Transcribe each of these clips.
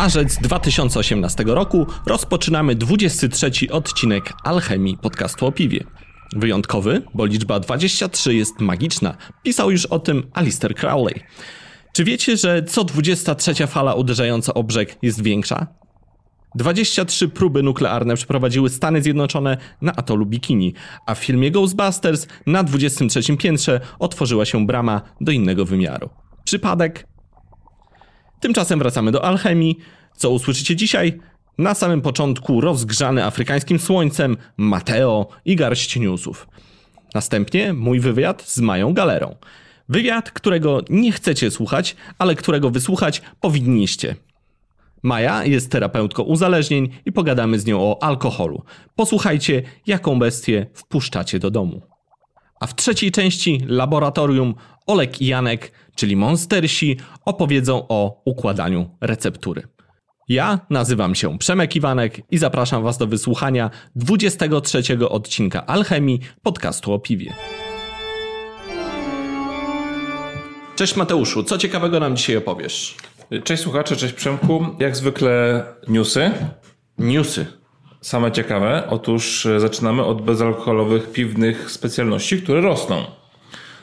Marzec 2018 roku rozpoczynamy 23 odcinek Alchemii podcastu o piwie. Wyjątkowy, bo liczba 23 jest magiczna. Pisał już o tym Alistair Crowley. Czy wiecie, że co 23 fala uderzająca o brzeg jest większa? 23 próby nuklearne przeprowadziły Stany Zjednoczone na atolu Bikini, a w filmie Ghostbusters na 23 piętrze otworzyła się brama do innego wymiaru. Przypadek? Tymczasem wracamy do alchemii. Co usłyszycie dzisiaj? Na samym początku rozgrzany afrykańskim słońcem Mateo i garść newsów. Następnie mój wywiad z Mają Galerą. Wywiad, którego nie chcecie słuchać, ale którego wysłuchać powinniście. Maja jest terapeutką uzależnień i pogadamy z nią o alkoholu. Posłuchajcie, jaką bestię wpuszczacie do domu. A w trzeciej części laboratorium Olek i Janek, czyli monstersi, opowiedzą o układaniu receptury. Ja nazywam się Przemek Iwanek i zapraszam Was do wysłuchania 23 odcinka Alchemii podcastu o piwie. Cześć Mateuszu, co ciekawego nam dzisiaj opowiesz? Cześć słuchacze, cześć Przemku. Jak zwykle newsy. Newsy. Same ciekawe. Otóż e, zaczynamy od bezalkoholowych piwnych specjalności, które rosną.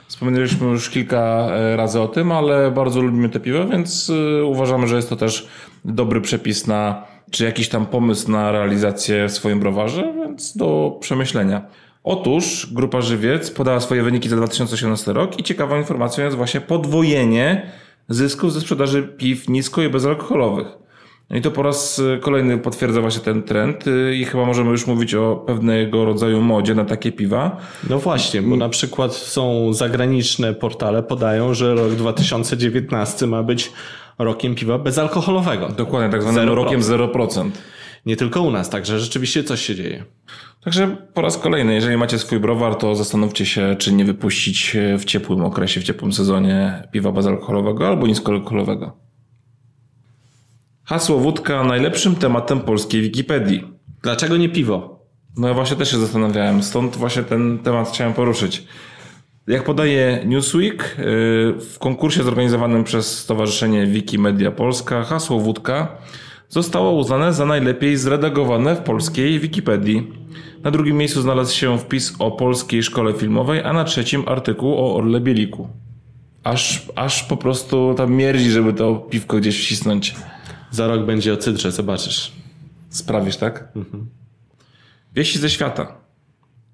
Wspomnieliśmy już kilka e, razy o tym, ale bardzo lubimy te piwa, więc e, uważamy, że jest to też dobry przepis na, czy jakiś tam pomysł na realizację w swoim browarze, więc do przemyślenia. Otóż grupa Żywiec podała swoje wyniki za 2018 rok i ciekawą informacją jest właśnie podwojenie zysków ze sprzedaży piw nisko i bezalkoholowych. No i to po raz kolejny potwierdza właśnie ten trend i chyba możemy już mówić o pewnego rodzaju modzie na takie piwa. No właśnie, bo na przykład są zagraniczne portale podają, że rok 2019 ma być rokiem piwa bezalkoholowego. Dokładnie, tak zwanym 0%. rokiem 0%. Nie tylko u nas, także rzeczywiście coś się dzieje. Także po raz kolejny, jeżeli macie swój browar, to zastanówcie się, czy nie wypuścić w ciepłym okresie, w ciepłym sezonie piwa bezalkoholowego albo niskoalkoholowego. Hasło wódka najlepszym tematem polskiej Wikipedii. Dlaczego nie piwo? No ja właśnie też się zastanawiałem, stąd właśnie ten temat chciałem poruszyć. Jak podaje Newsweek, y, w konkursie zorganizowanym przez Stowarzyszenie Wikimedia Polska hasło wódka zostało uznane za najlepiej zredagowane w polskiej Wikipedii. Na drugim miejscu znalazł się wpis o polskiej szkole filmowej, a na trzecim artykuł o Orle Bieliku. Aż, aż po prostu tam mierdzi, żeby to piwko gdzieś wcisnąć. Za rok będzie o cydrze, zobaczysz. Sprawisz, tak? Mhm. Wieści ze świata.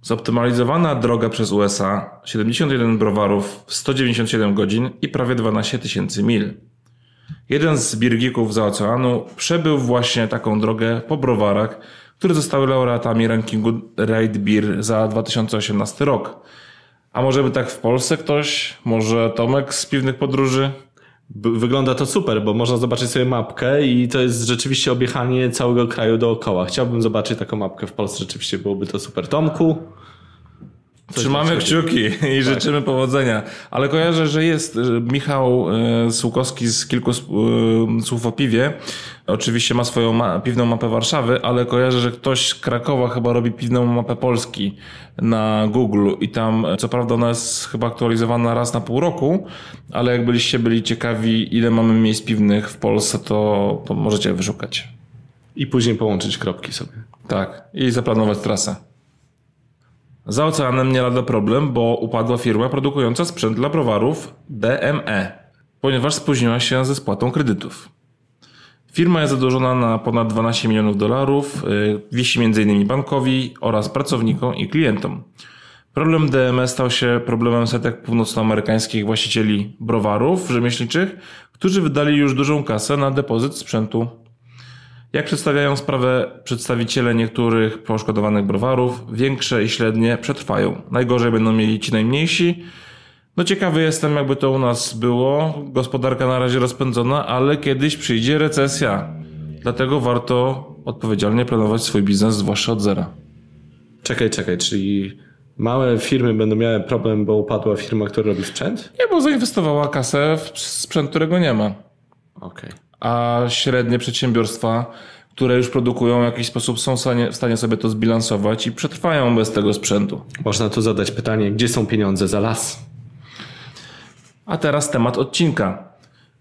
Zoptymalizowana droga przez USA, 71 browarów, 197 godzin i prawie 12 tysięcy mil. Jeden z birgików za oceanu przebył właśnie taką drogę po browarach, które zostały laureatami rankingu Ride Beer za 2018 rok. A może by tak w Polsce ktoś? Może Tomek z piwnych podróży? Wygląda to super, bo można zobaczyć sobie mapkę i to jest rzeczywiście objechanie całego kraju dookoła. Chciałbym zobaczyć taką mapkę w Polsce, rzeczywiście byłoby to super. Tomku? Trzymamy kciuki i tak. życzymy powodzenia. Ale kojarzę, że jest Michał e, Słukowski z kilku e, słów o piwie. Oczywiście ma swoją ma piwną mapę Warszawy, ale kojarzę, że ktoś z Krakowa chyba robi piwną mapę Polski na Google i tam, co prawda ona jest chyba aktualizowana raz na pół roku, ale jak byliście byli ciekawi, ile mamy miejsc piwnych w Polsce, to, to możecie wyszukać. I później połączyć kropki sobie. Tak, i zaplanować trasę. Za oceanem nie lada problem, bo upadła firma produkująca sprzęt dla browarów DME, ponieważ spóźniła się ze spłatą kredytów. Firma jest zadłużona na ponad 12 milionów dolarów, y, wisi m.in. bankowi oraz pracownikom i klientom. Problem DME stał się problemem setek północnoamerykańskich właścicieli browarów rzemieślniczych, którzy wydali już dużą kasę na depozyt sprzętu jak przedstawiają sprawę przedstawiciele niektórych poszkodowanych browarów, większe i średnie przetrwają. Najgorzej będą mieli ci najmniejsi. No ciekawy jestem, jakby to u nas było. Gospodarka na razie rozpędzona, ale kiedyś przyjdzie recesja. Dlatego warto odpowiedzialnie planować swój biznes, zwłaszcza od zera. Czekaj, czekaj, czyli małe firmy będą miały problem, bo upadła firma, która robi sprzęt? Nie, bo zainwestowała kasę w sprzęt, którego nie ma. Okej. Okay a średnie przedsiębiorstwa, które już produkują w jakiś sposób są w stanie sobie to zbilansować i przetrwają bez tego sprzętu. Można tu zadać pytanie, gdzie są pieniądze za las? A teraz temat odcinka.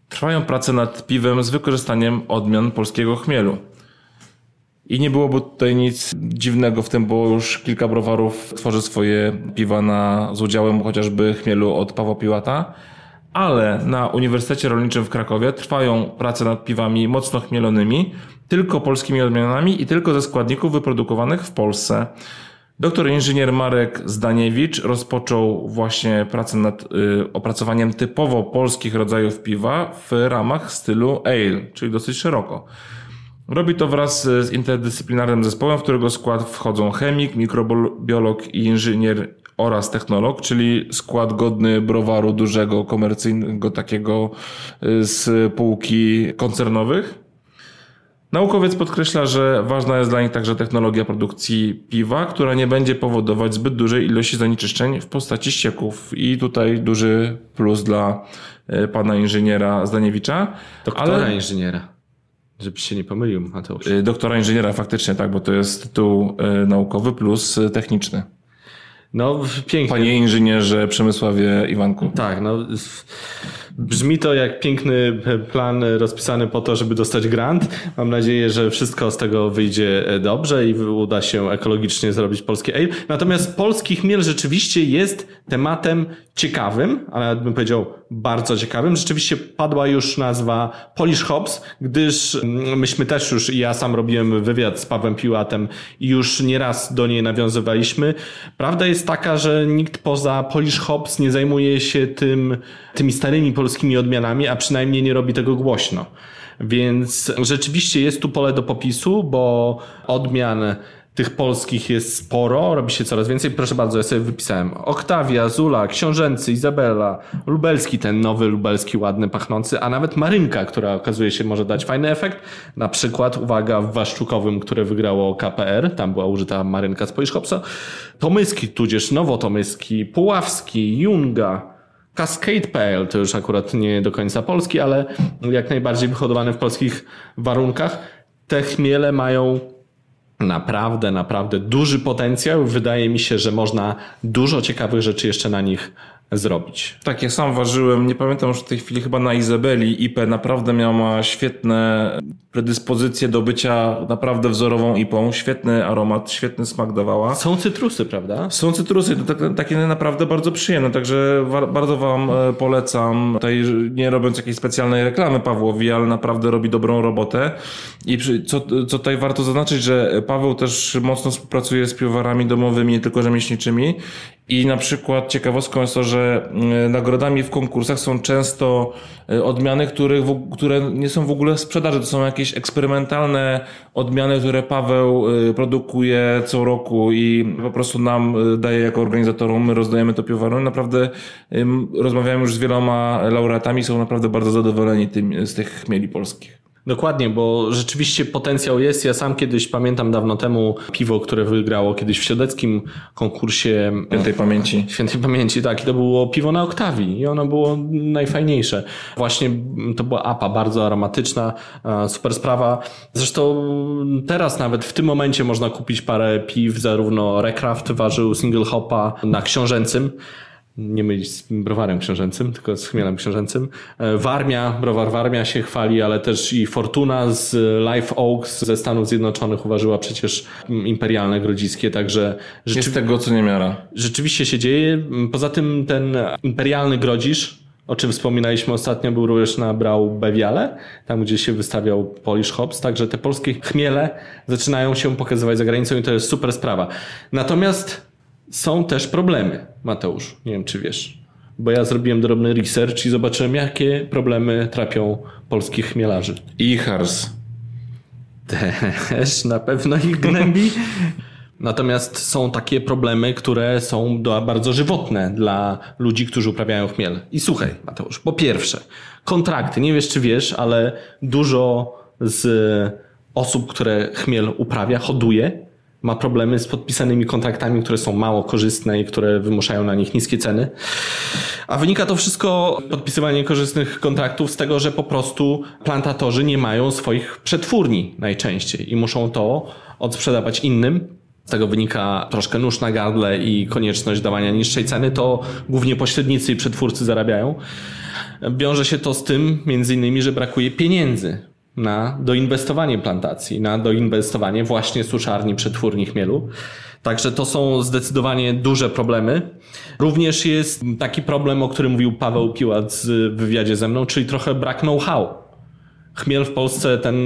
trwają prace nad piwem z wykorzystaniem odmian polskiego chmielu. I nie byłoby tutaj nic dziwnego w tym, bo już kilka browarów tworzy swoje piwa na, z udziałem chociażby chmielu od Pawła Piłata, ale na Uniwersytecie Rolniczym w Krakowie trwają prace nad piwami mocno chmielonymi, tylko polskimi odmianami i tylko ze składników wyprodukowanych w Polsce. Doktor inżynier Marek Zdaniewicz rozpoczął właśnie pracę nad y, opracowaniem typowo polskich rodzajów piwa w ramach stylu ale, czyli dosyć szeroko. Robi to wraz z interdyscyplinarnym zespołem, w którego skład wchodzą chemik, mikrobiolog i inżynier oraz technolog, czyli skład godny browaru dużego, komercyjnego, takiego y, z półki koncernowych. Naukowiec podkreśla, że ważna jest dla nich także technologia produkcji piwa, która nie będzie powodować zbyt dużej ilości zanieczyszczeń w postaci ścieków. I tutaj duży plus dla y, pana inżyniera Zdaniewicza. Doktora ale... inżyniera. Żebyś się nie pomylił, Mateusz. Y, doktora inżyniera faktycznie, tak, bo to jest tytuł naukowy plus techniczny. No, pięknie. Panie inżynierze Przemysławie Iwanku. Tak, no. Brzmi to jak piękny plan rozpisany po to, żeby dostać grant. Mam nadzieję, że wszystko z tego wyjdzie dobrze i uda się ekologicznie zrobić polskie ale. Natomiast polski chmiel rzeczywiście jest tematem ciekawym, ale bym powiedział bardzo ciekawym. Rzeczywiście padła już nazwa Polish Hops, gdyż mm, myśmy też już, ja sam robiłem wywiad z Pawłem Piłatem i już nieraz do niej nawiązywaliśmy. Prawda jest taka, że nikt poza Polish Hops nie zajmuje się tym, tymi starymi polskimi odmianami, a przynajmniej nie robi tego głośno. Więc rzeczywiście jest tu pole do popisu, bo odmian tych polskich jest sporo, robi się coraz więcej. Proszę bardzo, ja sobie wypisałem. Oktawia, Zula, Książęcy, Izabela, Lubelski, ten nowy lubelski, ładny, pachnący, a nawet Marynka, która okazuje się może dać fajny efekt. Na przykład, uwaga, w Waszczukowym, które wygrało KPR, tam była użyta Marynka z Poliszkopsa. Tomyski, tudzież Nowotomyski, Puławski, Junga, Cascade.pl to już akurat nie do końca polski, ale jak najbardziej wyhodowany w polskich warunkach. Te chmiele mają naprawdę, naprawdę duży potencjał. Wydaje mi się, że można dużo ciekawych rzeczy jeszcze na nich zrobić. Tak, ja sam ważyłem, nie pamiętam już w tej chwili, chyba na Izabeli IP naprawdę miała świetne predyspozycje do bycia naprawdę wzorową IPą, świetny aromat, świetny smak dawała. Są cytrusy, prawda? Są cytrusy, to tak, takie naprawdę bardzo przyjemne, także bardzo wam e, polecam, tutaj nie robiąc jakiejś specjalnej reklamy Pawłowi, ale naprawdę robi dobrą robotę i co, co tutaj warto zaznaczyć, że Paweł też mocno współpracuje z piwowarami domowymi, nie tylko rzemieślniczymi i na przykład ciekawostką jest to, że e, nagrodami w konkursach są często e, odmiany, które, które nie są w ogóle w sprzedaży. To są jakieś eksperymentalne odmiany, które Paweł e, produkuje co roku i po prostu nam daje jako organizatorom. My rozdajemy to piwowarom. Naprawdę rozmawiałem już z wieloma laureatami, są naprawdę bardzo zadowoleni tym, z tych chmieli polskich. Dokładnie, bo rzeczywiście potencjał jest. Ja sam kiedyś pamiętam dawno temu piwo, które wygrało kiedyś w siodeckim konkursie Świętej Pamięci. Świętej Pamięci, tak. I to było piwo na oktawi i ono było najfajniejsze. Właśnie to była APA, bardzo aromatyczna, super sprawa. Zresztą teraz nawet w tym momencie można kupić parę piw, zarówno Recraft ważył single hopa na książęcym, nie mylić z browarem książęcym, tylko z chmielem książęcym. E, Warmia, browar Warmia się chwali, ale też i Fortuna z Live Oaks ze Stanów Zjednoczonych uważała przecież imperialne grodziskie, także rzeczy... tego co nie miara. Rzeczywiście się dzieje. Poza tym ten imperialny grodzisz, o czym wspominaliśmy ostatnio, był również na Brau Bewiale, tam gdzie się wystawiał Polish Hops, także te polskie chmiele zaczynają się pokazywać za granicą i to jest super sprawa. Natomiast są też problemy, Mateusz. Nie wiem, czy wiesz. Bo ja zrobiłem drobny research i zobaczyłem, jakie problemy trapią polskich chmielarzy. I hars. Też na pewno ich gnębi. Natomiast są takie problemy, które są bardzo żywotne dla ludzi, którzy uprawiają chmiel. I słuchaj, Mateusz, po pierwsze, kontrakty. Nie wiesz, czy wiesz, ale dużo z osób, które chmiel uprawia, hoduje, ma problemy z podpisanymi kontraktami, które są mało korzystne i które wymuszają na nich niskie ceny. A wynika to wszystko, podpisywanie korzystnych kontraktów, z tego, że po prostu plantatorzy nie mają swoich przetwórni najczęściej i muszą to odsprzedawać innym z tego wynika troszkę nóż na gardle i konieczność dawania niższej ceny, to głównie pośrednicy i przetwórcy zarabiają. Wiąże się to z tym, między innymi, że brakuje pieniędzy na doinwestowanie plantacji, na doinwestowanie właśnie suszarni, przetwórni chmielu. Także to są zdecydowanie duże problemy. Również jest taki problem, o którym mówił Paweł Piłat w wywiadzie ze mną, czyli trochę brak know-how. Chmiel w Polsce, ten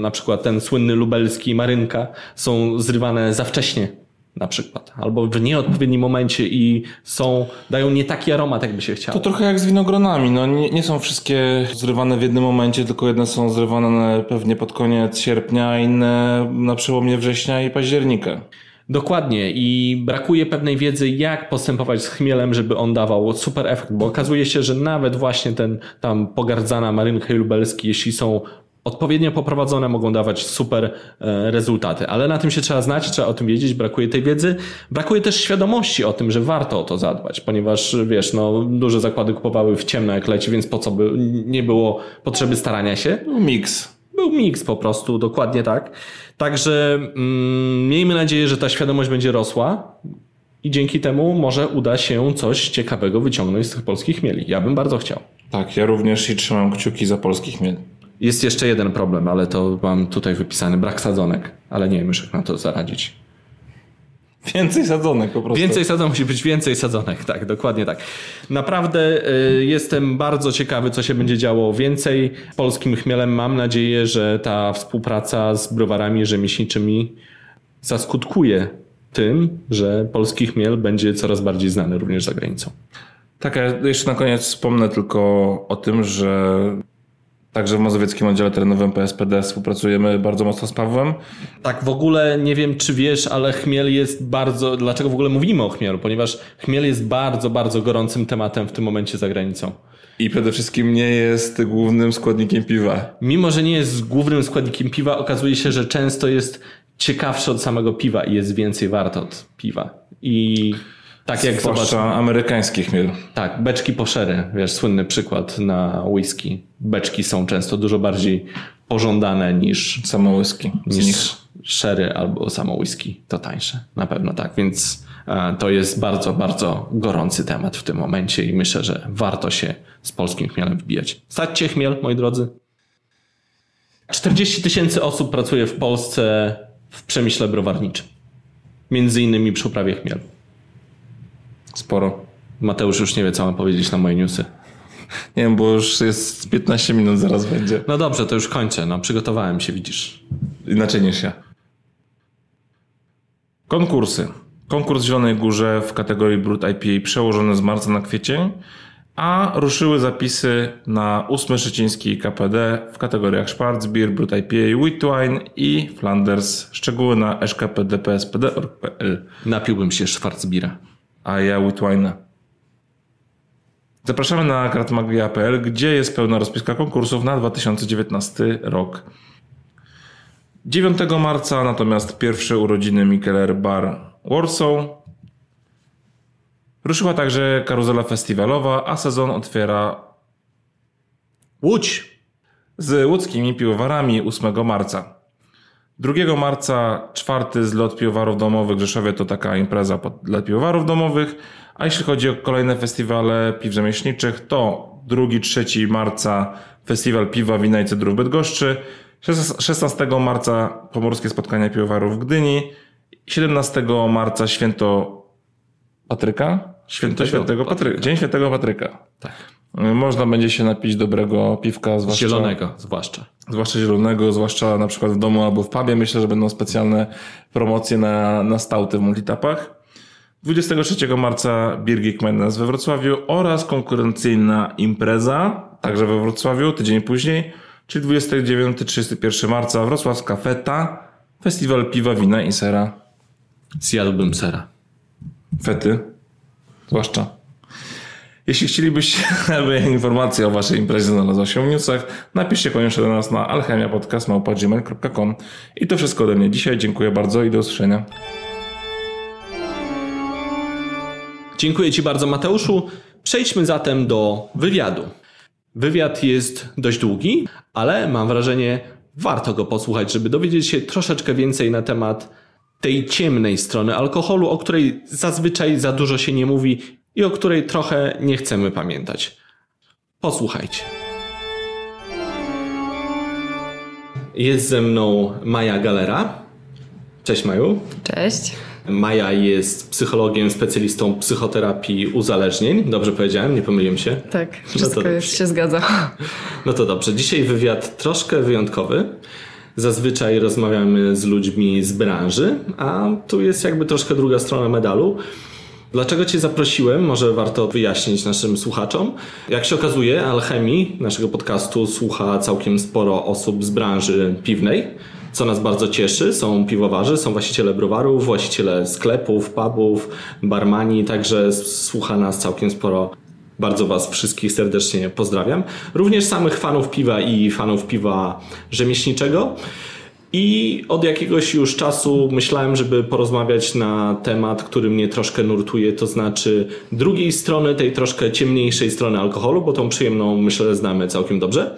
na przykład ten słynny lubelski marynka, są zrywane za wcześnie na przykład, albo w nieodpowiednim momencie i są, dają nie taki aromat, jakby się chciało. To trochę jak z winogronami. No, nie, nie są wszystkie zrywane w jednym momencie, tylko jedne są zrywane pewnie pod koniec sierpnia, a inne na przełomie września i października. Dokładnie i brakuje pewnej wiedzy, jak postępować z chmielem, żeby on dawał super efekt, bo okazuje się, że nawet właśnie ten tam pogardzana marynka lubelski, jeśli są odpowiednio poprowadzone, mogą dawać super e, rezultaty. Ale na tym się trzeba znać, trzeba o tym wiedzieć, brakuje tej wiedzy. Brakuje też świadomości o tym, że warto o to zadbać, ponieważ wiesz, no, duże zakłady kupowały w ciemno jak leci, więc po co by nie było potrzeby starania się. Miks. Był miks po prostu, dokładnie tak. Także mm, miejmy nadzieję, że ta świadomość będzie rosła i dzięki temu może uda się coś ciekawego wyciągnąć z tych polskich mieli. Ja bym bardzo chciał. Tak, ja również i trzymam kciuki za polskich mieli. Jest jeszcze jeden problem, ale to mam tutaj wypisany brak sadzonek, ale nie wiem już jak na to zaradzić. Więcej sadzonek po prostu. Więcej sadzonek, musi być więcej sadzonek, tak, dokładnie tak. Naprawdę y, jestem bardzo ciekawy, co się będzie działo więcej polskim chmielem. Mam nadzieję, że ta współpraca z browarami rzemieślniczymi zaskutkuje tym, że polski chmiel będzie coraz bardziej znany również za granicą. Tak, ja jeszcze na koniec wspomnę tylko o tym, że Także w Mazowieckim Oddziale Terenowym PSPD współpracujemy bardzo mocno z Pawłem. Tak, w ogóle nie wiem, czy wiesz, ale chmiel jest bardzo. Dlaczego w ogóle mówimy o chmielu? Ponieważ chmiel jest bardzo, bardzo gorącym tematem w tym momencie za granicą. I przede wszystkim nie jest głównym składnikiem piwa. Mimo, że nie jest głównym składnikiem piwa, okazuje się, że często jest ciekawszy od samego piwa i jest więcej wart od piwa. I tak jak Zwłaszcza zobacz, amerykański chmiel. Tak, beczki poszery, wiesz, słynny przykład na whisky. Beczki są często dużo bardziej pożądane niż samo whisky. Niż sherry albo samo whisky. To tańsze, na pewno tak. Więc e, to jest bardzo, bardzo gorący temat w tym momencie i myślę, że warto się z polskim chmielem wbijać. Stać chmiel, moi drodzy. 40 tysięcy osób pracuje w Polsce w przemyśle browarniczym. Między innymi przy uprawie chmielu. Sporo. Mateusz już nie wie, co mam powiedzieć na moje newsy. Nie wiem, bo już jest 15 minut, zaraz będzie. No dobrze, to już kończę. No, przygotowałem się, widzisz. Inaczej niż ja. Konkursy. Konkurs w Zielonej Górze w kategorii Brut IPA przełożony z marca na kwiecień, a ruszyły zapisy na ósmy szczeciński KPD w kategoriach Schwarzbier, Brut IPA, Wine i Flanders. Szczegóły na szkpdpspd.pl Napiłbym się Schwarzbiera a ja Witwine. Zapraszamy na kartmagia.pl, gdzie jest pełna rozpiska konkursów na 2019 rok. 9 marca natomiast pierwsze urodziny Mikeler Bar Warsaw. Ruszyła także karuzela festiwalowa, a sezon otwiera Łódź z łódzkimi piwowarami 8 marca. 2 marca czwarty zlot piwowarów domowych w Rzeszowie to taka impreza dla piwowarów domowych. A jeśli chodzi o kolejne festiwale piw rzemieślniczych, to 2-3 marca festiwal piwa, wina i cydrów Bydgoszczy. 16 marca pomorskie spotkania piwowarów w Gdyni. 17 marca święto Patryka? Święto Świętego Patryka. Dzień Świętego Patryka. Tak. Można będzie się napić dobrego piwka, zwłaszcza... Zielonego, zwłaszcza. Zwłaszcza zielonego, zwłaszcza na przykład w domu albo w pubie. Myślę, że będą specjalne promocje na, na stauty w multitapach. 23 marca Birgit Mendes we Wrocławiu oraz konkurencyjna impreza, także we Wrocławiu, tydzień później, czyli 29-31 marca Wrocławska Feta, festiwal piwa, wina i sera. Zjadłbym sera. Fety, zwłaszcza. Jeśli chcielibyście, aby informacja o waszej imprezie znalazła się w newsach, napiszcie koniecznie do nas na alchemiapodcast.gmail.com I to wszystko ode mnie dzisiaj. Dziękuję bardzo i do usłyszenia. Dziękuję Ci bardzo, Mateuszu. Przejdźmy zatem do wywiadu. Wywiad jest dość długi, ale mam wrażenie, warto go posłuchać, żeby dowiedzieć się troszeczkę więcej na temat tej ciemnej strony alkoholu, o której zazwyczaj za dużo się nie mówi i o której trochę nie chcemy pamiętać. Posłuchajcie. Jest ze mną Maja Galera. Cześć Maju. Cześć. Maja jest psychologiem, specjalistą psychoterapii uzależnień. Dobrze powiedziałem, nie pomyliłem się. Tak, wszystko dobrze. już się zgadza. No to dobrze. Dzisiaj wywiad troszkę wyjątkowy. Zazwyczaj rozmawiamy z ludźmi z branży, a tu jest jakby troszkę druga strona medalu. Dlaczego Cię zaprosiłem? Może warto wyjaśnić naszym słuchaczom. Jak się okazuje, Alchemii, naszego podcastu, słucha całkiem sporo osób z branży piwnej, co nas bardzo cieszy. Są piwowarzy, są właściciele browarów, właściciele sklepów, pubów, barmani, także słucha nas całkiem sporo bardzo Was wszystkich serdecznie pozdrawiam. Również samych fanów piwa i fanów piwa rzemieślniczego. I od jakiegoś już czasu myślałem, żeby porozmawiać na temat, który mnie troszkę nurtuje, to znaczy drugiej strony, tej troszkę ciemniejszej strony alkoholu, bo tą przyjemną myślę znamy całkiem dobrze.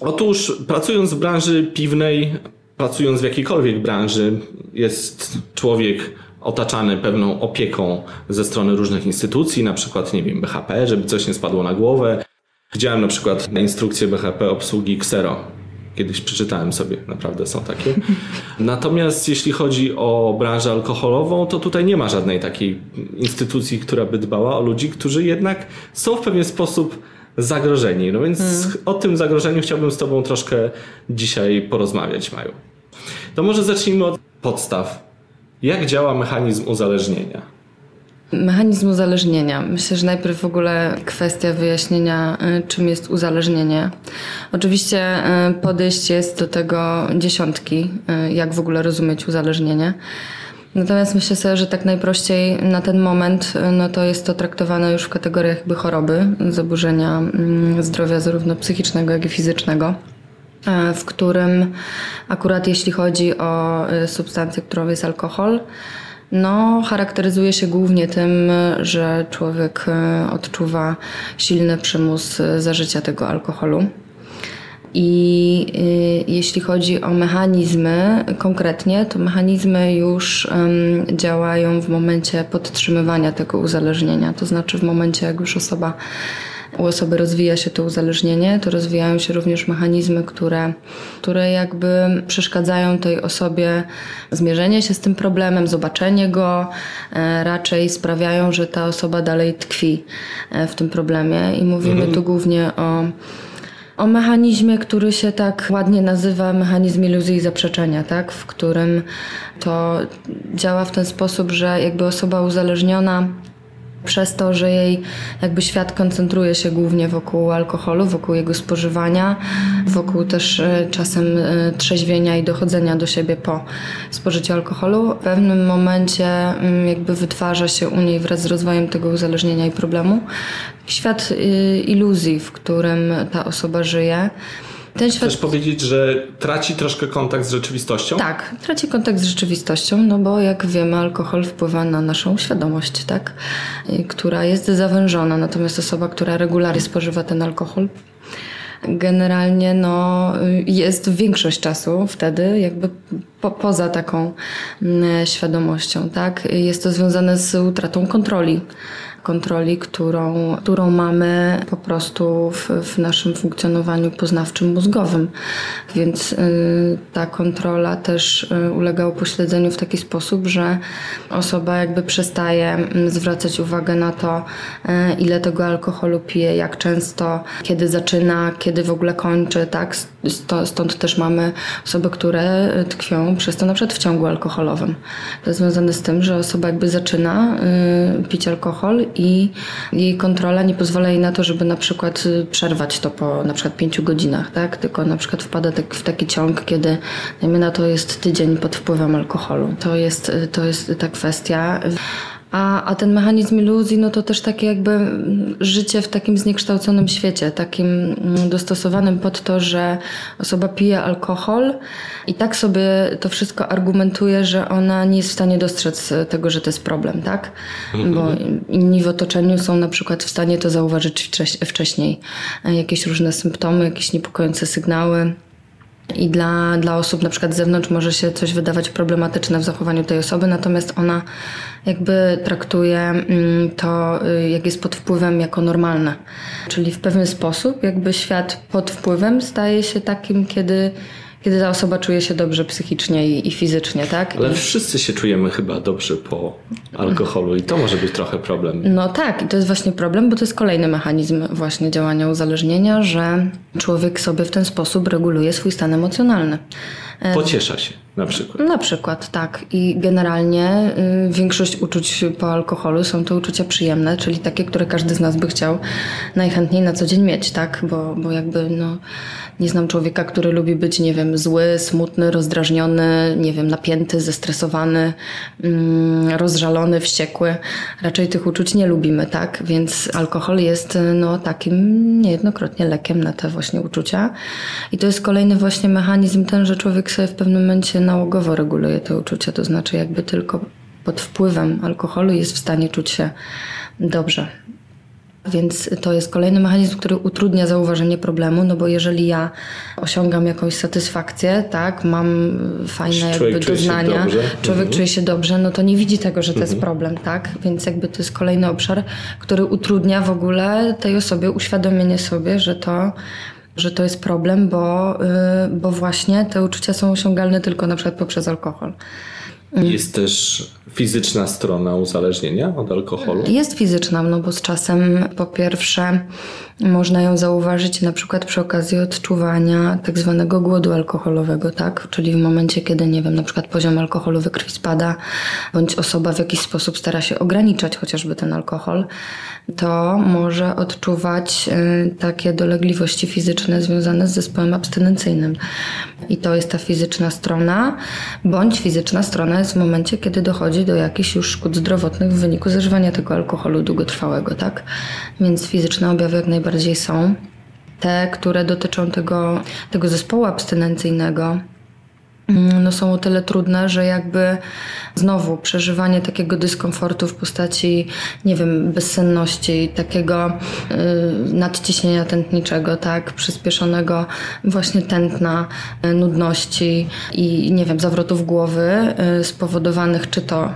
Otóż pracując w branży piwnej, pracując w jakiejkolwiek branży, jest człowiek otaczany pewną opieką ze strony różnych instytucji, na przykład, nie wiem, BHP, żeby coś nie spadło na głowę. Widziałem na przykład instrukcję BHP obsługi Xero. Kiedyś przeczytałem sobie, naprawdę są takie. Natomiast jeśli chodzi o branżę alkoholową, to tutaj nie ma żadnej takiej instytucji, która by dbała o ludzi, którzy jednak są w pewien sposób zagrożeni. No więc hmm. o tym zagrożeniu chciałbym z Tobą troszkę dzisiaj porozmawiać, Maju. To może zacznijmy od podstaw. Jak działa mechanizm uzależnienia? Mechanizm uzależnienia. Myślę, że najpierw w ogóle kwestia wyjaśnienia, y, czym jest uzależnienie. Oczywiście y, podejście jest do tego dziesiątki, y, jak w ogóle rozumieć uzależnienie. Natomiast myślę sobie, że tak najprościej na ten moment no to jest to traktowane już w kategoriach jakby choroby, zaburzenia mm, zdrowia zarówno psychicznego, jak i fizycznego. W którym akurat jeśli chodzi o substancję, którą jest alkohol, no, charakteryzuje się głównie tym, że człowiek e, odczuwa silny przymus zażycia tego alkoholu. I jeśli chodzi o mechanizmy konkretnie, to mechanizmy już działają w momencie podtrzymywania tego uzależnienia, to znaczy w momencie, jak już osoba u osoby rozwija się to uzależnienie, to rozwijają się również mechanizmy, które, które jakby przeszkadzają tej osobie zmierzenie się z tym problemem, zobaczenie go, e, raczej sprawiają, że ta osoba dalej tkwi e, w tym problemie. I mówimy mhm. tu głównie o o mechanizmie, który się tak ładnie nazywa mechanizm iluzji i zaprzeczenia, tak? w którym to działa w ten sposób, że jakby osoba uzależniona przez to, że jej jakby świat koncentruje się głównie wokół alkoholu, wokół jego spożywania, wokół też e, czasem e, trzeźwienia i dochodzenia do siebie po spożyciu alkoholu. W pewnym momencie mm, jakby wytwarza się u niej wraz z rozwojem tego uzależnienia i problemu świat y, iluzji, w którym ta osoba żyje. Ten świat... Chcesz powiedzieć, że traci troszkę kontakt z rzeczywistością? Tak, traci kontakt z rzeczywistością, no bo jak wiemy, alkohol wpływa na naszą świadomość, tak? Która jest zawężona, natomiast osoba, która regularnie spożywa ten alkohol, generalnie no, jest większość czasu wtedy jakby po, poza taką mm, świadomością, tak? Jest to związane z utratą kontroli kontroli, którą, którą mamy po prostu w, w naszym funkcjonowaniu poznawczym mózgowym. Więc y, ta kontrola też y, ulega upośledzeniu w taki sposób, że osoba jakby przestaje y, zwracać uwagę na to, y, ile tego alkoholu pije, jak często, kiedy zaczyna, kiedy w ogóle kończy, tak? Stąd też mamy osoby, które tkwią przez to na przykład w ciągu alkoholowym. To jest związane z tym, że osoba jakby zaczyna y, pić alkohol i jej kontrola nie pozwala jej na to, żeby na przykład y, przerwać to po na przykład pięciu godzinach, tak? Tylko na przykład wpada tak, w taki ciąg, kiedy dajmy na to jest tydzień pod wpływem alkoholu. To jest, y, to jest ta kwestia. A, a ten mechanizm iluzji, no to też takie jakby życie w takim zniekształconym świecie, takim mm, dostosowanym pod to, że osoba pije alkohol i tak sobie to wszystko argumentuje, że ona nie jest w stanie dostrzec tego, że to jest problem, tak? Mhm. Bo inni w otoczeniu są na przykład w stanie to zauważyć wcześniej. Jakieś różne symptomy, jakieś niepokojące sygnały I dla, dla osób na przykład z zewnątrz może się coś wydawać problematyczne w zachowaniu tej osoby, natomiast ona jakby traktuje mm, to, y, jak jest pod wpływem, jako normalne. Czyli w pewien sposób jakby świat pod wpływem staje się takim, kiedy kiedy ta osoba czuje się dobrze psychicznie i, i fizycznie, tak? Ale I, wszyscy się czujemy chyba dobrze po alkoholu i to może być trochę problem. no tak, i to jest właśnie problem, bo to jest kolejny mechanizm właśnie działania uzależnienia, że człowiek sobie w ten sposób reguluje swój stan emocjonalny. Pociesza się na przykład. Na przykład, tak. I generalnie y, większość uczuć po alkoholu są to uczucia przyjemne, czyli takie, które każdy z nas by chciał najchętniej na co dzień mieć, tak? Bo, bo jakby, no, nie znam człowieka, który lubi być, nie wiem, zły, smutny, rozdrażniony, nie wiem, napięty, zestresowany, mm, rozżalony, wściekły. Raczej tych uczuć nie lubimy, tak? Więc alkohol jest, no, takim niejednokrotnie lekiem na te właśnie uczucia. I to jest kolejny właśnie mechanizm ten, że człowiek sobie w pewnym momencie nałogowo reguluje te uczucia, to znaczy jakby tylko pod wpływem alkoholu jest w stanie czuć się dobrze. Więc to jest kolejny mechanizm, który utrudnia zauważenie problemu, no bo jeżeli ja osiągam jakąś satysfakcję, tak, mam fajne Człowiek jakby doznania, człowiek Mhm. czuje się dobrze, no to nie widzi tego, że to jest problem, tak? Więc jakby to jest kolejny obszar, który utrudnia w ogóle tej osobie uświadomienie sobie, że to że to jest problem, bo, y, bo właśnie te uczucia są osiągalne tylko na przykład poprzez alkohol. Jest też fizyczna strona uzależnienia od alkoholu. Jest fizyczna, no bo z czasem po pierwsze można ją zauważyć na przykład przy okazji odczuwania tak zwanego głodu alkoholowego, tak? Czyli w momencie, kiedy, nie wiem, na przykład poziom alkoholu we krwi spada, bądź osoba w jakiś sposób stara się ograniczać chociażby ten alkohol, to może odczuwać y, takie dolegliwości fizyczne związane z zespołem abstynencyjnym. I to jest ta fizyczna strona, bądź fizyczna strona jest w momencie, kiedy dochodzi do jakichś już szkód zdrowotnych w wyniku zażywania tego alkoholu długotrwałego, tak? Więc fizyczne objawy jak najbardziej są. Te, które dotyczą tego, tego zespołu abstynencyjnego, no są o tyle trudne, że jakby znowu przeżywanie takiego dyskomfortu w postaci, nie wiem, bezsenności, takiego y, nadciśnienia tętniczego, tak, przyspieszonego właśnie tętna, y, nudności i nie wiem, zawrotów głowy y, spowodowanych czy to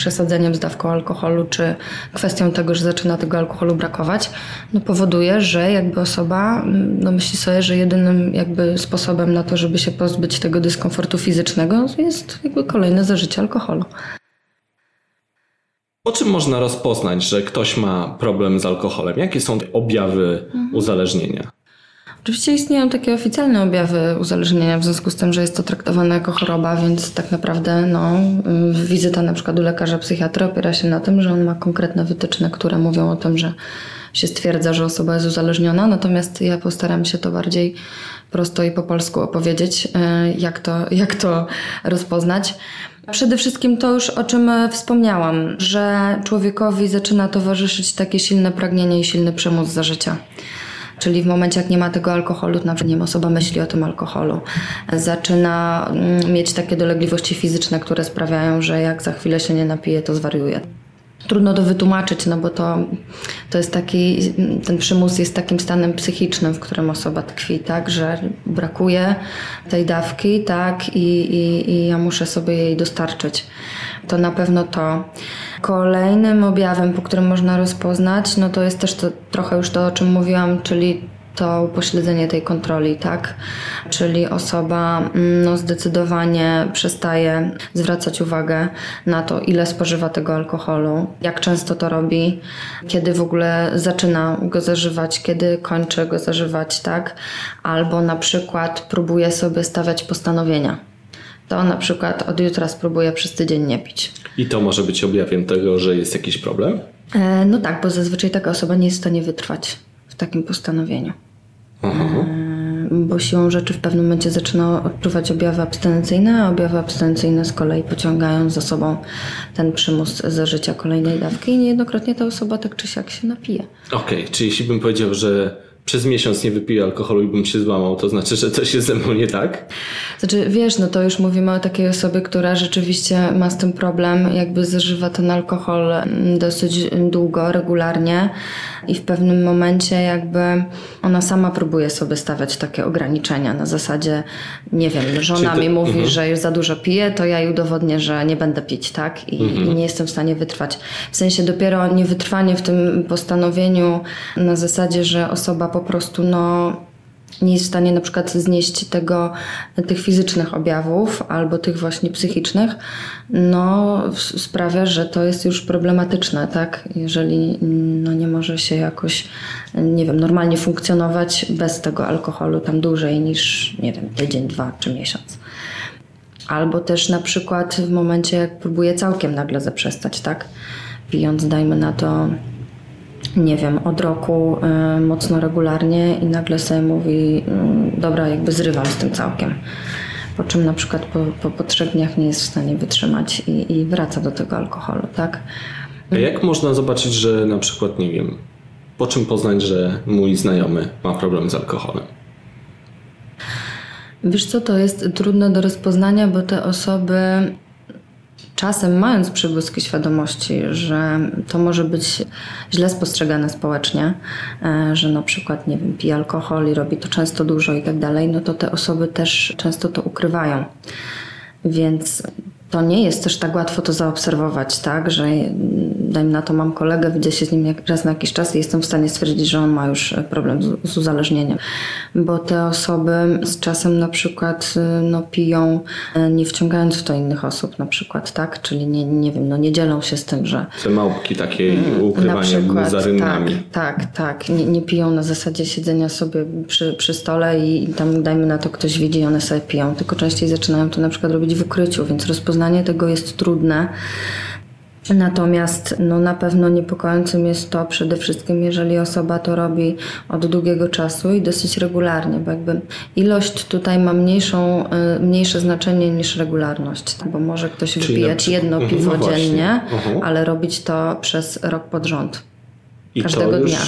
przesadzeniem z dawką alkoholu, czy kwestią tego, że zaczyna tego alkoholu brakować, no powoduje, że jakby osoba mm, no myśli sobie, że jedynym jakby sposobem na to, żeby się pozbyć tego dyskomfortu fizycznego jest jakby kolejne zażycie alkoholu. Po czym można rozpoznać, że ktoś ma problem z alkoholem? Jakie są objawy uzależnienia? Oczywiście istnieją takie oficjalne objawy uzależnienia w związku z tym, że jest to traktowane jako choroba, więc tak naprawdę no, y, wizyta na przykład u lekarza psychiatra opiera się na tym, że on ma konkretne wytyczne, które mówią o tym, że się stwierdza, że osoba jest uzależniona, natomiast ja postaram się to bardziej prosto i po polsku opowiedzieć, y, jak to, jak to rozpoznać. Przede wszystkim to już o czym e, wspomniałam, że człowiekowi zaczyna towarzyszyć takie silne pragnienie i silny przymus za życia. Czyli w momencie, jak nie ma tego alkoholu, na przykład nie wiem, osoba myśli o tym alkoholu. Zaczyna mm, mieć takie dolegliwości fizyczne, które sprawiają, że jak za chwilę się nie napije, to zwariuje. Trudno to wytłumaczyć, no bo to, to jest taki, ten przymus jest takim stanem psychicznym, w którym osoba tkwi, tak, że brakuje tej dawki, tak, i, i, i ja muszę sobie jej dostarczyć. To na pewno to. Kolejnym objawem, po którym można rozpoznać, no to jest też to, trochę już to, o czym mówiłam, czyli to upośledzenie tej kontroli, tak? Czyli osoba mm, no, zdecydowanie przestaje zwracać uwagę na to, ile spożywa tego alkoholu, jak często to robi, kiedy w ogóle zaczyna go zażywać, kiedy kończy go zażywać, tak? Albo na przykład próbuje sobie stawiać postanowienia. To na przykład od jutra spróbuję przez tydzień nie pić. I to może być objawem tego, że jest jakiś problem? E, no tak, bo zazwyczaj taka osoba nie jest w stanie wytrwać w takim postanowieniu. Aha. bo siłą rzeczy w pewnym momencie zaczyna odczuwać objawy abstynencyjne, a objawy abstynencyjne z kolei pociągają za sobą ten przymus zażycia kolejnej dawki i niejednokrotnie ta osoba tak czy siak się napije. Okej, czy jeśli bym powiedział, że przez miesiąc nie wypiję alkoholu i bym się złamał, to znaczy, że coś jest ze mną nie tak? Znaczy, wiesz, no to już mówimy o takiej osobie, która rzeczywiście ma z tym problem, jakby zażywa ten alkohol mm, dosyć długo, regularnie i w pewnym momencie jakby ona sama próbuje sobie stawiać takie ograniczenia na zasadzie, nie wiem, żona Czyli mi to- mówi, mhm. że już za dużo pije, to ja jej udowodnię, że nie będę pić, tak? I, Mhm. I nie jestem w stanie wytrwać. W sensie dopiero niewytrwanie w tym postanowieniu na zasadzie, że osoba po prostu, no nie jest w stanie na przykład znieść tego, tych fizycznych objawów albo tych właśnie psychicznych, no sprawia, że to jest już problematyczne, tak? Jeżeli no, nie może się jakoś, nie wiem, normalnie funkcjonować bez tego alkoholu tam dłużej niż, nie wiem, tydzień, dwa czy miesiąc. Albo też na przykład w momencie, jak próbuje całkiem nagle zaprzestać, tak? Pijąc, dajmy na to, nie wiem, od roku y, mocno regularnie i nagle sobie mówi, y, dobra, jakby zrywam z tym całkiem. Po czym na przykład po, po, po trzech dniach nie jest w stanie wytrzymać i, i wraca do tego alkoholu, tak? A jak można zobaczyć, że na przykład, nie wiem, po czym poznać, że mój znajomy ma problem z alkoholem? Wiesz co, to jest trudne do rozpoznania, bo te osoby czasem mając przybłyski świadomości, że to może być źle spostrzegane społecznie, e, że na przykład, nie wiem, pije alkohol i robi to często dużo i tak dalej, no to te osoby też często to ukrywają. Więc to nie jest też tak łatwo to zaobserwować, tak, że dajmy na to mam kolegę, widzę się z nim raz na jakiś czas i jestem w stanie stwierdzić, że on ma już e, problem z, z uzależnieniem. Bo te osoby z czasem na przykład y, no, piją, e, nie wciągając w to innych osób na przykład, tak? Czyli nie, nie wiem, no nie dzielą się z tym, że Te małpki takie na ukrywanie za rynnami. tak, tak, tak. Nie, nie piją na zasadzie siedzenia sobie przy, przy stole i, i tam dajmy na to ktoś widzi i one sobie piją, tylko częściej zaczynają to na przykład robić w ukryciu, więc rozpoznanie tego jest trudne. Natomiast no, na pewno niepokojącym jest to przede wszystkim, jeżeli osoba to robi od długiego czasu i dosyć regularnie, bo jakby ilość tutaj ma mniejszą, y, mniejsze znaczenie niż regularność, bo może ktoś Czyli wypijać przykład- jedno Mhm, piwo no dziennie, Mhm. ale robić to przez rok pod rząd. I każdego to już dnia.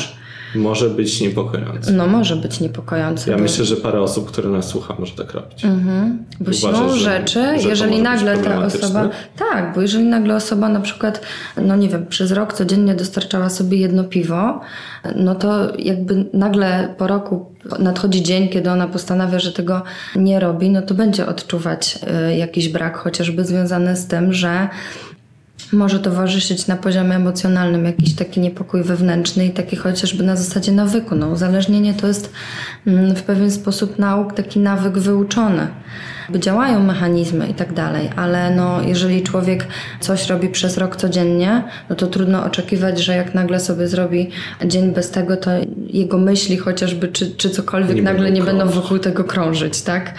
Może być niepokojące. No może być niepokojące. Ja bo, myślę, że parę osób, które nas słucha, może tak robić. bo Uważasz, siłą rzeczy, że jeżeli nagle ta osoba. Tak, bo jeżeli nagle osoba na przykład, no nie wiem, przez rok codziennie dostarczała sobie jedno piwo, no to jakby nagle po roku nadchodzi dzień, kiedy ona postanawia, że tego nie robi, no to będzie odczuwać y, jakiś brak, chociażby związany z tym, że może towarzyszyć na poziomie emocjonalnym jakiś taki niepokój wewnętrzny i taki chociażby na zasadzie nawyku. No, uzależnienie to jest mm, w pewien sposób nauk, taki nawyk wyuczony. Działają mechanizmy i tak dalej, ale no, jeżeli człowiek coś robi przez rok codziennie, no to trudno oczekiwać, że jak nagle sobie zrobi dzień bez tego, to jego myśli chociażby czy, czy cokolwiek Nie nagle nie będą wokół tego krążyć, tak?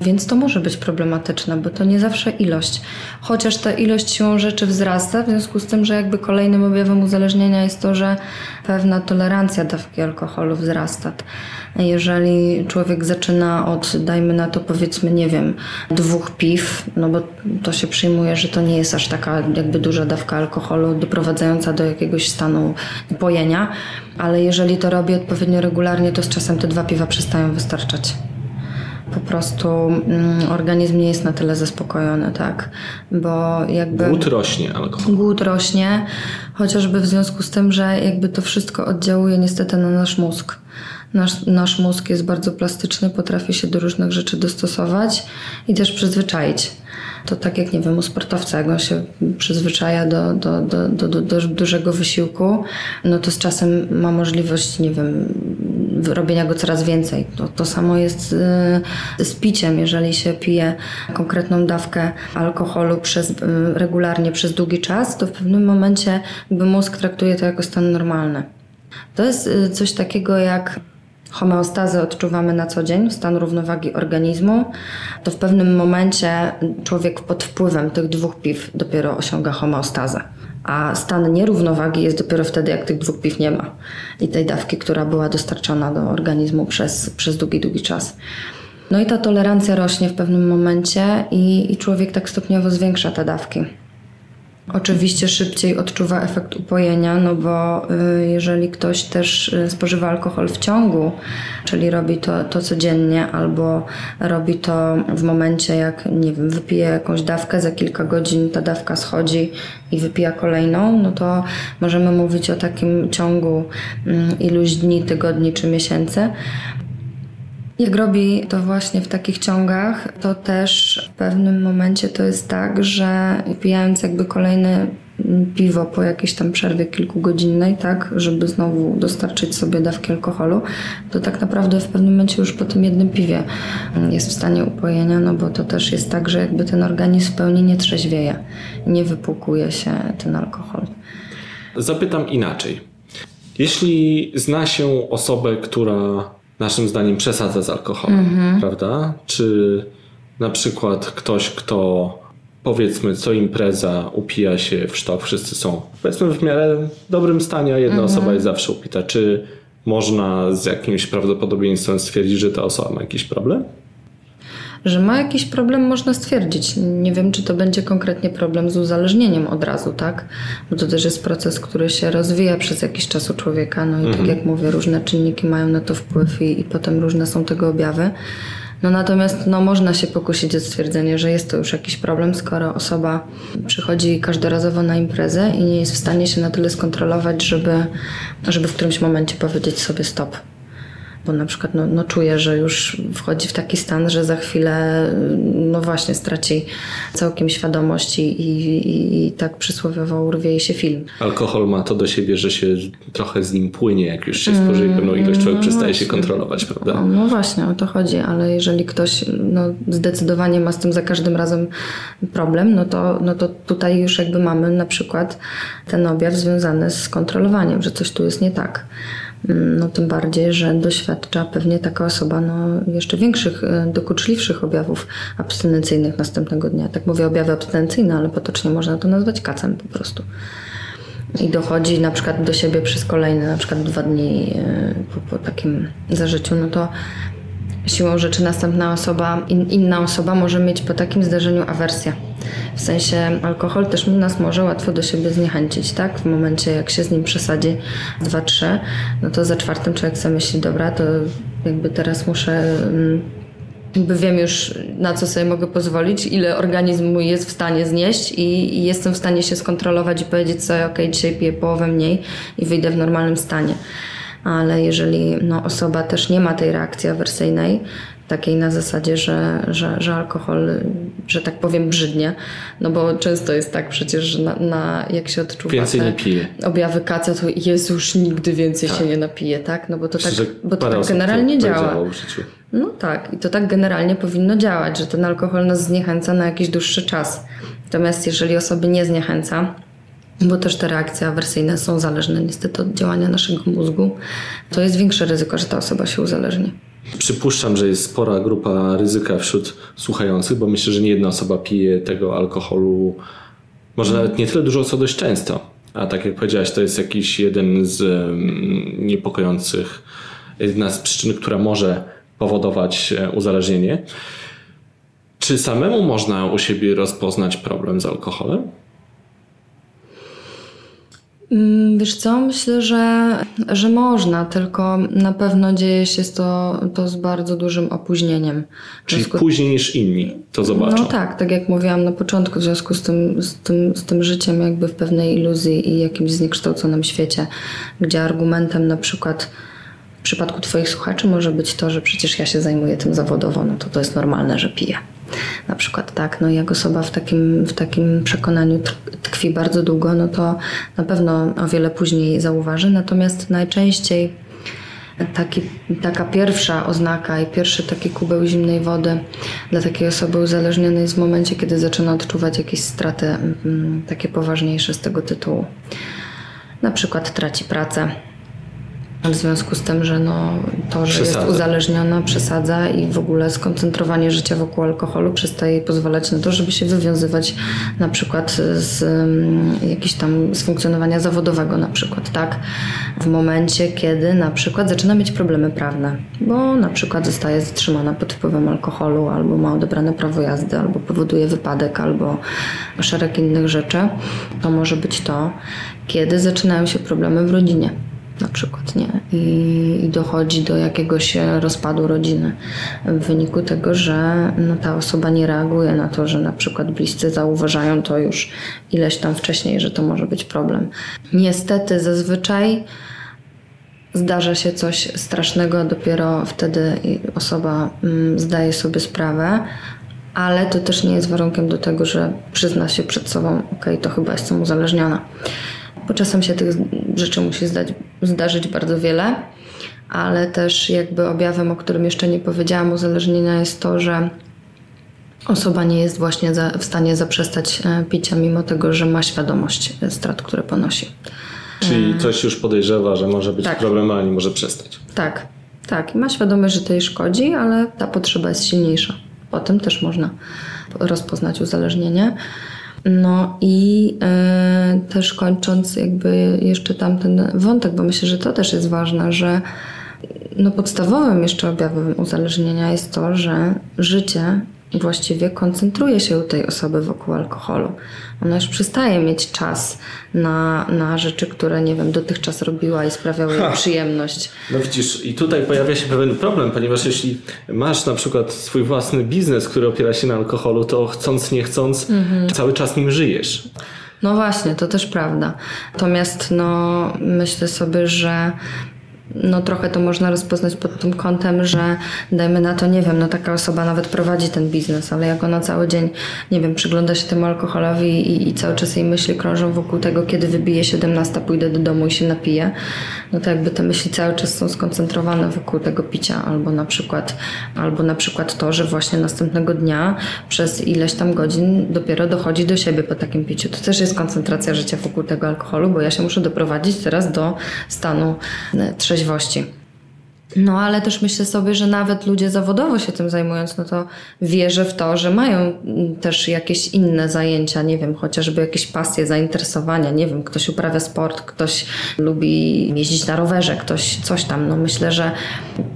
Więc to może być problematyczne, bo to nie zawsze ilość. Chociaż ta ilość siłą rzeczy wzrasta, w związku z tym, że jakby kolejnym objawem uzależnienia jest to, że pewna tolerancja dawki alkoholu wzrasta. Jeżeli człowiek zaczyna od, dajmy na to powiedzmy, nie wiem, dwóch piw, no bo to się przyjmuje, że to nie jest aż taka jakby duża dawka alkoholu doprowadzająca do jakiegoś stanu pojenia, ale jeżeli to robi odpowiednio regularnie, to z czasem te dwa piwa przestają wystarczać po prostu mm, organizm nie jest na tyle zaspokojony, tak? Bo jakby Głód rośnie alkohol. głód rośnie, chociażby w związku z tym, że jakby to wszystko oddziałuje niestety na nasz mózg. Nasz, nasz mózg jest bardzo plastyczny, potrafi się do różnych rzeczy dostosować i też przyzwyczaić. To tak jak, nie wiem, u sportowca, jak on się przyzwyczaja do, do, do, do, do, do dużego wysiłku, no to z czasem ma możliwość, nie wiem, robienia go coraz więcej. To, to samo jest y, z piciem. Jeżeli się pije konkretną dawkę alkoholu przez, y, regularnie przez długi czas, to w pewnym momencie jakby mózg traktuje to jako stan normalny. To jest y, coś takiego jak homeostazę odczuwamy na co dzień, stan równowagi organizmu, to w pewnym momencie człowiek pod wpływem tych dwóch piw dopiero osiąga homeostazę. A stan nierównowagi jest dopiero wtedy, jak tych dwóch piw nie ma i tej dawki, która była dostarczana do organizmu przez, przez długi, długi czas. No i ta tolerancja rośnie w pewnym momencie i, i człowiek tak stopniowo zwiększa te dawki. Oczywiście szybciej odczuwa efekt upojenia, no bo y, jeżeli ktoś też y, spożywa alkohol w ciągu, czyli robi to, to codziennie albo robi to w momencie, jak nie wiem, wypije jakąś dawkę, za kilka godzin ta dawka schodzi i wypija kolejną, no to możemy mówić o takim ciągu mm, iluś dni, tygodni czy miesięcy. Jak robi to właśnie w takich ciągach, to też w pewnym momencie to jest tak, że pijając jakby kolejne piwo po jakiejś tam przerwie kilkugodzinnej, tak, żeby znowu dostarczyć sobie dawki alkoholu, to tak naprawdę w pewnym momencie już po tym jednym piwie jest w stanie upojenia, no bo to też jest tak, że jakby ten organizm w pełni nie trzeźwieje, nie wypłukuje się ten alkohol. Zapytam inaczej. Jeśli zna się osobę, która naszym zdaniem przesadza z alkoholem, mhm. prawda? Czy na przykład ktoś, kto powiedzmy co impreza upija się w sztok, wszyscy są powiedzmy w miarę dobrym stanie, a jedna mhm. osoba jest zawsze upita. Czy można z jakimś prawdopodobieństwem stwierdzić, że ta osoba ma jakiś problem? Że ma jakiś problem, można stwierdzić. Nie wiem, czy to będzie konkretnie problem z uzależnieniem od razu, tak? Bo to też jest proces, który się rozwija przez jakiś czas u człowieka. No i tak mhm. tak jak mówię, różne czynniki mają na to wpływ i, i potem różne są tego objawy. No natomiast no, można się pokusić o stwierdzenie, że jest to już jakiś problem, skoro osoba przychodzi każdorazowo na imprezę i nie jest w stanie się na tyle skontrolować, żeby, żeby w którymś momencie powiedzieć sobie stop bo na przykład no, no czuję, że już wchodzi w taki stan, że za chwilę no właśnie straci całkiem świadomość i, i, i tak przysłowiowo urwie jej się film. Alkohol ma to do siebie, że się trochę z nim płynie, jak już się spożyje pewną ilość, człowiek no przestaje właśnie. się kontrolować, prawda? No, no, właśnie, o to chodzi, ale jeżeli ktoś no, zdecydowanie ma z tym za każdym razem problem, no to, no to tutaj już jakby mamy na przykład ten objaw związany z kontrolowaniem, że coś tu jest nie tak. No tym bardziej, że doświadcza pewnie taka osoba no, jeszcze większych, e, dokuczliwszych objawów abstynencyjnych następnego dnia. Tak mówię objawy abstynencyjne, ale potocznie można to nazwać kacem po prostu. I dochodzi na przykład do siebie przez kolejne na przykład dwa dni e, po, po takim zażyciu, no to siłą rzeczy następna osoba, in, inna osoba może mieć po takim zdarzeniu awersję. W sensie alkohol też nas może łatwo do siebie zniechęcić, tak? W momencie jak się z nim przesadzi dwa, trzy, no to za czwartym człowiek sobie myśli, dobra, to jakby teraz muszę mm, jakby wiem już na co sobie mogę pozwolić, ile organizm mój jest w stanie znieść i, i jestem w stanie się skontrolować i powiedzieć sobie, ok, dzisiaj piję połowę mniej i wyjdę w normalnym stanie ale jeżeli no, osoba też nie ma tej reakcji awersyjnej, takiej na zasadzie, że, że, że alkohol, że tak powiem, brzydnie, no bo często jest tak przecież, że na, na jak się odczuwa więcej nie pije. objawy kaca, to Jezu, już nigdy więcej tak. się nie napije, tak? No bo to Myślę, tak, bo to tak generalnie działa. No tak, i to tak generalnie powinno działać, że ten alkohol nas zniechęca na jakiś dłuższy czas. Natomiast jeżeli osoby nie zniechęca, bo też te reakcje awersyjne są zależne niestety od działania naszego mózgu, to jest większe ryzyko, że ta osoba się uzależni. Przypuszczam, że jest spora grupa ryzyka wśród słuchających, bo myślę, że nie jedna osoba pije tego alkoholu, może nawet nie tyle dużo, co dość często. A tak jak powiedziałaś, to jest jakiś jeden z niepokojących, jedna z przyczyn, która może powodować e, uzależnienie. Czy samemu można u siebie rozpoznać problem z alkoholem? Mm, wiesz co, myślę, że, że można, tylko na pewno dzieje się to, to z bardzo dużym opóźnieniem. Czyli związku... później niż inni to zobaczą. No tak, tak jak mówiłam na początku, w związku z tym, z, tym, z tym życiem jakby w pewnej iluzji i jakimś zniekształconym świecie, gdzie argumentem na przykład przypadku Twoich słuchaczy może być to, że przecież ja się zajmuję tym zawodowo, no to to jest normalne, że piję. Na przykład, tak, no jak osoba w takim, w takim przekonaniu tkwi bardzo długo, no to na pewno o wiele później zauważy, natomiast najczęściej taki, taka pierwsza oznaka i pierwszy taki kubeł zimnej wody dla takiej osoby uzależnionej jest w momencie, kiedy zaczyna odczuwać jakieś straty mm, takie poważniejsze z tego tytułu. Na przykład traci pracę, w związku z tym, że no, to, że Przesadza. jest uzależniona, przesadza i w ogóle skoncentrowanie życia wokół alkoholu przestaje jej pozwalać na to, żeby się wywiązywać na przykład z um, jakiś tam z funkcjonowania zawodowego na przykład, tak? W momencie, kiedy na przykład zaczyna mieć problemy prawne, bo na przykład zostaje zatrzymana pod wpływem alkoholu, albo ma odebrane prawo jazdy, albo powoduje wypadek, albo szereg innych rzeczy, to może być to, kiedy zaczynają się problemy w rodzinie na przykład, nie? I, I, dochodzi do jakiegoś rozpadu rodziny w wyniku tego, że no, ta osoba nie reaguje na to, że na przykład bliscy zauważają to już ileś tam wcześniej, że to może być problem. Niestety zazwyczaj zdarza się coś strasznego, dopiero wtedy osoba mm, zdaje sobie sprawę, ale to też nie jest warunkiem do tego, że przyzna się przed sobą, ok, to chyba jestem uzależniona bo czasem się tych rzeczy musi zdać, zdarzyć bardzo wiele, ale też jakby objawem, o którym jeszcze nie powiedziałam, uzależnienia jest to, że osoba nie jest właśnie za, w stanie zaprzestać picia, mimo tego, że ma świadomość strat, które ponosi. Czyli coś już podejrzewa, że może być tak. problem, a nie może przestać. Tak, tak. I ma świadomość, że to jej szkodzi, ale ta potrzeba jest silniejsza. Po tym też można rozpoznać uzależnienie. No i e, też kończąc jakby jeszcze tamten wątek, bo myślę, że to też jest ważne, że no podstawowym jeszcze objawem uzależnienia jest to, że życie właściwie koncentruje się u tej osoby wokół alkoholu. Ona już przestaje mieć czas na, na rzeczy, które, nie wiem, dotychczas robiła i sprawiały jej przyjemność. No widzisz, i tutaj pojawia się pewien problem, ponieważ jeśli masz na przykład swój własny biznes, który opiera się na alkoholu, to chcąc, nie chcąc, mhm. cały czas nim żyjesz. No właśnie, to też prawda. Natomiast no, myślę sobie, że no trochę to można rozpoznać pod tym kątem, że dajmy na to, nie wiem, no taka osoba nawet prowadzi ten biznes, ale jak ona cały dzień, nie wiem, przygląda się temu alkoholowi i, i cały czas jej myśli krążą wokół tego, kiedy wybije 17, pójdę do domu i się napiję, no to jakby te myśli cały czas są skoncentrowane wokół tego picia, albo na przykład, albo na przykład to, że właśnie następnego dnia przez ileś tam godzin dopiero dochodzi do siebie po takim piciu. To też jest koncentracja życia wokół tego alkoholu, bo ja się muszę doprowadzić teraz do stanu trzeźwego trzeźwości. No ale też myślę sobie, że nawet ludzie zawodowo się tym zajmując, no to wierzę w to, że mają też jakieś inne zajęcia, nie wiem, chociażby jakieś pasje, zainteresowania, nie wiem, ktoś uprawia sport, ktoś lubi jeździć na rowerze, ktoś coś tam. No myślę, że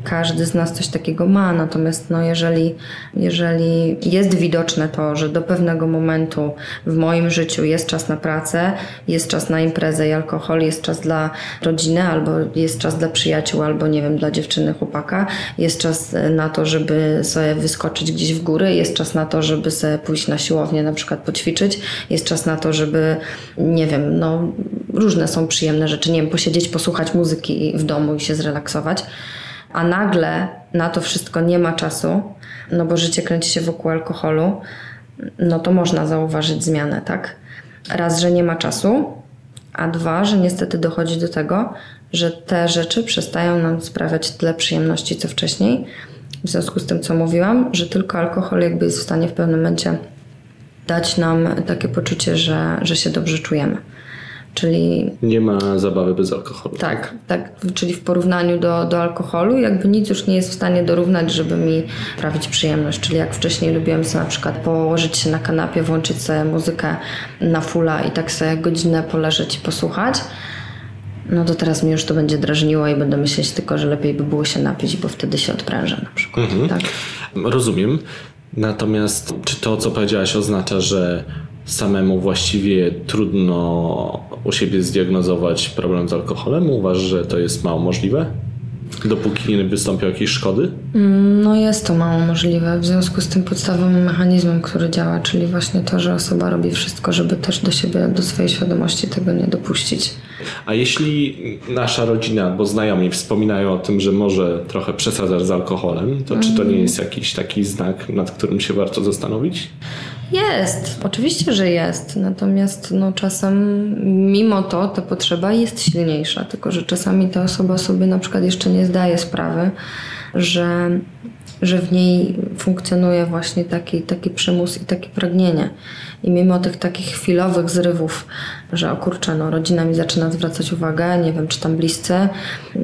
każdy z nas coś takiego ma, natomiast no jeżeli, jeżeli jest widoczne to, że do pewnego momentu w moim życiu jest czas na pracę, jest czas na imprezę i alkohol, jest czas dla rodziny, albo jest czas dla przyjaciół, albo nie wiem, dla dziewczyny, chłopaka, jest czas na to, żeby sobie wyskoczyć gdzieś w góry, jest czas na to, żeby sobie pójść na siłownię, na przykład poćwiczyć, jest czas na to, żeby, nie wiem, no różne są przyjemne rzeczy, nie wiem, posiedzieć, posłuchać muzyki w domu i się zrelaksować. A nagle na to wszystko nie ma czasu, no bo życie kręci się wokół alkoholu, no to można zauważyć zmianę, tak? Raz, że nie ma czasu, a dwa, że niestety dochodzi do tego, że te rzeczy przestają nam sprawiać tyle przyjemności co wcześniej. W związku z tym, co mówiłam, że tylko alkohol jakby jest w stanie w pewnym momencie dać nam takie poczucie, że, że się dobrze czujemy. Czyli. Nie ma zabawy bez alkoholu. Tak, tak. Czyli w porównaniu do, do alkoholu, jakby nic już nie jest w stanie dorównać, żeby mi sprawić przyjemność. Czyli jak wcześniej lubiłem sobie na przykład położyć się na kanapie, włączyć sobie muzykę na fula i tak sobie godzinę poleżeć i posłuchać. No to teraz mi już to będzie drażniło i będę myśleć tylko, że lepiej by było się napić, bo wtedy się odprężę na przykład. Mhm. Tak? Rozumiem. Natomiast czy to, co powiedziałaś, oznacza, że samemu właściwie trudno u siebie zdiagnozować problem z alkoholem? Uważasz, że to jest mało możliwe? Dopóki nie wystąpią jakieś szkody? No jest to mało możliwe. W związku z tym podstawowym mechanizmem, który działa, czyli właśnie to, że osoba robi wszystko, żeby też do siebie, do swojej świadomości tego nie dopuścić. A jeśli nasza rodzina, bo znajomi wspominają o tym, że może trochę przesadzasz z alkoholem, to czy to nie jest jakiś taki znak, nad którym się warto zastanowić? Jest, oczywiście, że jest. Natomiast no, czasem mimo to ta potrzeba jest silniejsza, tylko że czasami ta osoba sobie na przykład jeszcze nie zdaje sprawy, że, że w niej funkcjonuje właśnie taki, taki przymus i takie pragnienie. I mimo tych takich chwilowych zrywów, że o kurczę, no, rodzina mi zaczyna zwracać uwagę, nie wiem, czy tam bliscy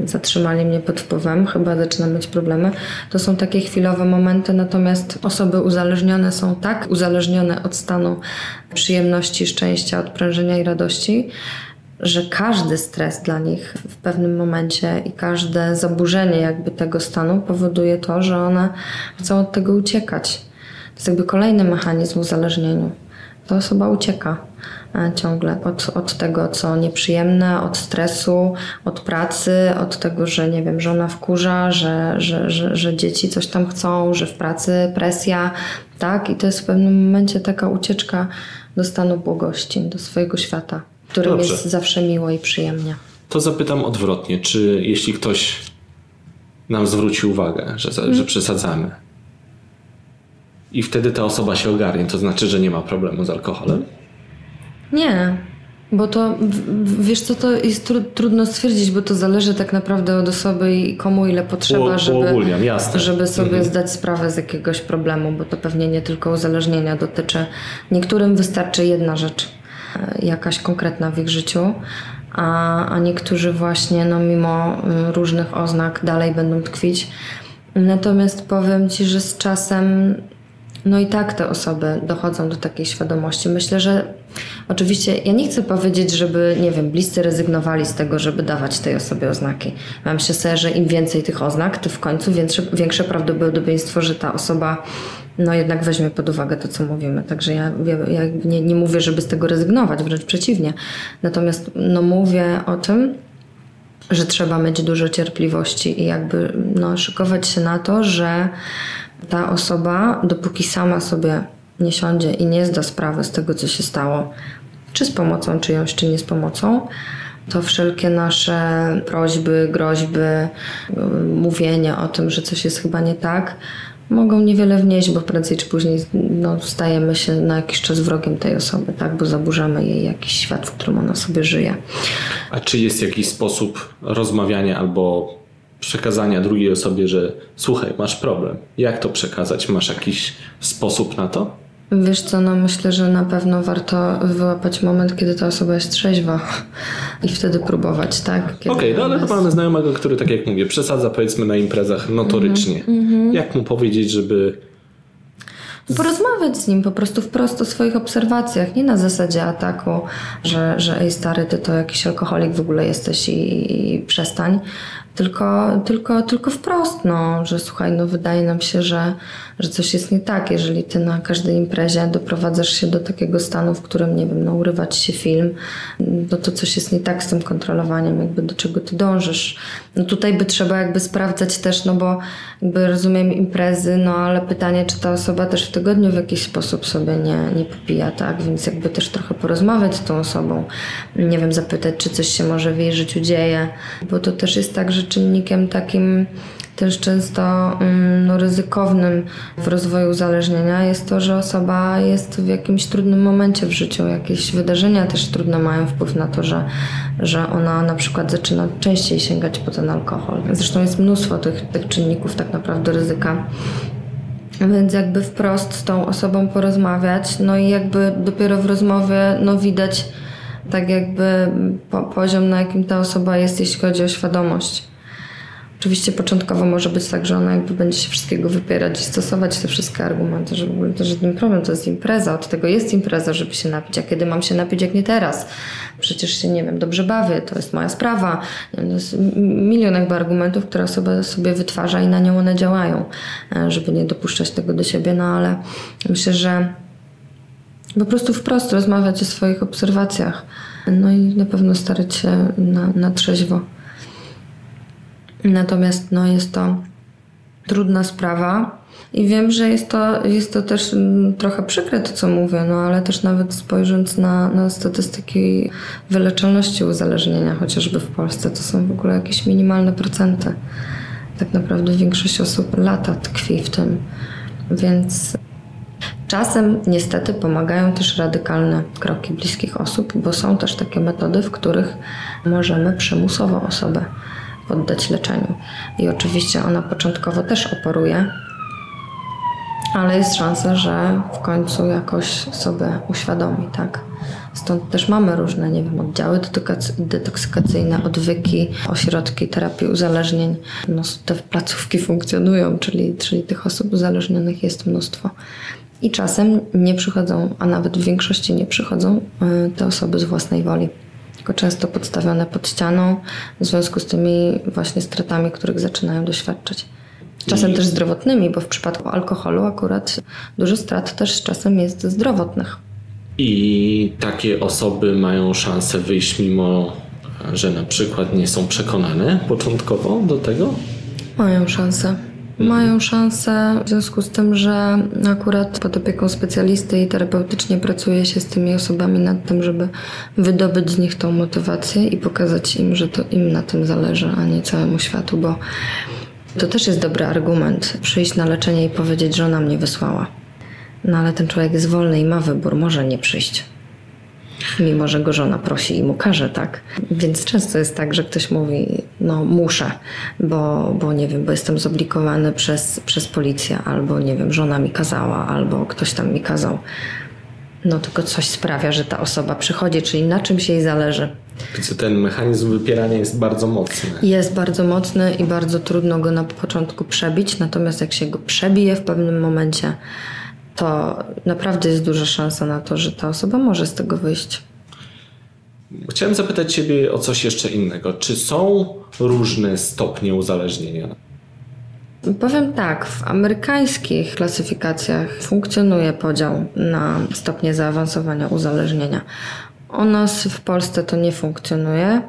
zatrzymali mnie pod wpływem, chyba zaczynam mieć problemy, to są takie chwilowe momenty, natomiast osoby uzależnione są tak uzależnione od stanu przyjemności, szczęścia, odprężenia i radości, że każdy stres dla nich w pewnym momencie i każde zaburzenie jakby tego stanu powoduje to, że one chcą od tego uciekać. To jest jakby kolejny mechanizm w uzależnieniu. Ta osoba ucieka e, ciągle od, od tego, co nieprzyjemne, od stresu, od pracy, od tego, że nie wiem, żona wkurza, że, że, że, że dzieci coś tam chcą, że w pracy presja, tak? I to jest w pewnym momencie taka ucieczka do stanu błogości, do swojego świata którym Dobrze. jest zawsze miło i przyjemnie. To zapytam odwrotnie, czy jeśli ktoś nam zwróci uwagę, że, hmm. że przesadzamy i wtedy ta osoba się ogarnie, to znaczy, że nie ma problemu z alkoholem? Nie, bo to, wiesz co, to jest tru, trudno stwierdzić, bo to zależy tak naprawdę od osoby i komu ile potrzeba, żeby, żeby sobie mhm. zdać sprawę z jakiegoś problemu, bo to pewnie nie tylko uzależnienia dotyczy. Niektórym wystarczy jedna rzecz jakaś konkretna w ich życiu, a, a niektórzy właśnie no, mimo mm, różnych oznak dalej będą tkwić. Natomiast powiem Ci, że z czasem no i tak te osoby dochodzą do takiej świadomości. Myślę, że oczywiście ja nie chcę powiedzieć, żeby, nie wiem, bliscy rezygnowali z tego, żeby dawać tej osobie oznaki. Mam się sobie, że im więcej tych oznak, to w końcu większe, większe prawdopodobieństwo, że ta osoba no jednak weźmie pod uwagę to, co mówimy. Także ja, ja, ja nie, nie mówię, żeby z tego rezygnować, wręcz przeciwnie. Natomiast no, mówię o tym, że trzeba mieć dużo cierpliwości i jakby no, szykować się na to, że ta osoba, dopóki sama sobie nie siądzie i nie zda sprawy z tego, co się stało, czy z pomocą czyjąś, czy nie z pomocą, to wszelkie nasze prośby, groźby, mówienie o tym, że coś jest chyba nie tak, mogą niewiele wnieść, bo prędzej czy później no, stajemy się na jakiś czas wrogiem tej osoby, tak? bo zaburzamy jej jakiś świat, w którym ona sobie żyje. A czy jest jakiś sposób rozmawiania albo przekazania drugiej osobie, że słuchaj, masz problem. Jak to przekazać? Masz jakiś sposób na to? Wiesz co, no myślę, że na pewno warto wyłapać moment, kiedy ta osoba jest trzeźwa i wtedy próbować, tak? Okej, okay, no ale chyba mamy znajomego, który tak jak mówię, przesadza powiedzmy na imprezach notorycznie. Mm -hmm. Jak mu powiedzieć, żeby Porozmawiać z nim po prostu wprost o swoich obserwacjach, nie na zasadzie ataku, że, że ej stary, ty to jakiś alkoholik w ogóle jesteś i, i przestań, tylko, tylko, tylko wprost, no, że słuchaj, no wydaje nam się, że, że coś jest nie tak, jeżeli ty na każdej imprezie doprowadzasz się do takiego stanu, w którym, nie wiem, no urywać się film, no to coś jest nie tak z tym kontrolowaniem, jakby do czego ty dążysz. No tutaj by trzeba jakby sprawdzać też, no bo jakby rozumiem imprezy, no ale pytanie, czy ta osoba też w tygodniu w jakiś sposób sobie nie, nie popija, tak? Więc jakby też trochę porozmawiać z tą osobą, nie wiem, zapytać, czy coś się może w jej życiu dzieje, bo to też jest tak, że czynnikiem takim też często mm, no, ryzykownym w rozwoju uzależnienia jest to, że osoba jest w jakimś trudnym momencie w życiu. Jakieś wydarzenia też trudne mają wpływ na to, że, że ona na przykład zaczyna częściej sięgać po ten alkohol. Zresztą jest mnóstwo tych, tych czynników tak naprawdę ryzyka. Więc jakby wprost z tą osobą porozmawiać, no i jakby dopiero w rozmowie no widać tak jakby po, poziom, na jakim ta osoba jest, jeśli chodzi o świadomość. Oczywiście początkowo może być tak, że ona jakby będzie się wszystkiego wypierać i stosować te wszystkie argumenty, że w ogóle to żaden problem, to jest impreza, od tego jest impreza, żeby się napić, a kiedy mam się napić, jak nie teraz? Przecież się, nie wiem, dobrze bawię, to jest moja sprawa. to jest milion jakby argumentów, które osoba sobie wytwarza i na nią one działają, e, żeby nie dopuszczać tego do siebie, no ale myślę, że po prostu wprost rozmawiać o swoich obserwacjach, no i na pewno starać się na, na trzeźwo. Natomiast no, jest to trudna sprawa. I wiem, że jest to, jest to też mm, trochę przykre to, co mówię, no ale też nawet spojrząc na, na statystyki wyleczalności uzależnienia, chociażby w Polsce, to są w ogóle jakieś minimalne procenty. Tak naprawdę większość osób lata tkwi w tym. Więc czasem niestety pomagają też radykalne kroki bliskich osób, bo są też takie metody, w których możemy przymusowo osobę poddać leczeniu. I oczywiście ona początkowo też oporuje, ale jest szansa, że w końcu jakoś sobie uświadomi, tak? Stąd też mamy różne, nie wiem, oddziały detoksykacyjne, odwyki, ośrodki terapii uzależnień. No, te placówki funkcjonują, czyli, czyli tych osób uzależnionych jest mnóstwo. I czasem nie przychodzą, a nawet w większości nie przychodzą y, te osoby z własnej woli. Tylko często podstawione pod ścianą w związku z tymi właśnie stratami, których zaczynają doświadczać. Czasem I... też zdrowotnymi, bo w przypadku alkoholu akurat dużo strat też czasem jest zdrowotnych. I takie osoby mają szansę wyjść, mimo że na przykład nie są przekonane początkowo do tego? Mają szansę. Mają szansę w związku z tym, że akurat pod opieką specjalisty i terapeutycznie pracuje się z tymi osobami nad tym, żeby wydobyć z nich tą motywację i pokazać im, że to im na tym zależy, a nie całemu światu, bo to też jest dobry argument. Przyjść na leczenie i powiedzieć, że ona mnie wysłała. No ale ten człowiek jest wolny i ma wybór, może nie przyjść. Mimo, że go żona prosi i mu każe, tak? Więc często jest tak, że ktoś mówi, no muszę, bo, bo nie wiem, bo jestem zobligowany przez, przez policję, albo nie wiem, żona mi kazała, albo ktoś tam mi kazał. No tylko coś sprawia, że ta osoba przychodzi, czyli na czymś jej zależy. Ten mechanizm wypierania jest bardzo mocny. Jest bardzo mocny i bardzo trudno go na początku przebić, natomiast jak się go przebije w pewnym momencie, to naprawdę jest duża szansa na to, że ta osoba może z tego wyjść. Chciałem zapytać Ciebie o coś jeszcze innego. Czy są różne stopnie uzależnienia? Powiem tak, w amerykańskich klasyfikacjach funkcjonuje podział na stopnie zaawansowania uzależnienia. U nas w Polsce to nie funkcjonuje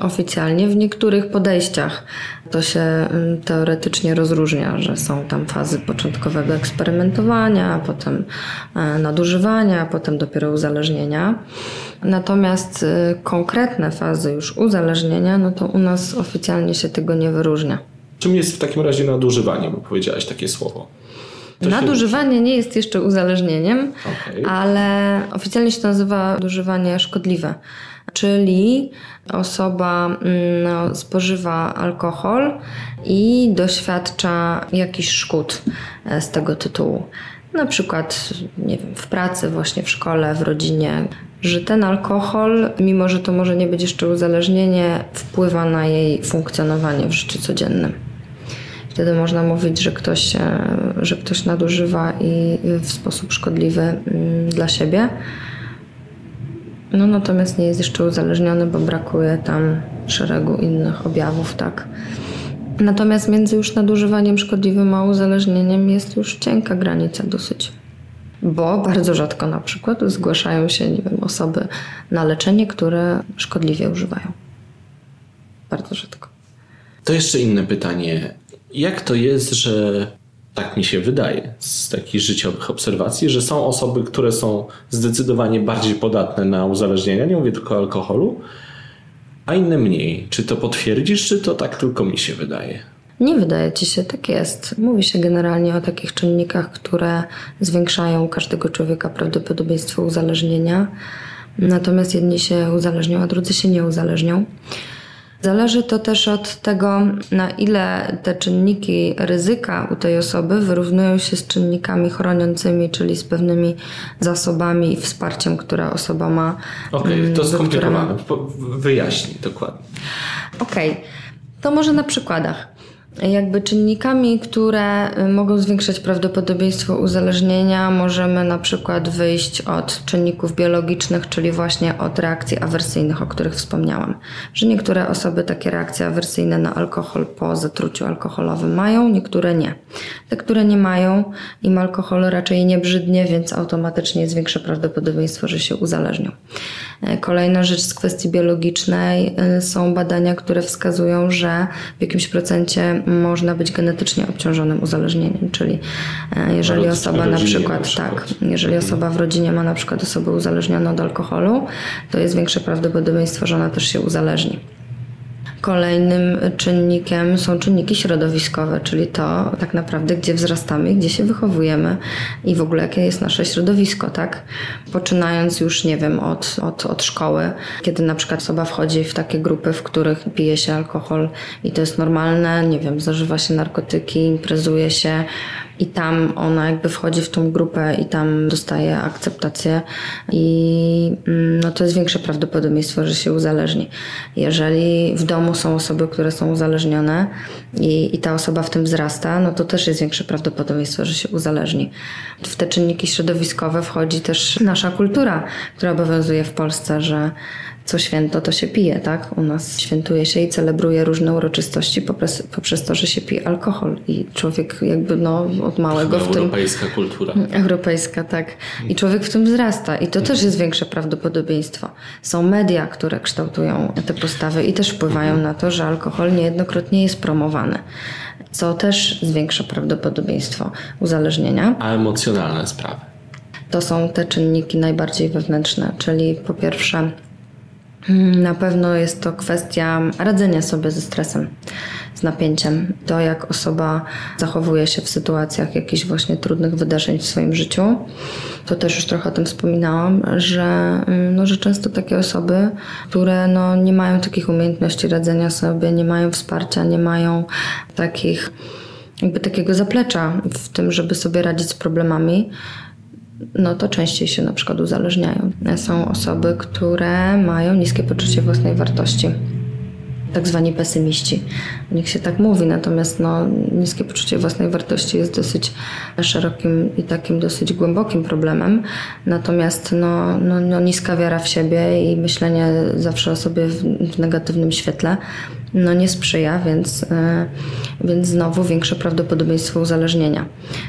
oficjalnie. W niektórych podejściach to się mm, teoretycznie rozróżnia, że są tam fazy początkowego eksperymentowania, potem e, nadużywania, potem dopiero uzależnienia. Natomiast y, konkretne fazy już uzależnienia, no to u nas oficjalnie się tego nie wyróżnia. Czym jest w takim razie nadużywanie, bo powiedziałaś takie słowo? To Nadużywanie nie jest jeszcze uzależnieniem, okay. ale oficjalnie się nazywa nadużywanie szkodliwe. Czyli osoba mm, no, spożywa alkohol i doświadcza jakichś szkód e, z tego tytułu. Na przykład, nie wiem, w pracy, właśnie w szkole, w rodzinie, że ten alkohol, mimo że to może nie być jeszcze uzależnienie, wpływa na jej funkcjonowanie w życiu codziennym. Wtedy można mówić, że ktoś, e, że ktoś nadużywa i w sposób szkodliwy mm, dla siebie. No natomiast nie jest jeszcze uzależniony, bo brakuje tam szeregu innych objawów, tak. Natomiast między już nadużywaniem szkodliwym a uzależnieniem jest już cienka granica dosyć. Bo bardzo rzadko na przykład zgłaszają się nie wiem, osoby na leczenie, które szkodliwie używają. Bardzo rzadko. To jeszcze inne pytanie. Jak to jest, że tak mi się wydaje z takich życiowych obserwacji, że są osoby, które są zdecydowanie bardziej podatne na uzależnienia, nie mówię tylko o alkoholu, a inne mniej. Czy to potwierdzisz, czy to tak tylko mi się wydaje? Nie wydaje ci się, tak jest. Mówi się generalnie o takich czynnikach, które zwiększają każdego człowieka prawdopodobieństwo uzależnienia. Natomiast jedni się uzależnią, a drudzy się nie uzależnią. Zależy to też od tego, na ile te czynniki ryzyka u tej osoby wyrównują się z czynnikami chroniącymi, czyli z pewnymi zasobami i wsparciem, które osoba ma. Okej, okay, to mm, skomplikowane. Wyjaśnij dokładnie. Okej, okay. to może na przykładach. Jakby czynnikami, które y, mogą zwiększać prawdopodobieństwo uzależnienia, możemy na przykład wyjść od czynników biologicznych, czyli właśnie od reakcji awersyjnych, o których wspomniałam. Że niektóre osoby takie reakcje awersyjne na alkohol po zatruciu alkoholowym mają, niektóre nie. Te, które nie mają, im alkohol raczej nie brzydnie, więc automatycznie jest większe prawdopodobieństwo, że się uzależnią. E, kolejna rzecz z kwestii biologicznej e, są badania, które wskazują, że w jakimś procencie można być genetycznie obciążonym uzależnieniem, czyli e, jeżeli osoba na przykład, na przykład, tak, jeżeli osoba w rodzinie ma na przykład osobę uzależnioną od alkoholu, to jest większe prawdopodobieństwo, że ona też się uzależni. Kolejnym czynnikiem są czynniki środowiskowe, czyli to tak naprawdę, gdzie wzrastamy, gdzie się wychowujemy i w ogóle jakie jest nasze środowisko, tak? Poczynając już, nie wiem, od, od, od szkoły, kiedy na przykład osoba wchodzi w takie grupy, w których pije się alkohol i to jest normalne, nie wiem, zażywa się narkotyki, imprezuje się, i tam ona jakby wchodzi w tą grupę i tam dostaje akceptację i mm, no to jest większe prawdopodobieństwo, że się uzależni. Jeżeli w domu są osoby, które są uzależnione i, i ta osoba w tym wzrasta, no to też jest większe prawdopodobieństwo, że się uzależni. W te czynniki środowiskowe wchodzi też nasza kultura, która obowiązuje w Polsce, że co święto, to się pije, tak? U nas świętuje się i celebruje różne uroczystości poprzez, poprzez to, że się pije alkohol i człowiek jakby no od małego w tym... Europejska kultura. Europejska, tak. I człowiek w tym wzrasta i to też jest większe prawdopodobieństwo. Są media, które kształtują te postawy i też wpływają na to, że alkohol niejednokrotnie jest promowany co też zwiększa prawdopodobieństwo uzależnienia. A emocjonalne sprawy? To są te czynniki najbardziej wewnętrzne, czyli po pierwsze na pewno jest to kwestia radzenia sobie ze stresem, z napięciem. To, jak osoba zachowuje się w sytuacjach jakichś właśnie trudnych wydarzeń w swoim życiu. To też już trochę o tym wspominałam, że, mm, no, że często takie osoby, które no, nie mają takich umiejętności radzenia sobie, nie mają wsparcia, nie mają takich jakby takiego zaplecza w tym, żeby sobie radzić z problemami, no to częściej się na przykład uzależniają. Są osoby, które mają niskie poczucie własnej wartości. Tak zwani pesymiści. O nich się tak mówi, natomiast no, niskie poczucie własnej wartości jest dosyć szerokim i takim dosyć głębokim problemem. Natomiast no, no, no niska wiara w siebie i myślenie zawsze o sobie w, w negatywnym świetle no nie sprzyja, więc, e, więc znowu większe prawdopodobieństwo uzależnienia.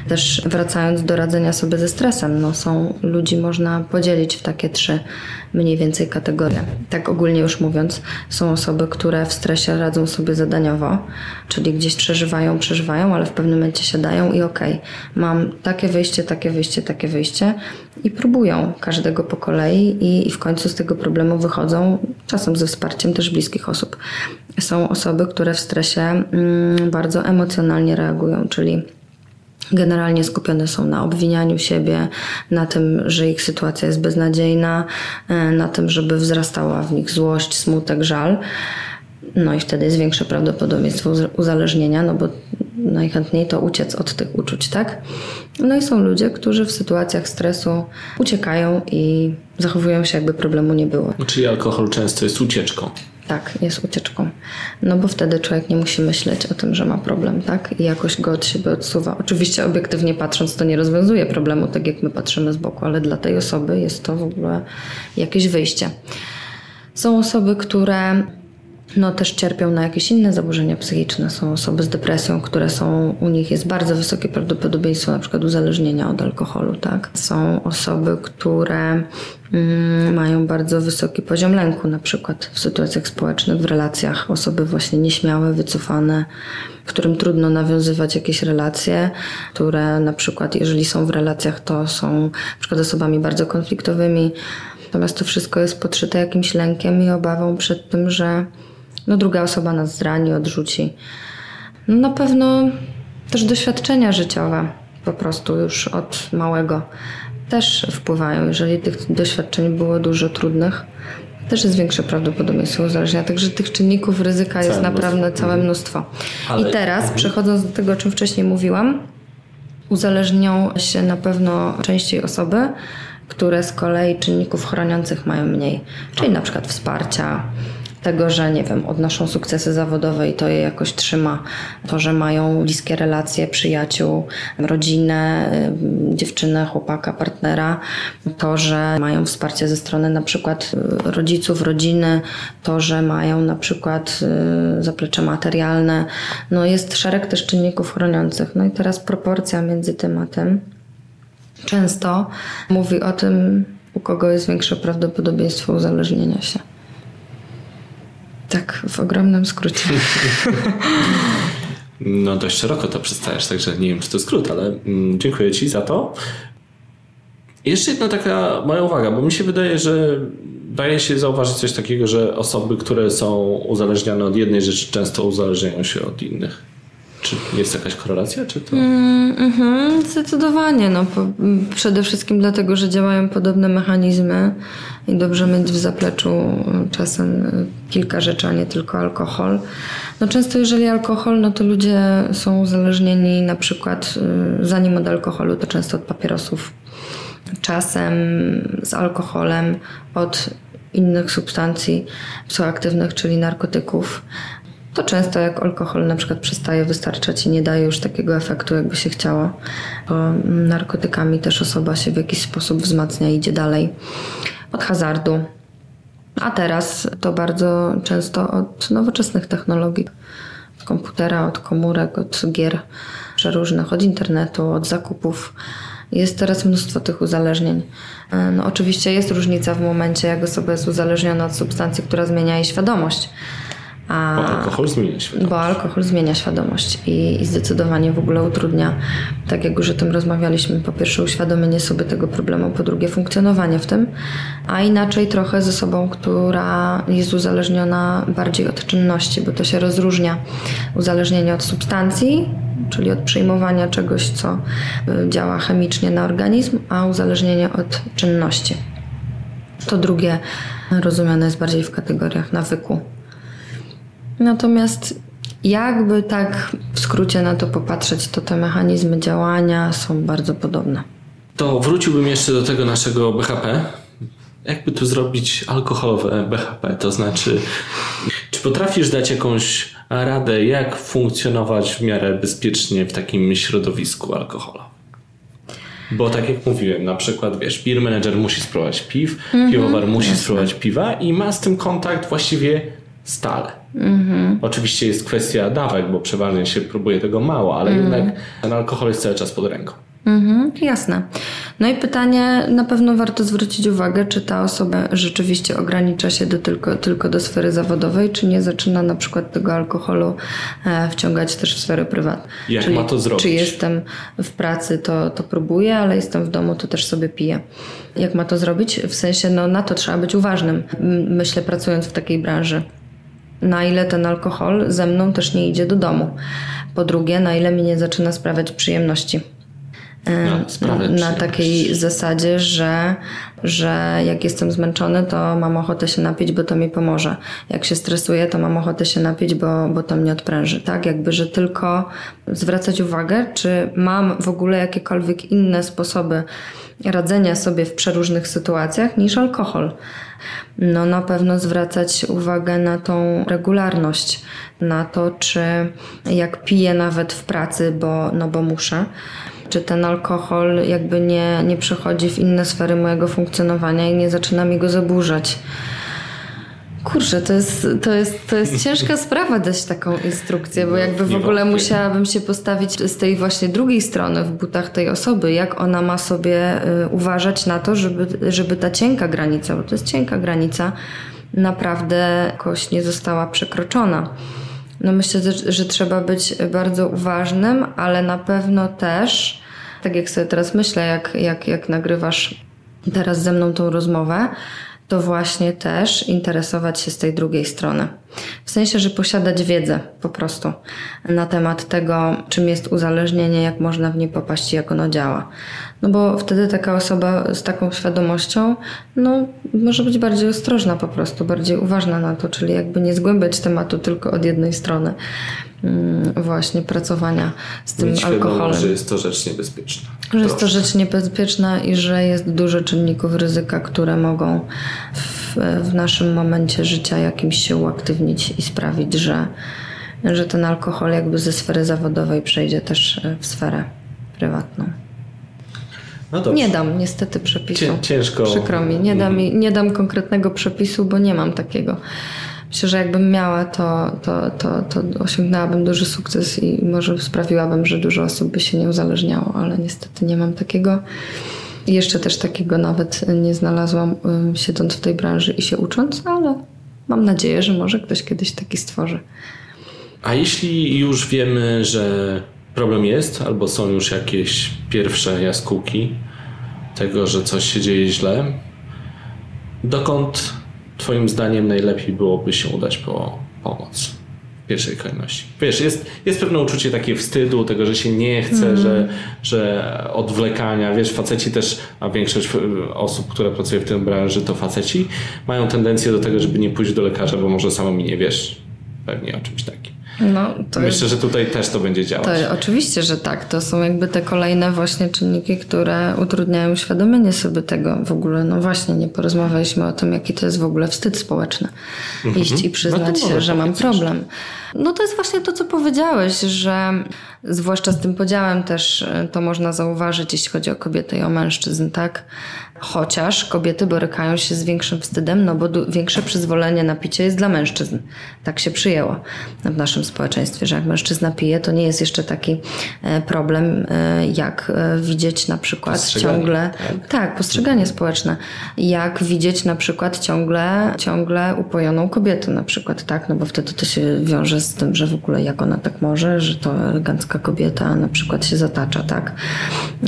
Też wracając do radzenia sobie ze stresem, no są ludzi można podzielić w takie trzy mniej więcej kategorie. Tak ogólnie już mówiąc, są osoby, które w stresie radzą sobie zadaniowo, czyli gdzieś przeżywają, przeżywają, ale w pewnym momencie siadają i okej, okay, mam takie wyjście, takie wyjście, takie wyjście i próbują każdego po kolei i, i w końcu z tego problemu wychodzą, czasem ze wsparciem też bliskich osób. Są osoby, które w stresie mm, bardzo emocjonalnie reagują, czyli generalnie skupione są na obwinianiu siebie, na tym, że ich sytuacja jest beznadziejna, e, na tym, żeby wzrastała w nich złość, smutek, żal. No i wtedy jest większe prawdopodobieństwo uzależnienia, no bo najchętniej to uciec od tych uczuć, tak? No i są ludzie, którzy w sytuacjach stresu uciekają i zachowują się, jakby problemu nie było. Czyli alkohol często jest ucieczką. Tak, jest ucieczką. No bo wtedy człowiek nie musi myśleć o tym, że ma problem, tak? I jakoś go od siebie odsuwa. Oczywiście obiektywnie patrząc to nie rozwiązuje problemu, tak jak my patrzymy z boku, ale dla tej osoby jest to w ogóle jakieś wyjście. Są osoby, które no, też cierpią na jakieś inne zaburzenia psychiczne. Są osoby z depresją, które są, u nich jest bardzo wysokie prawdopodobieństwo na przykład uzależnienia od alkoholu, tak? Są osoby, które mm, mają bardzo wysoki poziom lęku, na przykład w sytuacjach społecznych, w relacjach. Osoby właśnie nieśmiałe, wycofane, którym trudno nawiązywać jakieś relacje, które na przykład, jeżeli są w relacjach, to są na przykład osobami bardzo konfliktowymi. Natomiast to wszystko jest podszyte jakimś lękiem i obawą przed tym, że no druga osoba nas zrani, odrzuci. No na pewno też doświadczenia życiowe po prostu już od małego też wpływają. Jeżeli tych doświadczeń było dużo trudnych, też jest większe prawdopodobieństwo uzależnienia. Także tych czynników ryzyka całe jest naprawdę całe mhm. mnóstwo. Ale... I teraz, mhm. przechodząc do tego, o czym wcześniej mówiłam, uzależnią się na pewno częściej osoby, które z kolei czynników chroniących mają mniej, czyli na przykład wsparcia, tego, że nie wiem, odnoszą sukcesy zawodowe i to je jakoś trzyma. To, że mają bliskie relacje, przyjaciół, rodzinę, y, dziewczynę, chłopaka, partnera. To, że mają wsparcie ze strony na przykład y, rodziców, rodziny. To, że mają na przykład y, zaplecze materialne. No jest szereg też czynników chroniących. No i teraz proporcja między tym a tym często mówi o tym, u kogo jest większe prawdopodobieństwo uzależnienia się. Tak, w ogromnym skrócie. No dość szeroko to przedstawiasz, także nie wiem, czy to skrót, ale mm, dziękuję Ci za to. Jeszcze jedna taka moja uwaga, bo mi się wydaje, że daje się zauważyć coś takiego, że osoby, które są uzależnione od jednej rzeczy, często uzależniają się od innych. Czy jest jakaś korelacja, czy to... Mm, mhm, zdecydowanie. No, po, przede wszystkim dlatego, że działają podobne mechanizmy i dobrze mieć w zapleczu czasem kilka rzeczy, a nie tylko alkohol. No często jeżeli alkohol, no to ludzie są uzależnieni na przykład zanim od alkoholu, to często od papierosów. Czasem z alkoholem, od innych substancji psychoaktywnych, czyli narkotyków to często jak alkohol na przykład przestaje wystarczać i nie daje już takiego efektu, jakby się chciało. Bo narkotykami też osoba się w jakiś sposób wzmacnia i idzie dalej. Od hazardu. A teraz to bardzo często od nowoczesnych technologii. Od komputera, od komórek, od gier przeróżnych, od internetu, od zakupów. Jest teraz mnóstwo tych uzależnień. No, oczywiście jest różnica w momencie, jak osoba jest uzależniona od substancji, która zmienia jej świadomość a, bo alkohol zmienia świadomość. Bo alkohol zmienia świadomość i, i zdecydowanie w ogóle utrudnia, tak jak już o tym rozmawialiśmy, po pierwsze uświadomienie sobie tego problemu, po drugie funkcjonowanie w tym, a inaczej trochę z osobą, która jest uzależniona bardziej od czynności, bo to się rozróżnia uzależnienie od substancji, czyli od przyjmowania czegoś, co y, działa chemicznie na organizm, a uzależnienie od czynności. To drugie rozumiane jest bardziej w kategoriach nawyku Natomiast jakby tak w skrócie na to popatrzeć, to te mechanizmy działania są bardzo podobne. To wróciłbym jeszcze do tego naszego BHP. Jakby tu zrobić alkoholowe BHP? To znaczy, czy potrafisz dać jakąś radę, jak funkcjonować w miarę bezpiecznie w takim środowisku alkoholowym? Bo tak jak mówiłem, na przykład wiesz, beer manager musi spróbować piw, mm -hmm, piwowar musi jasne. spróbować piwa i ma z tym kontakt właściwie stale. Mhm. Oczywiście jest kwestia dawek, bo przeważnie się próbuje tego mało, ale mhm. jednak ten alkohol jest cały czas pod ręką. Mhm, jasne. No i pytanie, na pewno warto zwrócić uwagę, czy ta osoba rzeczywiście ogranicza się do tylko, tylko do sfery zawodowej, czy nie zaczyna na przykład tego alkoholu e, wciągać też w sferę prywatną. Jak Czyli, ma to zrobić? Czy jestem w pracy, to, to próbuję, ale jestem w domu, to też sobie piję. Jak ma to zrobić? W sensie, no na to trzeba być uważnym, myślę, pracując w takiej branży na ile ten alkohol ze mną też nie idzie do domu. Po drugie, na ile mi nie zaczyna sprawiać przyjemności. No, na takiej zasadzie, że, że jak jestem zmęczony, to mam ochotę się napić, bo to mi pomoże. Jak się stresuję, to mam ochotę się napić, bo, bo to mnie odpręży. Tak, jakby, że tylko zwracać uwagę, czy mam w ogóle jakiekolwiek inne sposoby radzenia sobie w przeróżnych sytuacjach niż alkohol no na pewno zwracać uwagę na tą regularność, na to, czy jak piję nawet w pracy, bo, no bo muszę, czy ten alkohol jakby nie, nie przechodzi w inne sfery mojego funkcjonowania i nie zaczyna mi go zaburzać. Kurczę, to jest, to, jest, to jest ciężka sprawa dać taką instrukcję, bo jakby w ogóle musiałabym się postawić z tej właśnie drugiej strony w butach tej osoby, jak ona ma sobie y, uważać na to, żeby, żeby ta cienka granica, bo to jest cienka granica, naprawdę jakoś nie została przekroczona. No myślę, że, że trzeba być bardzo uważnym, ale na pewno też, tak jak sobie teraz myślę, jak, jak, jak nagrywasz teraz ze mną tą rozmowę, to właśnie też interesować się z tej drugiej strony. W sensie, że posiadać wiedzę po prostu na temat tego, czym jest uzależnienie, jak można w nie popaść i jak ono działa. No bo wtedy taka osoba z taką świadomością, no, może być bardziej ostrożna po prostu, bardziej uważna na to, czyli jakby nie zgłębiać tematu tylko od jednej strony. Mm, właśnie pracowania z tym Mieć alkoholem. Wiadomo, że jest to rzecz niebezpieczna. Że jest to rzecz niebezpieczna i że jest dużo czynników ryzyka, które mogą w, w naszym momencie życia jakimś się uaktywnić i sprawić, że, że ten alkohol jakby ze sfery zawodowej przejdzie też w sferę prywatną. No nie dam niestety przepisu. Ciężko. Przykro mi. Nie dam, mhm. nie dam konkretnego przepisu, bo nie mam takiego. Myślę, że jakbym miała, to, to, to, to osiągnęłabym duży sukces i może sprawiłabym, że dużo osób by się nie uzależniało, ale niestety nie mam takiego. I jeszcze też takiego nawet nie znalazłam siedząc w tej branży i się ucząc, ale mam nadzieję, że może ktoś kiedyś taki stworzy. A jeśli już wiemy, że problem jest, albo są już jakieś pierwsze jaskółki tego, że coś się dzieje źle, dokąd Twoim zdaniem najlepiej byłoby się udać po pomoc? W pierwszej kolejności. Wiesz, jest, jest pewne uczucie takie wstydu, tego, że się nie chce, Mhm. że, że odwlekania. Wiesz, faceci też, a większość y, osób, które pracuje w tym branży, to faceci, mają tendencję do tego, żeby nie pójść do lekarza, bo może sama mi nie wiesz pewnie o czymś takim. No, to Myślę, że tutaj też to będzie działać. To oczywiście, że tak. To są jakby te kolejne właśnie czynniki, które utrudniają uświadomienie sobie tego w ogóle. No właśnie, nie porozmawialiśmy o tym, jaki to jest w ogóle wstyd społeczny. Iść i przyznać No się, że mam problem. No to jest właśnie to, co powiedziałeś, że zwłaszcza z tym podziałem też y, to można zauważyć, jeśli chodzi o kobiety i o mężczyzn, tak? Chociaż kobiety borykają się z większym wstydem, no bo większe przyzwolenie na picie jest dla mężczyzn. Tak się przyjęło w naszym społeczeństwie, że jak mężczyzna pije, to nie jest jeszcze taki e, problem, e, jak e, widzieć na przykład ciągle. tak? Tak, postrzeganie społeczne. Jak widzieć na przykład ciągle, ciągle upojoną kobietę na przykład, tak? No bo wtedy to się wiąże z tym, że w ogóle jak ona tak może, że to elegancka kobieta na przykład się zatacza, tak?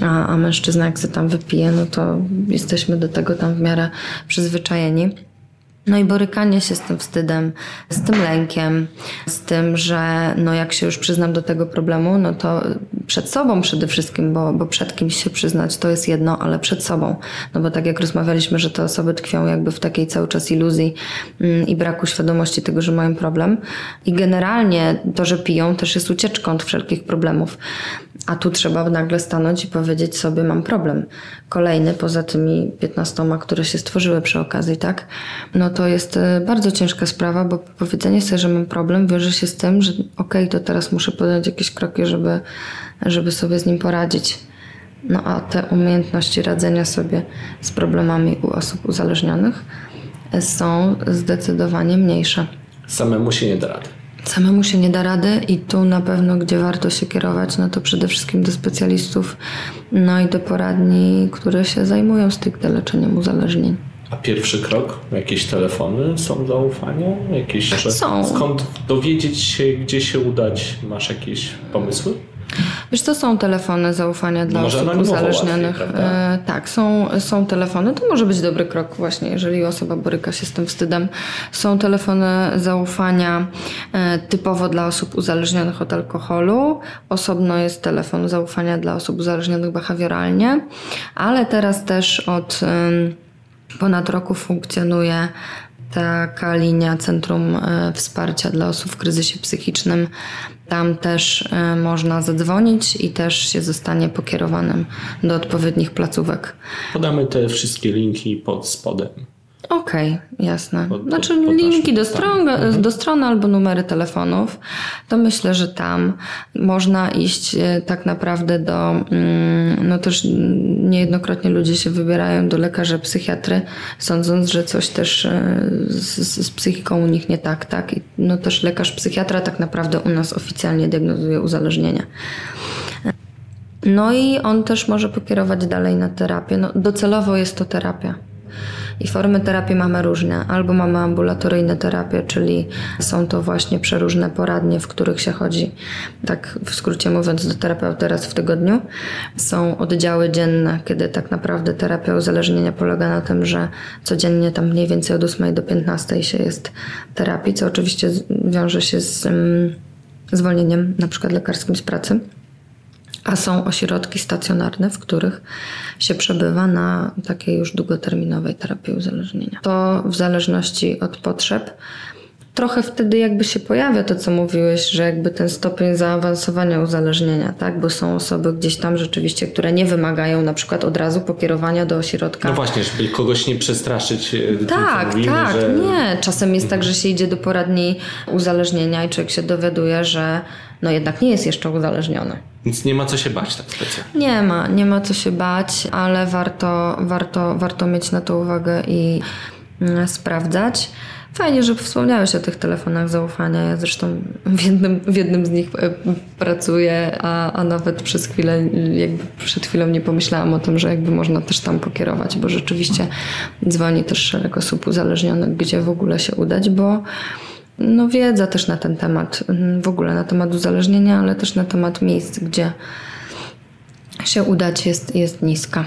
A, a mężczyzna jak się tam wypije, no to jesteśmy do tego tam w miarę przyzwyczajeni. No i borykanie się z tym wstydem, z tym lękiem, z tym, że no jak się już przyznam do tego problemu, no to przed sobą przede wszystkim, bo, bo przed kimś się przyznać to jest jedno, ale przed sobą. No bo tak jak rozmawialiśmy, że te osoby tkwią jakby w takiej cały czas iluzji mm, i braku świadomości tego, że mają problem. I generalnie to, że piją też jest ucieczką od wszelkich problemów. A tu trzeba nagle stanąć i powiedzieć sobie, mam problem. Kolejny, poza tymi 15, które się stworzyły przy okazji, tak? No to jest e, bardzo ciężka sprawa, bo powiedzenie sobie, że mam problem, wiąże się z tym, że okej, to teraz muszę podjąć jakieś kroki, żeby, żeby sobie z nim poradzić. No a te umiejętności radzenia sobie z problemami u osób uzależnionych e, są zdecydowanie mniejsze. Samemu się nie da rady. Samemu się nie da rady i tu na pewno, gdzie warto się kierować, no to przede wszystkim do specjalistów, no i do poradni, które się zajmują stricte leczeniem uzależnień. A pierwszy krok? Jakieś telefony są zaufania? Jakieś, że Są. Skąd dowiedzieć się, gdzie się udać? Masz jakieś pomysły? Wiesz, to są telefony zaufania dla Może osób uzależnionych. łatwiej? E, tak, są, są telefony. To może być dobry krok właśnie, jeżeli osoba boryka się z tym wstydem. Są telefony zaufania e, typowo dla osób uzależnionych od alkoholu. Osobno jest telefon zaufania dla osób uzależnionych behawioralnie, ale teraz też od em, ponad roku funkcjonuje taka linia Centrum e, Wsparcia dla osób w kryzysie psychicznym. Tam też e, można zadzwonić i też się zostanie pokierowanym do odpowiednich placówek. Podamy te wszystkie linki pod spodem. Okej, jasne. Pod- pod- Znaczy pod linki naszym do tam. stron, do stron albo numery telefonów, to myślę, że tam można iść e, tak naprawdę do, mm, no też niejednokrotnie ludzie się wybierają do lekarza psychiatry, sądząc, że coś też e, z, z z psychiką u nich nie tak, tak? I no też lekarz psychiatra tak naprawdę u nas oficjalnie diagnozuje uzależnienia. No i on też może pokierować dalej na terapię. No, docelowo jest to terapia. I formy terapii mamy różne. Albo mamy ambulatoryjne terapie, czyli są to właśnie przeróżne poradnie, w których się chodzi, tak w skrócie mówiąc, do terapeuty raz w tygodniu. Są oddziały dzienne, kiedy tak naprawdę terapia uzależnienia polega na tym, że codziennie tam mniej więcej od 8 do 15 się jest terapii, co oczywiście wiąże się z mm, zwolnieniem na przykład lekarskim z pracy a są ośrodki stacjonarne, w których się przebywa na takiej już długoterminowej terapii uzależnienia. To w zależności od potrzeb. Trochę wtedy jakby się pojawia to, co mówiłeś, że jakby ten stopień zaawansowania uzależnienia, tak? Bo są osoby gdzieś tam rzeczywiście, które nie wymagają na przykład od razu pokierowania do ośrodka. No właśnie, żeby kogoś nie przestraszyć. e, Tak, mówimy, tak, że... nie. Czasem jest tak, że się idzie do poradni uzależnienia i człowiek się dowiaduje, że no jednak nie jest jeszcze uzależniony. Więc nie ma co się bać tak specjalnie. Nie ma, nie ma co się bać, ale warto, warto, warto mieć na to uwagę i mm, sprawdzać. Fajnie, że wspomniałeś o tych telefonach zaufania. Ja zresztą w jednym, w jednym z nich e, pracuję, a, a nawet przez chwilę, jakby przed chwilą nie pomyślałam o tym, że jakby można też tam pokierować, bo rzeczywiście dzwoni też szereg osób uzależnionych, gdzie w ogóle się udać, bo no wiedza też na ten temat, mm, w ogóle na temat uzależnienia, ale też na temat miejsc, gdzie się udać jest, jest niska.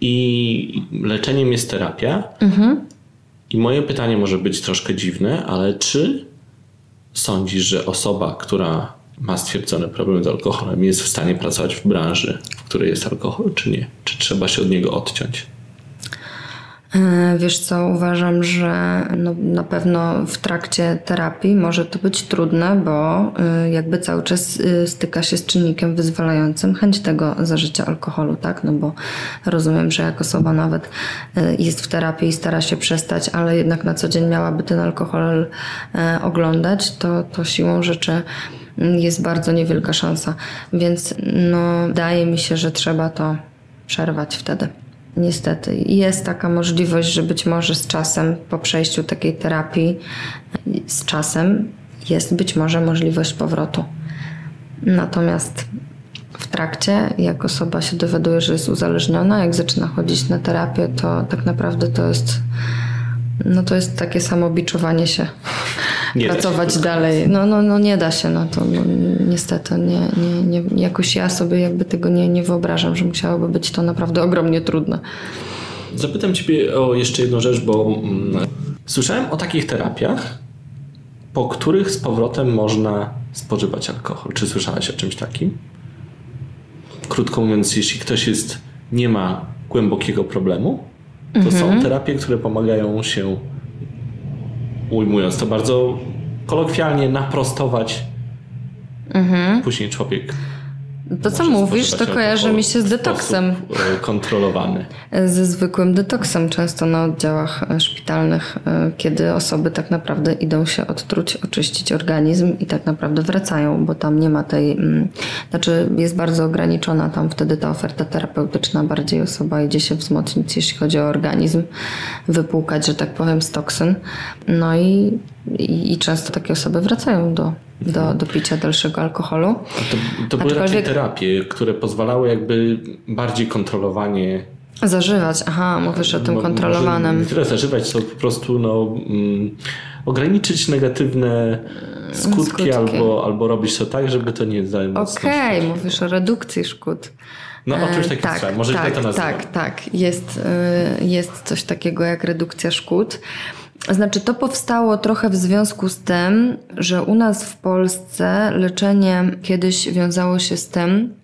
I leczeniem jest terapia. I moje pytanie może być troszkę dziwne, ale czy sądzisz, że osoba, która ma stwierdzony problem z alkoholem, jest w stanie pracować w branży, w której jest alkohol, czy nie? Czy trzeba się od niego odciąć? E, wiesz co, uważam, że no, na pewno w trakcie terapii może to być trudne, bo y, jakby cały czas y, styka się z czynnikiem wyzwalającym chęć tego zażycia alkoholu, tak? No bo rozumiem, że jak osoba nawet jest w terapii i stara się przestać, ale jednak na co dzień miałaby ten alkohol oglądać, to, to siłą rzeczy mm, jest bardzo niewielka szansa. Więc no, wydaje mi się, że trzeba to przerwać wtedy. Niestety jest taka możliwość, że być może z czasem, po przejściu takiej terapii, z czasem jest być może możliwość powrotu. Natomiast w trakcie, jak osoba się dowiaduje, że jest uzależniona, jak zaczyna chodzić na terapię, to tak naprawdę to jest, no to jest takie samobiczowanie się nie pracować się dalej. No, no, no nie da się, no to no, niestety nie, nie, nie, jakoś ja sobie jakby tego nie, nie wyobrażam, że musiałoby być to naprawdę ogromnie trudne. Zapytam Ciebie o jeszcze jedną rzecz, bo mm, słyszałem o takich terapiach, po których z powrotem można spożywać alkohol. Czy słyszałaś o czymś takim? Krótko mówiąc, jeśli ktoś jest, nie ma głębokiego problemu, to mhm. są terapie, które pomagają się ujmując to bardzo kolokwialnie, naprostować. Mhm. Później człowiek to, co mówisz, to kojarzy mi się z detoksem. E, kontrolowany. Ze zwykłym detoksem, często na oddziałach e, szpitalnych, e, kiedy osoby tak naprawdę idą się odtruć, oczyścić organizm i tak naprawdę wracają, bo tam nie ma tej. Mm, znaczy, jest bardzo ograniczona tam wtedy ta oferta terapeutyczna, bardziej osoba idzie się wzmocnić, jeśli chodzi o organizm, wypłukać, że tak powiem, z toksyn. No i, i, i często takie osoby wracają do do, do picia dalszego alkoholu. To, to były raczej terapie, które pozwalały jakby bardziej kontrolowanie Zażywać, aha, mówisz o tym no, kontrolowanym. Nie tyle zażywać, co po prostu no, mm, ograniczyć negatywne skutki, skutki, Albo, albo robić to tak, żeby to nie zajmowało. Okej, okay, mówisz o redukcji szkód. No o czymś takim tak, Może tak, to nazywam. Tak, tak. Jest, y, jest coś takiego jak redukcja szkód. Znaczy, to powstało trochę w związku z tym, że u nas w Polsce leczenie kiedyś wiązało się z tym,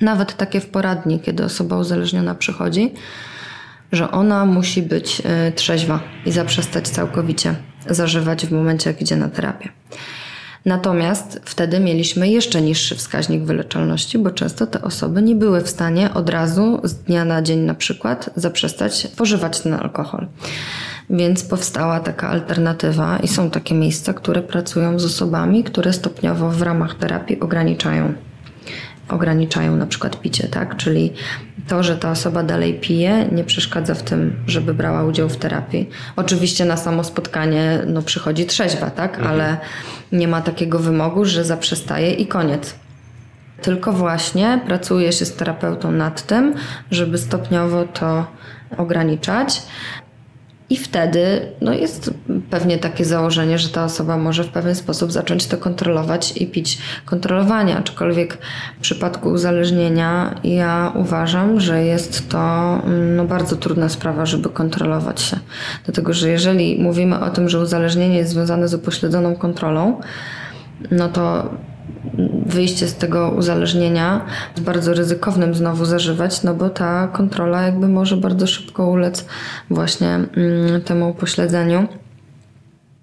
nawet takie w poradni, kiedy osoba uzależniona przychodzi, że ona musi być y, trzeźwa i zaprzestać całkowicie zażywać w momencie, jak idzie na terapię. Natomiast wtedy mieliśmy jeszcze niższy wskaźnik wyleczalności, bo często te osoby nie były w stanie od razu, z dnia na dzień na przykład, zaprzestać pożywać ten alkohol. Więc powstała taka alternatywa i są takie miejsca, które pracują z osobami, które stopniowo w ramach terapii ograniczają ograniczają na przykład picie, tak? Czyli to, że ta osoba dalej pije, nie przeszkadza w tym, żeby brała udział w terapii. Oczywiście na samo spotkanie no, przychodzi trzeźwa, tak? Mhm. Ale nie ma takiego wymogu, że zaprzestaje i koniec. Tylko właśnie pracuje się z terapeutą nad tym, żeby stopniowo to ograniczać. I wtedy no jest pewnie takie założenie, że ta osoba może w pewien sposób zacząć to kontrolować i pić kontrolowanie. Aczkolwiek w przypadku uzależnienia ja uważam, że jest to no, bardzo trudna sprawa, żeby kontrolować się. Dlatego, że jeżeli mówimy o tym, że uzależnienie jest związane z upośledzoną kontrolą, no to wyjście z tego uzależnienia jest bardzo ryzykownym znowu zażywać, no bo ta kontrola jakby może bardzo szybko ulec właśnie mm, temu upośledzeniu.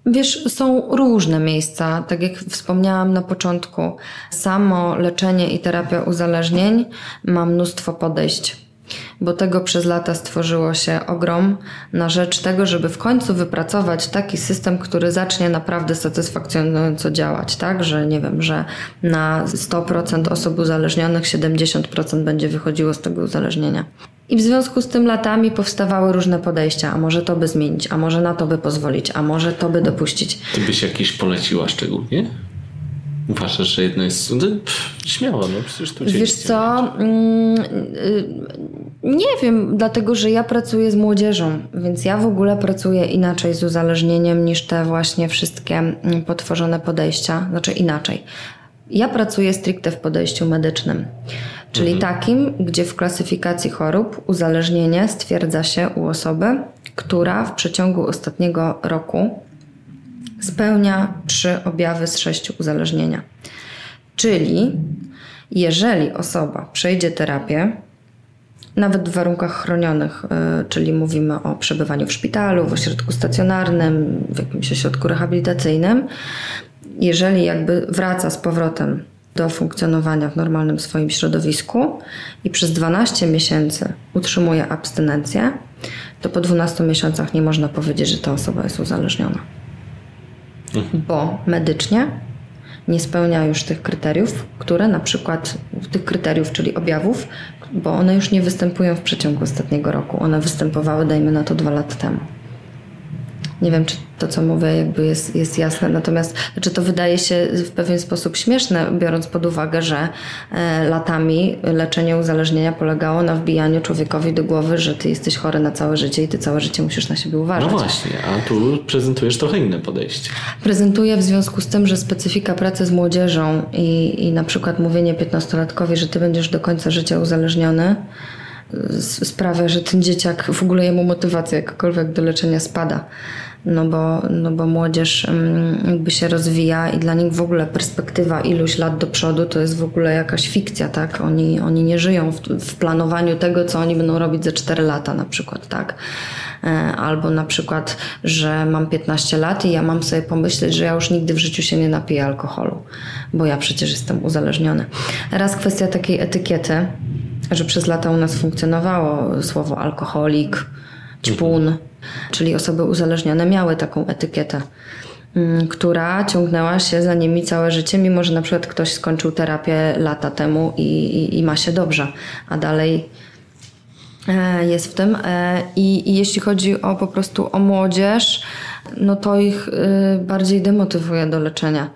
Wiesz, są różne miejsca. Tak jak wspomniałam na początku, samo leczenie i terapia uzależnień ma mnóstwo podejść bo tego przez lata stworzyło się ogrom na rzecz tego, żeby w końcu wypracować taki system, który zacznie naprawdę satysfakcjonująco działać, tak? Że nie wiem, że na 100% osób uzależnionych 70% będzie wychodziło z tego uzależnienia. I w związku z tym latami powstawały różne podejścia, a może to by zmienić, a może na to by pozwolić, a może to by dopuścić. Ty byś jakieś poleciła szczególnie? Uważasz, że jedno jest. No, śmiało, no przecież tu Wiesz co? Mm, y, nie wiem, dlatego że ja pracuję z młodzieżą, więc ja w ogóle pracuję inaczej z uzależnieniem niż te właśnie wszystkie mm, potworzone podejścia. Znaczy inaczej. Ja pracuję stricte w podejściu medycznym, czyli mhm. takim, gdzie w klasyfikacji chorób uzależnienie stwierdza się u osoby, która w przeciągu ostatniego roku spełnia trzy objawy z sześciu uzależnienia. Czyli jeżeli osoba przejdzie terapię, nawet w warunkach chronionych, y, czyli mówimy o przebywaniu w szpitalu, w ośrodku stacjonarnym, w jakimś ośrodku rehabilitacyjnym, jeżeli jakby wraca z powrotem do funkcjonowania w normalnym swoim środowisku i przez 12 miesięcy utrzymuje abstynencję, to po 12 miesiącach nie można powiedzieć, że ta osoba jest uzależniona. Mhm. Bo medycznie nie spełnia już tych kryteriów, które na przykład tych kryteriów, czyli objawów, bo one już nie występują w przeciągu ostatniego roku. One występowały, dajmy na to, dwa lata temu. Nie wiem, czy to, co mówię, jakby jest, jest jasne. Natomiast znaczy to wydaje się w pewien sposób śmieszne, biorąc pod uwagę, że e, latami leczenie uzależnienia polegało na wbijaniu człowiekowi do głowy, że ty jesteś chory na całe życie i ty całe życie musisz na siebie uważać. No właśnie, a tu prezentujesz trochę inne podejście. Prezentuję w związku z tym, że specyfika pracy z młodzieżą i, i na przykład mówienie piętnastolatkowi, że ty będziesz do końca życia uzależniony, sprawia, że ten dzieciak w ogóle jemu motywacja jakakolwiek do leczenia spada no bo, no bo młodzież jakby się rozwija i dla nich w ogóle perspektywa iluś lat do przodu to jest w ogóle jakaś fikcja, tak? Oni, oni nie żyją w, w planowaniu tego, co oni będą robić za 4 lata na przykład, tak? E, albo na przykład, że mam 15 lat i ja mam sobie pomyśleć, że ja już nigdy w życiu się nie napiję alkoholu, bo ja przecież jestem uzależniony. Raz kwestia takiej etykiety, że przez lata u nas funkcjonowało słowo alkoholik, ćpun, czyli osoby uzależnione miały taką etykietę mm, która ciągnęła się za nimi całe życie, mimo że na przykład ktoś skończył terapię lata temu i, i, i ma się dobrze, a dalej e, jest w tym. E, I, I, jeśli chodzi o po prostu o młodzież, no to ich y, bardziej demotywuje do leczenia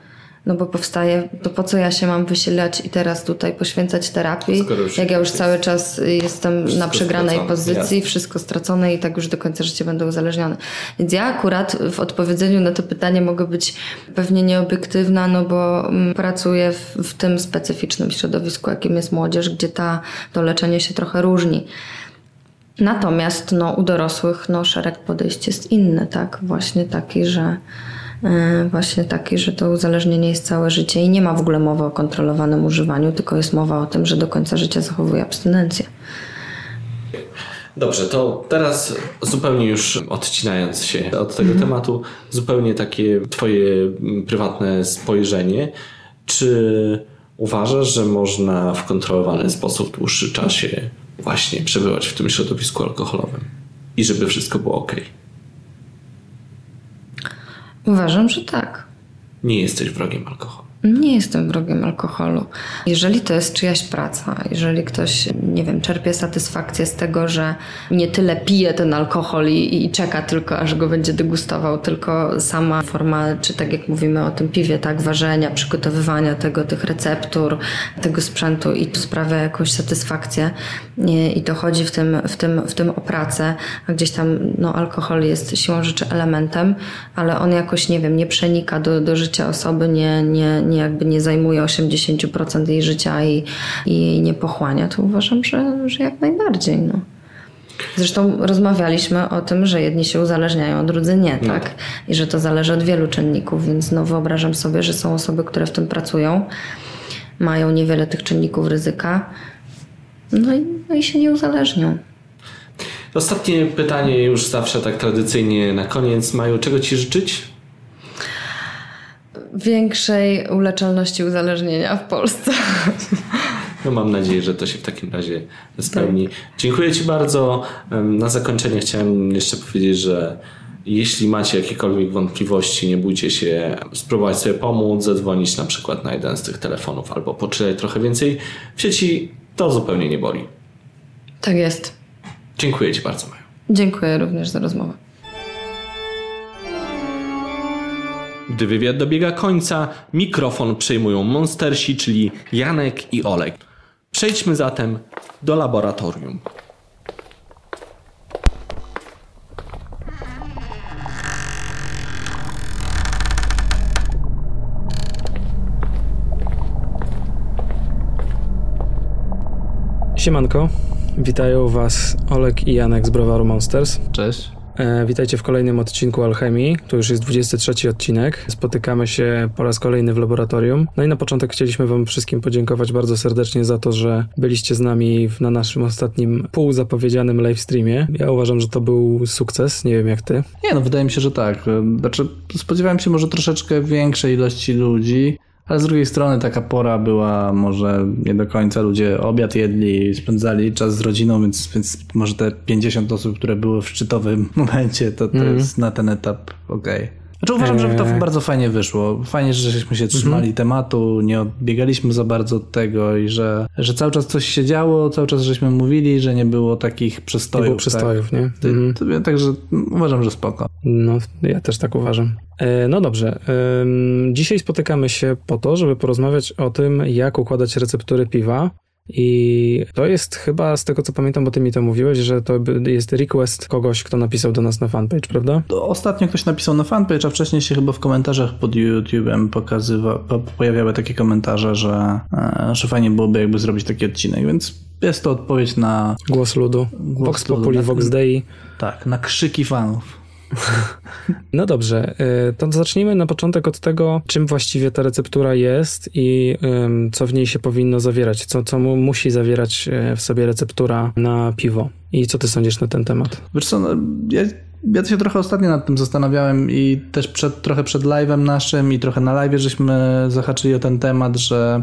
no bo powstaje, to po co ja się mam wysilać i teraz tutaj poświęcać terapii, jak ja już cały czas jestem na przegranej stracone, pozycji, wszystko stracone i tak już do końca życia będę uzależniony. Więc ja akurat w odpowiedzeniu na to pytanie mogę być pewnie nieobiektywna, no bo mm, pracuję w, w tym specyficznym środowisku, jakim jest młodzież, gdzie ta, to leczenie się trochę różni. Natomiast no, u dorosłych no, szereg podejść jest inny, tak? Właśnie taki, że właśnie taki, że to uzależnienie jest całe życie i nie ma w ogóle mowy o kontrolowanym używaniu, tylko jest mowa o tym, że do końca życia zachowuje abstynencję. Dobrze, to teraz zupełnie już odcinając się od tego mhm. tematu, zupełnie takie Twoje prywatne spojrzenie. Czy uważasz, że można w kontrolowany sposób w dłuższy czasie właśnie przebywać w tym środowisku alkoholowym i żeby wszystko było ok? Uważam, że tak. Nie jesteś wrogiem alkoholu. Nie jestem wrogiem alkoholu. Jeżeli to jest czyjaś praca, jeżeli ktoś, nie wiem, czerpie satysfakcję z tego, że nie tyle pije ten alkohol i, i, czeka tylko, aż go będzie degustował, tylko sama forma, czy tak jak mówimy o tym piwie, tak, ważenia, przygotowywania tego, tych receptur, tego sprzętu i to sprawia jakąś satysfakcję i, i to chodzi w tym, w, tym, w tym o pracę, a gdzieś tam no, alkohol jest siłą rzeczy elementem, ale on jakoś, nie wiem, nie przenika do, do życia osoby, nie, nie nie, jakby nie zajmuje 80% jej życia i, i jej nie pochłania, to uważam, że, że jak najbardziej. No. Zresztą rozmawialiśmy o tym, że jedni się uzależniają, a drudzy nie, no. tak? I że to zależy od wielu czynników, więc no wyobrażam sobie, że są osoby, które w tym pracują, mają niewiele tych czynników ryzyka, no i, no i się nie uzależnią. Ostatnie pytanie już zawsze tak tradycyjnie na koniec. Maju, czego Ci życzyć? Większej uleczalności uzależnienia w Polsce. No mam nadzieję, że to się w takim razie spełni. Tak. Dziękuję Ci bardzo. Na zakończenie chciałem jeszcze powiedzieć, że jeśli macie jakiekolwiek wątpliwości, nie bójcie się spróbować sobie pomóc, zadzwonić na przykład na jeden z tych telefonów albo poczytać trochę więcej w sieci. To zupełnie nie boli. Tak jest. Dziękuję Ci bardzo, Maja. Dziękuję również za rozmowę. Gdy wywiad dobiega końca, mikrofon przejmują monstersi, czyli Janek i Olek. Przejdźmy zatem do laboratorium. Siemanko, witają Was Olek i Janek z Browaru Monsters. Cześć. E, witajcie w kolejnym odcinku Alchemii. To już jest 23 odcinek. Spotykamy się po raz kolejny w laboratorium. No i na początek chcieliśmy Wam wszystkim podziękować bardzo serdecznie za to, że byliście z nami na naszym ostatnim półzapowiedzianym live streamie. Ja uważam, że to był sukces. Nie wiem jak Ty. Nie, no wydaje mi się, że tak. Znaczy, spodziewałem się może troszeczkę większej ilości ludzi. Ale z drugiej strony taka pora była może nie do końca. Ludzie obiad jedli, spędzali czas z rodziną, więc, więc może te 50 osób, które były w szczytowym momencie, to, to mm. jest na ten etap okej. Okay. Znaczy uważam, że to eee. bardzo fajnie wyszło. Fajnie, że żeśmy się trzymali mhm. tematu, nie odbiegaliśmy za bardzo od tego i że, że cały czas coś się działo, cały czas żeśmy mówili, że nie było takich przestojów. Nie było przestojów, tak? nie? Ty, mhm. Także uważam, że spoko. No, ja też tak uważam. E, no dobrze. Dzisiaj spotykamy się po to, żeby porozmawiać o tym, jak układać receptury piwa. I to jest chyba z tego co pamiętam, bo ty mi to mówiłeś, że to jest request kogoś, kto napisał do nas na fanpage, prawda? Ostatnio ktoś napisał na fanpage, a wcześniej się chyba w komentarzach pod YouTube'em pokazywa, pojawiały takie komentarze, że, e, że fajnie byłoby jakby zrobić taki odcinek, więc jest to odpowiedź na... Głos ludu. Głos Vox Populi, Vox Dei. Tak, na krzyki fanów. No dobrze, y, to zacznijmy na początek od tego, czym właściwie ta receptura jest i co w niej się powinno zawierać, co, co musi zawierać y, w sobie receptura na piwo. I co ty sądzisz na ten temat? Wiesz co, no, ja ja się trochę ostatnio nad tym zastanawiałem i też przed, trochę przed live'em naszym i trochę na live żeśmy zahaczyli o ten temat, że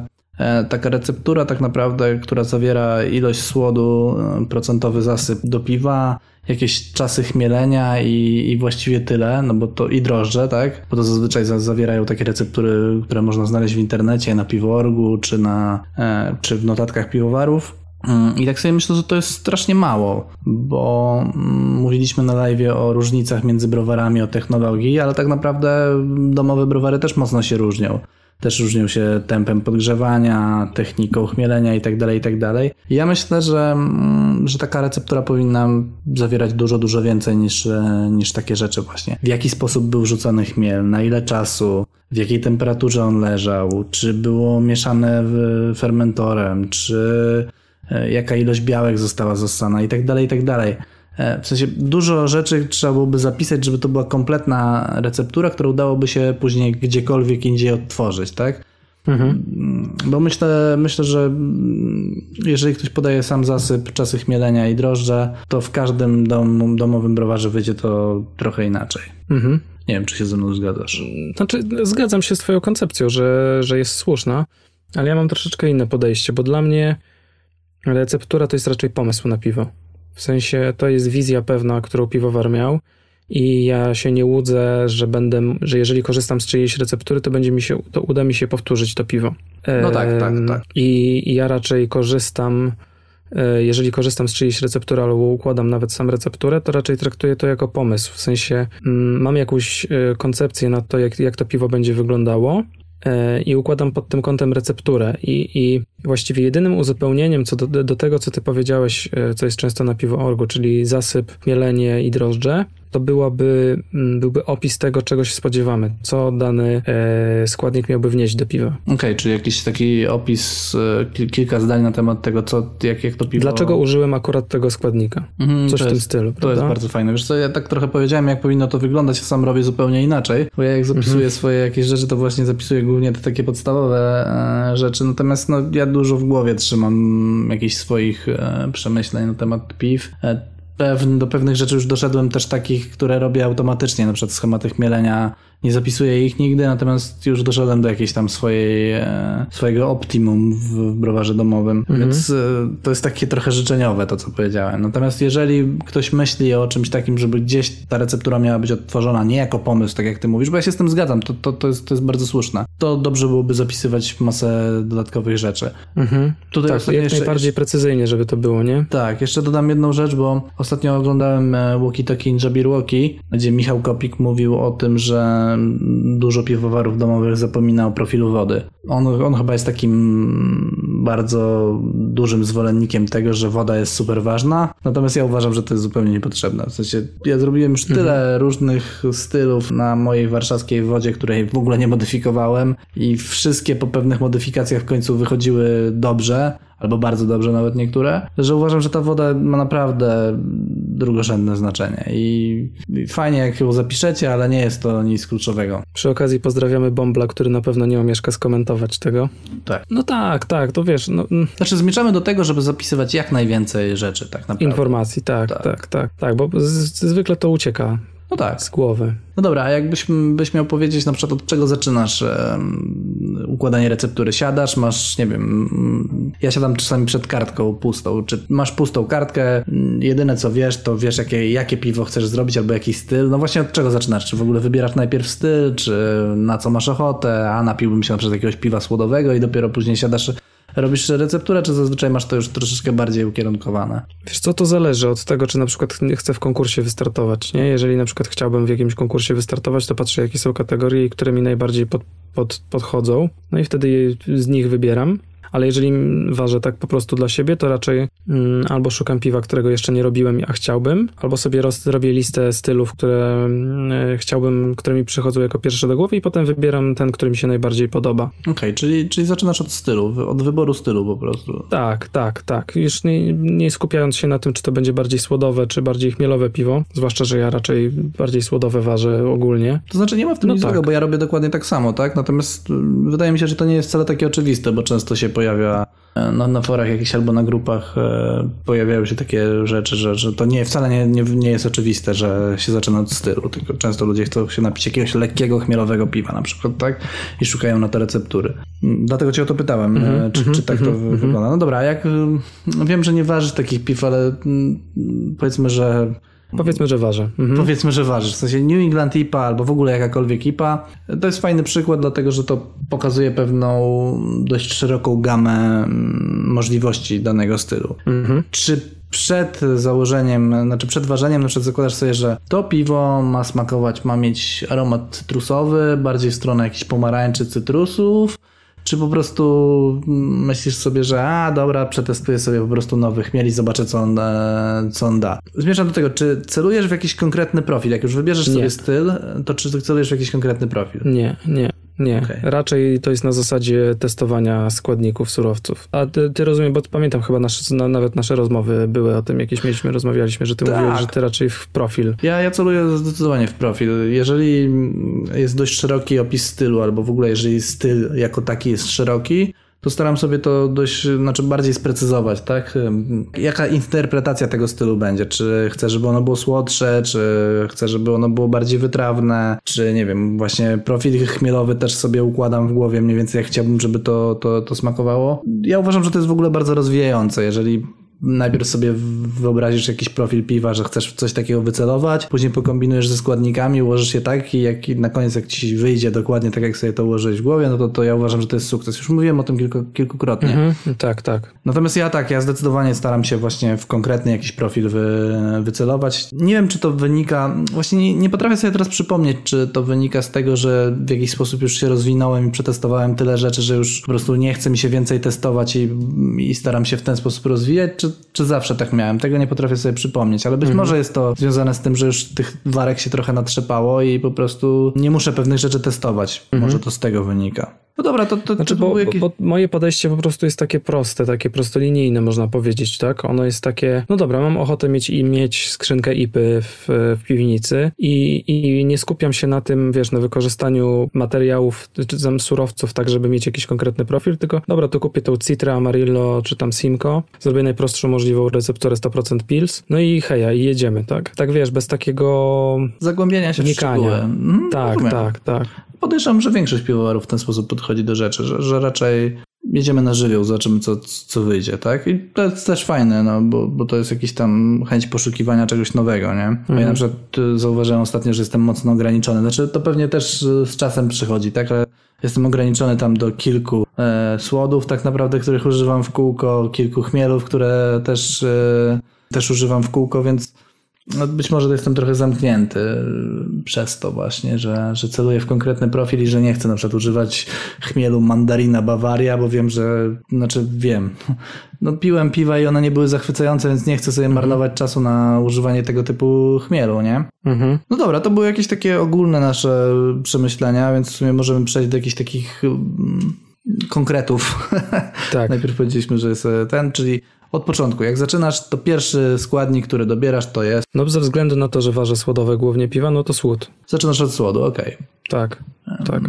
taka receptura tak naprawdę, która zawiera ilość słodu, e, procentowy zasyp do piwa, jakieś czasy chmielenia i, i właściwie tyle, no bo to i drożdże, tak? Bo to zazwyczaj zawierają takie receptury, które można znaleźć w internecie, na piworgu, czy, na, e, czy w notatkach piwowarów. Mm, I tak sobie myślę, że to jest strasznie mało, bo mm, mówiliśmy na live o różnicach między browarami, o technologii, ale tak naprawdę domowe browary też mocno się różnią też różnią się tempem podgrzewania, techniką chmielenia itd., tak itd. Tak ja myślę, że, mm, że taka receptura powinna zawierać dużo, dużo więcej niż, niż takie rzeczy właśnie. W jaki sposób był rzucony chmiel, na ile czasu, w jakiej temperaturze on leżał, czy było mieszane fermentorem, czy e, jaka ilość białek została zostana itd., tak itd. E, w sensie dużo rzeczy trzeba byłoby zapisać, żeby to była kompletna receptura, którą dałoby się później gdziekolwiek indziej odtworzyć, tak? Mhm. Mm, bo myślę, myślę, że mm, jeżeli ktoś podaje sam zasyp, czasy chmielenia i drożdże, to w każdym dom, domowym browarze wyjdzie to trochę inaczej. Mhm. Nie wiem, czy się ze mną zgadzasz. Znaczy, zgadzam się z Twoją koncepcją, że, że jest słuszna, ale ja mam troszeczkę inne podejście, bo dla mnie receptura to jest raczej pomysł na piwo. W sensie to jest wizja pewna, którą piwowar miał i ja się nie łudzę, że będę, że jeżeli korzystam z czyjejś receptury, to będzie mi się, to uda mi się powtórzyć to piwo. No tak, tak, tak. I, i ja raczej korzystam, e, jeżeli korzystam z czyjejś receptury albo układam nawet sam recepturę, to raczej traktuję to jako pomysł. W sensie mm, mam jakąś e, koncepcję na to, jak, jak to piwo będzie wyglądało i układam pod tym kątem recepturę. I, i właściwie jedynym uzupełnieniem co do, do tego, co ty powiedziałeś, e, co jest często na piwo orgu, czyli zasyp, mielenie i drożdże, to byłaby, mm, byłby opis tego, czego się spodziewamy, co dany e, składnik miałby wnieść do piwa. Okej, okay, czyli jakiś taki opis, e, kilka zdań na temat tego, co, jak, jak to piwo... Dlaczego użyłem akurat tego składnika? Mhm, Coś w tym stylu, To jest bardzo fajne. Wiesz co, ja tak trochę powiedziałem, jak powinno to wyglądać, ja sam robię zupełnie inaczej, bo ja jak zapisuję mhm. swoje jakieś rzeczy, to właśnie zapisuję głównie te takie podstawowe e, rzeczy, natomiast no, ja dużo w głowie trzymam jakichś swoich e, przemyśleń na temat piw. Do pewnych rzeczy już doszedłem też takich, które robię automatycznie, na przykład schematy chmielenia nie zapisuję ich nigdy, natomiast już doszedłem do jakiejś tam swojej, e, swojego optimum w browarze domowym, mhm. więc e, to jest takie trochę życzeniowe to, co powiedziałem. Natomiast jeżeli ktoś myśli o czymś takim, żeby gdzieś ta receptura miała być odtworzona, nie jako pomysł, tak jak ty mówisz, bo ja się z tym zgadzam, to, to, to, jest, to jest bardzo słuszne. To dobrze byłoby zapisywać masę dodatkowych rzeczy. Mhm. Tutaj tak, jak jeszcze, najbardziej precyzyjnie, żeby to było, nie? Tak, jeszcze dodam jedną rzecz, bo ostatnio oglądałem e, Walkie Talkie in Jabberwocky, gdzie Michał Kopik mówił o tym, że dużo piwowarów domowych zapomina o profilu wody. On, on chyba jest takim bardzo dużym zwolennikiem tego, że woda jest super ważna, natomiast ja uważam, że to jest zupełnie niepotrzebne. W sensie ja zrobiłem już tyle mhm. różnych stylów na mojej warszawskiej wodzie, której w ogóle nie modyfikowałem i wszystkie po pewnych modyfikacjach w końcu wychodziły dobrze, albo bardzo dobrze nawet niektóre, że uważam, że ta woda ma naprawdę drugorzędne znaczenie i fajnie jak ją zapiszecie, ale nie jest to nic kluczowego. Przy okazji pozdrawiamy Bombla, który na pewno nie omieszka skomentować tego. Tak. No tak, tak, to wiesz, no, mm, Znaczy zmierzamy do tego, żeby zapisywać jak najwięcej rzeczy tak naprawdę. informacji, tak, Tak. tak, tak, tak, bo z, zwykle to ucieka No tak. z głowy. No dobra, a jakbyś byś miał powiedzieć na przykład od czego zaczynasz em, układanie receptury? Siadasz, masz, nie wiem, mm, ja siadam czasami przed kartką pustą. Czy masz pustą kartkę, mm, jedyne co wiesz, to wiesz jakie, jakie piwo chcesz zrobić albo jaki styl. No właśnie od czego zaczynasz? Czy w ogóle wybierasz najpierw styl, czy na co masz ochotę, a napiłbym się na przykład jakiegoś piwa słodowego i dopiero później siadasz, robisz recepturę, czy zazwyczaj masz to już troszeczkę bardziej ukierunkowane? Wiesz co, to zależy od tego, czy na przykład chcę w konkursie wystartować, nie? Jeżeli na przykład chciałbym w jakimś konkursie wystartować, to patrzę, jakie są kategorie które mi najbardziej pod, pod, podchodzą, no i wtedy z nich wybieram. Ale jeżeli ważę tak po prostu dla siebie, to raczej mm, albo szukam piwa, którego jeszcze nie robiłem, a chciałbym, albo sobie roz, robię listę stylów, które mm, chciałbym, które mi przychodzą jako pierwsze do głowy i potem wybieram ten, który mi się najbardziej podoba. Okej, czyli, czyli zaczynasz od stylu, od wyboru stylu po prostu. Tak, tak, tak. Już nie, nie skupiając się na tym, czy to będzie bardziej słodowe, czy bardziej chmielowe piwo, zwłaszcza, że ja raczej bardziej słodowe ważę ogólnie. To znaczy nie ma w tym No nic tak. złego, bo ja robię dokładnie tak samo, tak? Natomiast y, wydaje mi się, że to nie jest wcale takie oczywiste, bo często się pojawia no, na forach jakichś albo na grupach e, pojawiają się takie rzeczy, że, że to nie, wcale nie, nie, nie jest oczywiste, że się zaczyna od stylu, tylko często ludzie chcą się napić jakiegoś lekkiego, chmielowego piwa na przykład, tak? I szukają na to receptury. Mm, Dlatego cię o to pytałem, e, czy, czy tak to wy- wygląda. No dobra, jak y, wiem, że nie ważysz takich piw, ale mm, powiedzmy, że Powiedzmy, że ważę. Mhm. Powiedzmy, że ważysz. W sensie New England IPA albo w ogóle jakakolwiek IPA. To jest fajny przykład, dlatego że to pokazuje pewną dość szeroką gamę mm, możliwości danego stylu. Mhm. Czy przed założeniem, znaczy przed ważeniem na przykład zakładasz sobie, że to piwo ma smakować, ma mieć aromat cytrusowy, bardziej w stronę jakichś pomarańczy, cytrusów, czy po prostu myślisz sobie, że a dobra, przetestuję sobie po prostu nowy chmiel i zobaczę, co on, e, co on da. Zmierzam do tego, czy celujesz w jakiś konkretny profil? Jak już wybierzesz Nie. sobie styl, to czy celujesz w jakiś konkretny profil? Nie, nie. Nie, Okej. raczej to jest na zasadzie testowania składników, surowców. A ty, ty rozumiem, bo pamiętam chyba nasze, na, nawet nasze rozmowy były o tym, jakieś mieliśmy, rozmawialiśmy, że ty Tak. mówiłeś, że ty raczej w profil. Ja, ja celuję zdecydowanie w profil. Jeżeli jest dość szeroki opis stylu, albo w ogóle jeżeli styl jako taki jest szeroki, to staram sobie to dość, znaczy bardziej sprecyzować, tak? Jaka interpretacja tego stylu będzie? Czy chcę, żeby ono było słodsze, czy chcę, żeby ono było bardziej wytrawne, czy nie wiem, właśnie profil chmielowy też sobie układam w głowie mniej więcej, jak chciałbym, żeby to, to, to smakowało. Ja uważam, że to jest w ogóle bardzo rozwijające, jeżeli najpierw sobie wyobrazisz jakiś profil piwa, że chcesz coś takiego wycelować, później pokombinujesz ze składnikami, ułożysz je tak i jak na koniec jak ci wyjdzie dokładnie tak, jak sobie to ułożyłeś w głowie, no to, to ja uważam, że to jest sukces. Już mówiłem o tym kilku, kilkukrotnie. Mhm, tak, tak. Natomiast ja tak, ja zdecydowanie staram się właśnie w konkretny jakiś profil wy, wycelować. Nie wiem, czy to wynika, właśnie nie, nie potrafię sobie teraz przypomnieć, czy to wynika z tego, że w jakiś sposób już się rozwinąłem i przetestowałem tyle rzeczy, że już po prostu nie chce mi się więcej testować i, i staram się w ten sposób rozwijać, czy, czy zawsze tak miałem. Tego nie potrafię sobie przypomnieć, ale być może jest to związane z tym, że już tych warek się trochę natrzepało i po prostu nie muszę pewnych rzeczy testować. Może to z tego wynika. No dobra, to, to, Znaczy, to bo, był jakiś... bo moje podejście po prostu jest takie proste, takie prostolinijne, można powiedzieć, tak? Ono jest takie, no dobra, mam ochotę mieć i mieć skrzynkę IPy w, w piwnicy i, i nie skupiam się na tym, wiesz, na wykorzystaniu materiałów czy tam surowców, tak, żeby mieć jakiś konkretny profil, tylko dobra, to kupię tą Citra, Amarillo czy tam Simco, zrobię najprostszą możliwą recepturę 100% Pils, no i heja, i jedziemy, tak? Tak, wiesz, bez takiego Zagłębiania się w wnikania. szczegóły. Mhm, Tak, rozumiem. tak, tak. Podejrzewam, że większość piwowarów w ten sposób podchodzi do rzeczy, że, że raczej jedziemy na żywioł, zobaczymy co, co wyjdzie, tak? I to jest też fajne, no, bo, bo to jest jakiś tam chęć poszukiwania czegoś nowego, nie? Mhm. Ja na przykład y, zauważyłem ostatnio, że jestem mocno ograniczony. Znaczy, to pewnie też y, z czasem przychodzi, tak? Ale jestem ograniczony tam do kilku e, słodów tak naprawdę, których używam w kółko, kilku chmielów, które też, e, też używam w kółko, więc no być może jestem trochę zamknięty przez to właśnie, że, że celuję w konkretny profil i że nie chcę na przykład używać chmielu mandarina Bawaria, bo wiem, że, znaczy wiem, no piłem piwa i one nie były zachwycające, więc nie chcę sobie marnować czasu na używanie tego typu chmielu, nie? Mhm. No dobra, to były jakieś takie ogólne nasze przemyślenia, więc w sumie możemy przejść do jakichś takich mm, konkretów. Tak. Najpierw powiedzieliśmy, że jest e, ten, czyli od początku. Jak zaczynasz, to pierwszy składnik, który dobierasz, to jest. No ze względu na to, że waży słodowe głównie piwa, no to słód. Zaczynasz od słodu, okej. Tak, tak.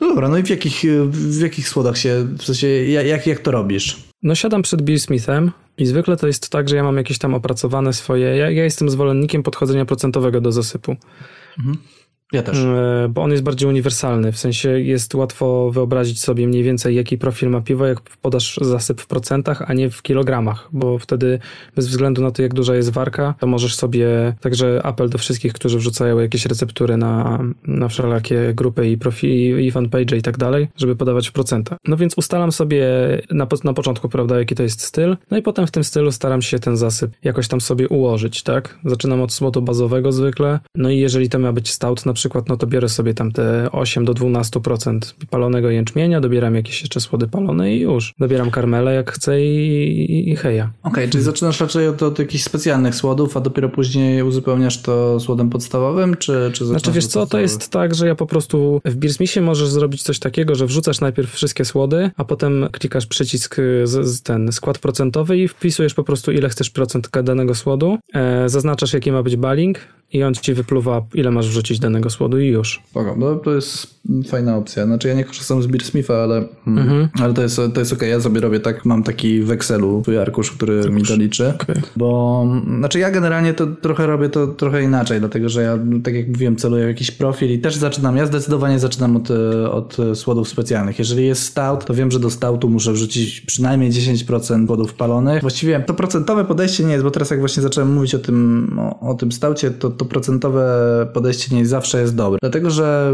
No dobra, no i w jakich, w jakich słodach się, w sensie, jak, jak to robisz? No siadam przed Bill Smithem i zwykle to jest tak, że ja mam jakieś tam opracowane swoje... Ja, ja jestem zwolennikiem podchodzenia procentowego do zasypu. Ja też. E, Bo on jest bardziej uniwersalny, w sensie jest łatwo wyobrazić sobie mniej więcej jaki profil ma piwo, jak podasz zasyp w procentach, a nie w kilogramach, bo wtedy bez względu na to jak duża jest warka, to możesz sobie, także apel do wszystkich, którzy wrzucają jakieś receptury na, na wszelakie grupy i profile i fanpage i tak dalej, żeby podawać w procentach. No więc ustalam sobie na, na początku, prawda, jaki to jest styl, no i potem w tym stylu staram się ten zasyp jakoś tam sobie ułożyć, tak? Zaczynam od słodu bazowego zwykle, no i jeżeli to ma być stout na przykład, no to biorę sobie tam te 8 do 12% palonego jęczmienia, dobieram jakieś jeszcze słody palone i już. Dobieram karmele jak chcę i, i heja. Okej, czyli zaczynasz raczej od, od jakichś specjalnych słodów, a dopiero później uzupełniasz to słodem podstawowym, czy, czy Znaczy wiesz co, to jest tak, że ja po prostu w Beersmithie możesz zrobić coś takiego, że wrzucasz najpierw wszystkie słody, a potem klikasz przycisk y, z, z ten skład procentowy i wpisujesz po prostu ile chcesz procent danego słodu, e, zaznaczasz jaki ma być baling i on ci wypluwa ile masz wrzucić danego słodu i już. Spoko, no to jest fajna opcja. Znaczy ja nie korzystam z Beer Smitha, ale, mm, Mhm. ale to jest, to jest okej. Ja sobie robię tak, mam taki w Excelu swój arkusz, który mi to liczy. Okej. Bo znaczy ja generalnie to trochę robię to trochę inaczej, dlatego że ja, tak jak mówiłem, celuję w jakiś profil i też zaczynam, ja zdecydowanie zaczynam od, e, od słodów specjalnych. Jeżeli jest stout, to wiem, że do stoutu muszę wrzucić przynajmniej 10% słodów palonych. Właściwie to procentowe podejście nie jest, bo teraz jak właśnie zacząłem mówić o tym, o, o tym staucie, to, to procentowe podejście nie zawsze jest dobre. Dlatego, że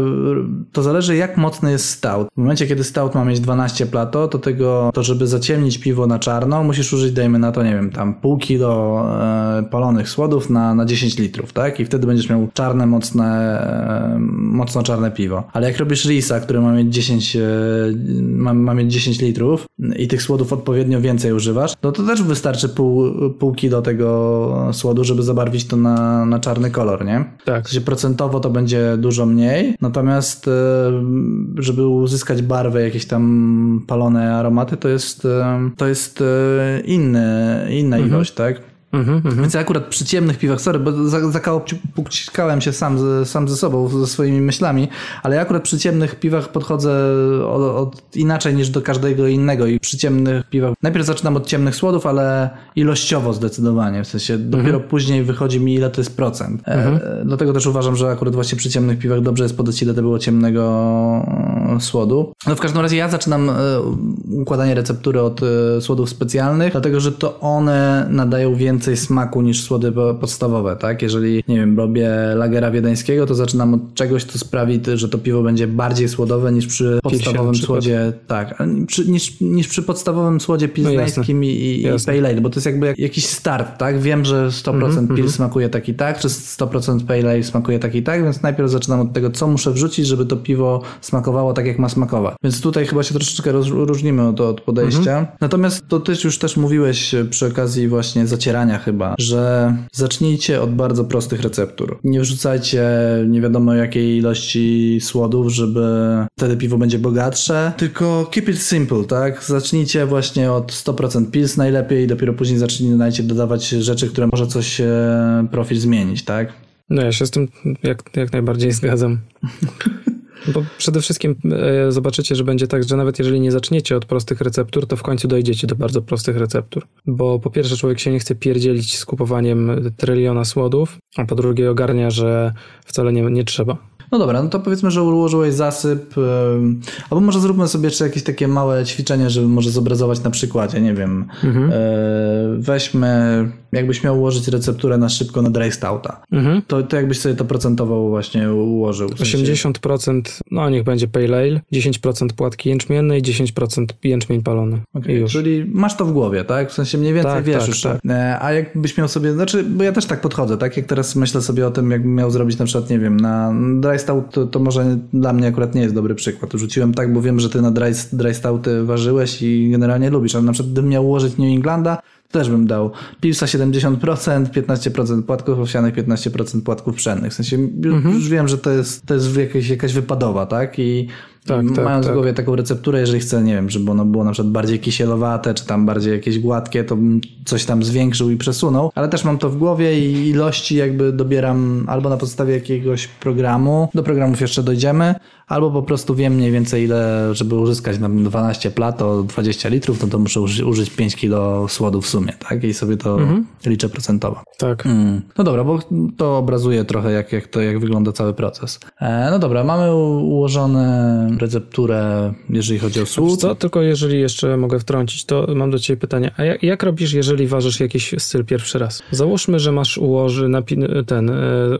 to zależy jak mocny jest stout. W momencie, kiedy stout ma mieć 12 plato, to tego, to żeby zaciemnić piwo na czarno, musisz użyć, dajmy na to, nie wiem, tam pół kilo e, palonych słodów na, na 10 litrów, tak? I wtedy będziesz miał czarne, mocne, e, mocno czarne piwo. Ale jak robisz risa, który ma mieć 10, e, ma, ma mieć 10 litrów i tych słodów odpowiednio więcej używasz, no to też wystarczy pół, pół kilo tego słodu, żeby zabarwić to na, na czarny kolor, nie? Tak. W sensie procentowo to będzie dużo mniej, natomiast e, żeby uzyskać barwę, jakieś tam palone aromaty, to jest, e, to jest e, inny, inna ilość, tak? Mhm, mhm. Więc ja akurat przy ciemnych piwach, sorry, bo za- zakałopukałem się sam ze, sam ze sobą, ze swoimi myślami, ale ja akurat przy ciemnych piwach podchodzę od, od inaczej niż do każdego innego i przy ciemnych piwach najpierw zaczynam od ciemnych słodów, ale ilościowo zdecydowanie, w sensie dopiero później wychodzi mi ile to jest procent. E, dlatego też uważam, że akurat właśnie przy ciemnych piwach dobrze jest podać ile to było ciemnego słodu. No w każdym razie ja zaczynam e, układanie receptury od e, słodów specjalnych, dlatego że to one nadają więcej smaku niż słody po- podstawowe, tak? Jeżeli, nie wiem, robię lagera wiedeńskiego, to zaczynam od czegoś, co sprawi, że to piwo będzie bardziej słodowe niż przy podstawowym przykład. słodzie, tak, przy, niż, niż przy podstawowym słodzie pilsnerskim i, i, i pale ale, bo to jest jakby jak, jakiś start, tak? Wiem, że 100% Mhm, pil smakuje tak i tak, czy 100% pale ale smakuje tak i tak, więc najpierw zaczynam od tego, co muszę wrzucić, żeby to piwo smakowało tak, jak ma smakować. Więc tutaj chyba się troszeczkę roz, różnimy od, od podejścia. Mhm. Natomiast to też już też mówiłeś przy okazji właśnie zacierania chyba, że zacznijcie od bardzo prostych receptur. Nie wrzucajcie nie wiadomo jakiej ilości słodów, żeby wtedy piwo będzie bogatsze, tylko keep it simple, tak? Zacznijcie właśnie od 100% pils najlepiej i dopiero później zacznijcie dodawać rzeczy, które może coś e, profil zmienić, tak? No ja się z tym jak, jak najbardziej zgadzam. Bo przede wszystkim e, zobaczycie, że będzie tak, że nawet jeżeli nie zaczniecie od prostych receptur, to w końcu dojdziecie do bardzo prostych receptur. Bo po pierwsze człowiek się nie chce pierdzielić z kupowaniem tryliona słodów, a po drugie ogarnia, że wcale nie, nie trzeba. No dobra, no to powiedzmy, że ułożyłeś zasyp, albo może zróbmy sobie jeszcze jakieś takie małe ćwiczenie, żeby może zobrazować na przykładzie, nie wiem. Mhm. E, weźmy, jakbyś miał ułożyć recepturę na szybko na dry stouta, Mhm. to, to jakbyś sobie to procentowo właśnie ułożył. W sensie- 80% no niech będzie pale ale, 10% płatki jęczmiennej, 10% jęczmień palony. Już. Czyli masz to w głowie, tak? W sensie mniej więcej Tak, wiesz tak, już. tak. E, A jakbyś miał sobie, znaczy, bo ja też tak podchodzę, tak? Jak teraz myślę sobie o tym, jakbym miał zrobić na przykład, nie wiem, na dry stout, to, to może dla mnie akurat nie jest dobry przykład. Rzuciłem tak, bo wiem, że ty na dry, dry stouty ważyłeś i generalnie lubisz, ale na przykład gdybym miał ułożyć New Englanda, też bym dał Pilsa 70%, 15% płatków owsianych, 15% płatków pszennych. W sensie już, Mhm. już wiem, że to jest, to jest jakaś, jakaś wypadowa, tak? I Tak, tak, Mając tak. w głowie taką recepturę, jeżeli chcę, nie wiem, żeby ono było na przykład bardziej kisielowate, czy tam bardziej jakieś gładkie, to bym coś tam zwiększył i przesunął, ale też mam to w głowie i ilości jakby dobieram albo na podstawie jakiegoś programu, do programów jeszcze dojdziemy, albo po prostu wiem mniej więcej ile, żeby uzyskać na 12 plat o 20 litrów, no to muszę uży- użyć 5 kilo słodu w sumie, tak? I sobie to liczę procentowo. Tak. Mm. No dobra, bo to obrazuje trochę, jak, jak, to, jak wygląda cały proces. E, no dobra, mamy ułożone recepturę, jeżeli chodzi o słód. Co, tylko jeżeli jeszcze mogę wtrącić, to mam do ciebie pytanie. A jak, jak robisz, jeżeli ważysz jakiś styl pierwszy raz? Załóżmy, że masz ułoży, ten, e,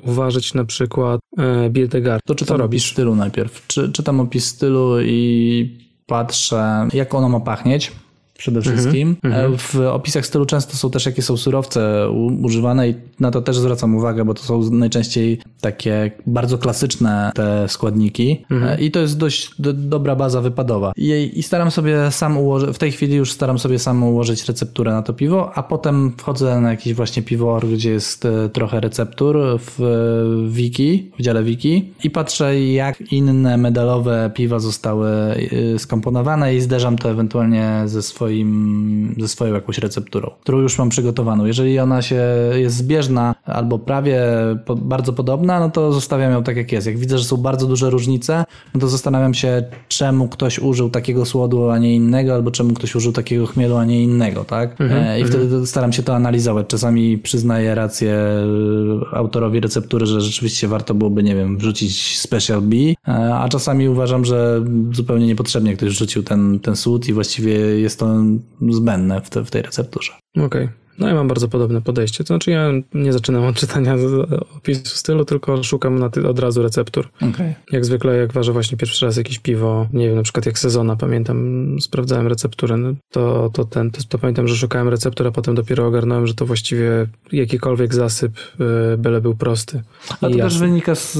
uważyć na przykład e, Bildegard. To czytam Co robisz? stylu najpierw. Czy, czytam opis stylu i patrzę, jak ono ma pachnieć. Przede Mhm, wszystkim. E, W opisach stylu często są też jakie są surowce używane i na to też zwracam uwagę, bo to są najczęściej takie bardzo klasyczne te składniki Mhm. E, i to jest dość do, dobra baza wypadowa. I, I staram sobie sam ułożyć, w tej chwili już staram sobie sam ułożyć recepturę na to piwo, a potem wchodzę na jakiś właśnie piwoor, gdzie jest e, trochę receptur w wiki, w dziale wiki i patrzę jak inne medalowe piwa zostały skomponowane i zderzam to ewentualnie ze swoim, ze swoją jakąś recepturą, którą już mam przygotowaną. Jeżeli ona się jest zbieżna albo prawie po, bardzo podobna, no to zostawiam ją tak jak jest. Jak widzę, że są bardzo duże różnice, no to zastanawiam się, czemu ktoś użył takiego słodu, a nie innego, albo czemu ktoś użył takiego chmielu, a nie innego, tak? e, I wtedy staram się to analizować. Czasami przyznaję rację e, autorowi receptury, że rzeczywiście warto byłoby, nie wiem, wrzucić Special B, e, a czasami uważam, że zupełnie niepotrzebnie ktoś wrzucił ten, ten słód i właściwie jest to zbędne w, te, w tej recepturze. Okej. No ja mam bardzo podobne podejście. To znaczy ja nie zaczynam od czytania opisu stylu, tylko szukam na ty- od razu receptur. Okay. Jak zwykle, jak ważę właśnie pierwszy raz jakieś piwo, nie wiem, na przykład jak sezona, pamiętam, sprawdzałem recepturę, no to, to ten, to, to pamiętam, że szukałem receptur, a potem dopiero ogarnąłem, że to właściwie jakikolwiek zasyp, yy, byle był prosty. Ale I to też wynika z,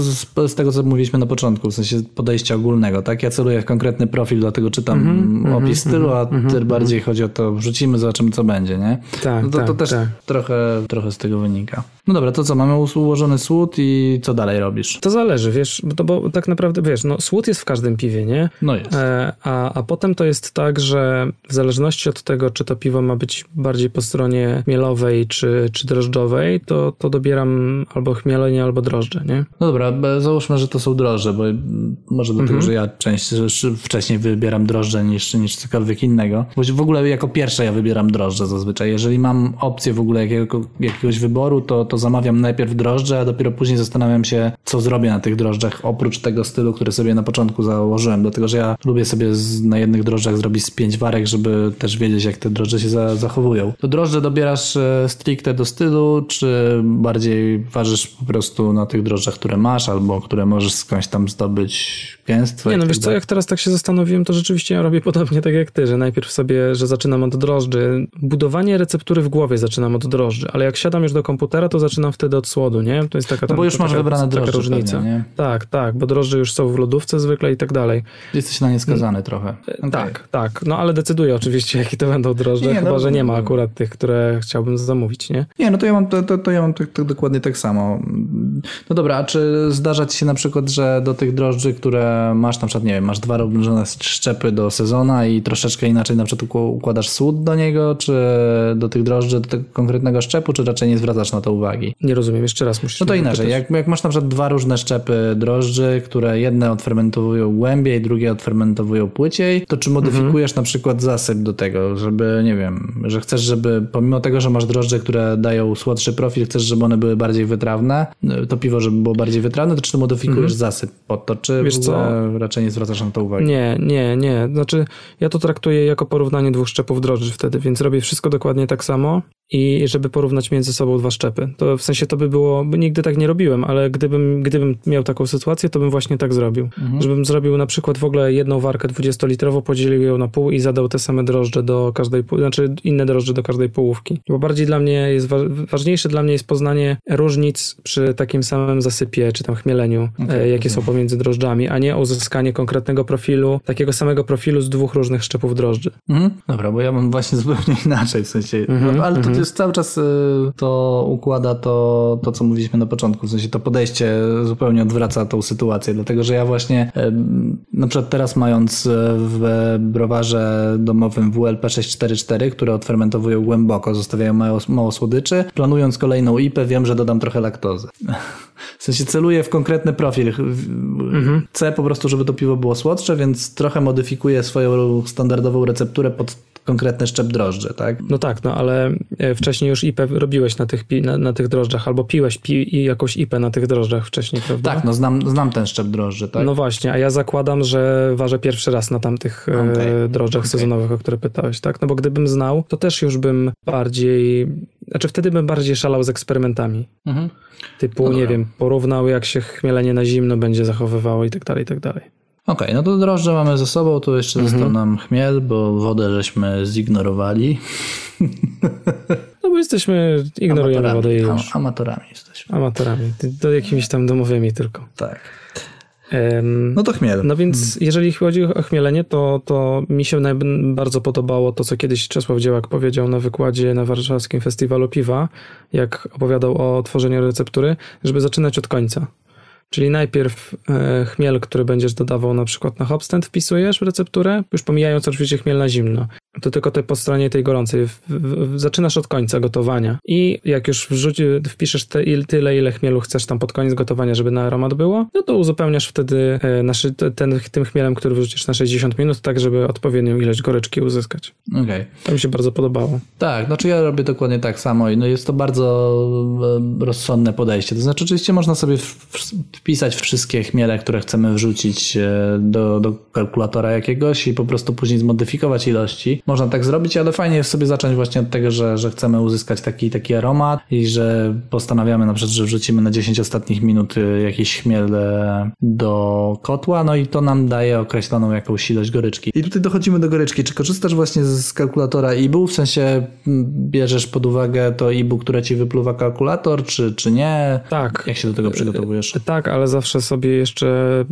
z, tego, co mówiliśmy na początku, w sensie podejścia ogólnego, tak? Ja celuję w konkretny profil, dlatego czytam Mhm, opis stylu, a ty bardziej chodzi o to, wrzucimy, zobaczymy, co będzie, nie? Tak, no to, tak, to też tak. trochę, trochę z tego wynika. No dobra, to co, mamy ułożony słód i co dalej robisz? To zależy, wiesz, bo, bo tak naprawdę, wiesz, no słód jest w każdym piwie, nie? No jest. E, a, a potem to jest tak, że w zależności od tego, czy to piwo ma być bardziej po stronie chmielowej czy, czy drożdżowej, to, to dobieram albo chmielenie, albo drożdże, nie? No dobra, załóżmy, że to są drożdże, bo może dlatego, Mhm. że ja sz- wcześniej wybieram drożdże niż, niż cokolwiek innego. Bo w ogóle jako pierwsze ja wybieram drożdże zazwyczaj. Jeżeli mam opcję w ogóle jakiego, jakiegoś wyboru, to, to zamawiam najpierw drożdże, a dopiero później zastanawiam się, co zrobię na tych drożdżach, oprócz tego stylu, który sobie na początku założyłem. Dlatego, że ja lubię sobie z, na jednych drożdżach zrobić z pięć warek, żeby też wiedzieć, jak te drożdże się za, zachowują. To drożdże dobierasz e, stricte do stylu, czy bardziej ważysz po prostu na tych drożdżach, które masz, albo które możesz skądś tam zdobyć gęstwo? Nie, no tak wiesz co, dalej? jak teraz tak się zastanowiłem, to rzeczywiście ja robię podobnie tak jak ty, że najpierw sobie, że zaczynam od drożdży. Budowanie receptury w głowie zaczynam od drożdży, ale jak siadam już do komputera, to zaczynam wtedy od słodu, nie? To jest taka No tam, bo już taka, masz wybrane drożdże różnica. pewnie, nie? Tak, tak, bo drożdże już są w lodówce zwykle i tak dalej. Jesteś na nie skazany trochę. Okej. Tak, tak. No ale decyduję oczywiście, jakie to będą drożdże, Nie, chyba, no, że nie ma no. akurat tych, które chciałbym zamówić, nie? Nie, no to ja mam, to, to, to ja mam tak, tak dokładnie tak samo. No dobra, a czy zdarza ci się na przykład, że do tych drożdży, które masz, na przykład, nie wiem, masz dwa różne szczepy do sezona i troszeczkę inaczej na przykład ukł- układasz słód do niego, czy do tych drożdży, do tego konkretnego szczepu, czy raczej nie zwracasz na to uwagi? Nie rozumiem, jeszcze raz musisz No to inaczej, jak, jak masz na przykład dwa różne szczepy drożdży, które jedne odfermentowują głębiej, drugie odfermentowują płyciej, to czy modyfikujesz Mhm. na przykład zasyp do tego, żeby, nie wiem, że chcesz, żeby pomimo tego, że masz drożdże, które dają słodszy profil, chcesz, żeby one były bardziej wytrawne, to piwo, żeby było bardziej wytrawne, to czy modyfikujesz zasyp pod to, czy Mhm. Wiesz w ogóle raczej nie zwracasz na to uwagi? Nie, nie, nie. Znaczy, ja to traktuję jako porównanie dwóch szczepów drożdży wtedy, więc robię wszystko dokładnie tak samo i żeby porównać między sobą dwa szczepy. To w sensie to by było, nigdy tak nie robiłem, ale gdybym, gdybym miał taką sytuację, to bym właśnie tak zrobił. Żebym zrobił na przykład w ogóle jedną warkę 20-litrową, podzielił ją na pół i zadał te same drożdże do każdej, znaczy inne drożdże do każdej połówki. Bo bardziej dla mnie jest, wa- ważniejsze dla mnie jest poznanie różnic przy takim samym zasypie, czy tam chmieleniu, e, jakie są pomiędzy drożdżami, a nie uzyskanie konkretnego profilu, takiego samego profilu z dwóch różnych szczepów drożdży. Mhm. Dobra, bo ja mam właśnie zupełnie inaczej, w sensie, Mhm, no, ale to to jest cały czas y, to układa to, to, co mówiliśmy na początku, w sensie to podejście zupełnie odwraca tą sytuację, dlatego że ja właśnie na przykład teraz mając w browarze domowym WLP 644, które odfermentowują głęboko, zostawiają mało, mało słodyczy, planując kolejną IPę wiem, że dodam trochę laktozy. W sensie celuję w konkretny profil. Mhm. Chcę po prostu, żeby to piwo było słodsze, więc trochę modyfikuję swoją standardową recepturę pod konkretny szczep drożdży, tak? No tak, no ale e, wcześniej już IP robiłeś na tych, na, na tych drożdżach, albo piłeś pi, jakąś IP na tych drożdżach wcześniej, prawda? Tak, no znam, znam ten szczep drożdży, tak? No właśnie, a ja zakładam, że ważę pierwszy raz na tamtych e, okay. drożdżach okay. sezonowych, o które pytałeś, tak? No bo gdybym znał, to też już bym bardziej, znaczy wtedy bym bardziej szalał z eksperymentami. Mhm. Typu, nie wiem, porównał jak się chmielenie na zimno będzie zachowywało i tak dalej, i tak dalej. Okej, okay, no to drożdże mamy ze sobą, tu jeszcze mhm. został nam chmiel, bo wodę żeśmy zignorowali. No bo jesteśmy, ignorujemy amatorami, wodę już. Amatorami jesteśmy. Amatorami, do jakimiś tam domowymi tylko. Tak. No to chmiel. No więc jeżeli chodzi o chmielenie, to, to mi się bardzo podobało to, co kiedyś Czesław Dziełak powiedział na wykładzie na Warszawskim Festiwalu Piwa, jak opowiadał o tworzeniu receptury, żeby zaczynać od końca. Czyli najpierw e, chmiel, który będziesz dodawał na przykład na hopstand wpisujesz w recepturę, już pomijając oczywiście chmiel na zimno to tylko te po stronie tej gorącej. W, w, zaczynasz od końca gotowania i jak już wrzuci, wpiszesz te, il, tyle, ile chmielu chcesz tam pod koniec gotowania, żeby na aromat było, no to uzupełniasz wtedy e, naszy, ten, tym chmielem, który wrzucisz na 60 minut, tak żeby odpowiednią ilość goryczki uzyskać. Okej. Okay. To mi się bardzo podobało. Tak, znaczy ja robię dokładnie tak samo i no jest to bardzo e, rozsądne podejście. To znaczy oczywiście można sobie wpisać wszystkie chmiele, które chcemy wrzucić e, do, do kalkulatora jakiegoś i po prostu później zmodyfikować ilości można tak zrobić, ale fajnie jest sobie zacząć właśnie od tego, że, że chcemy uzyskać taki, taki aromat i że postanawiamy na przykład, że wrzucimy na 10 ostatnich minut y, jakiś chmiel do kotła, no i to nam daje określoną jakąś ilość goryczki. I tutaj dochodzimy do goryczki. Czy korzystasz właśnie z kalkulatora IBU, w sensie bierzesz pod uwagę to IBU, które ci wypluwa kalkulator, czy, czy nie? Tak. Jak się do tego przygotowujesz? E, tak, ale zawsze sobie jeszcze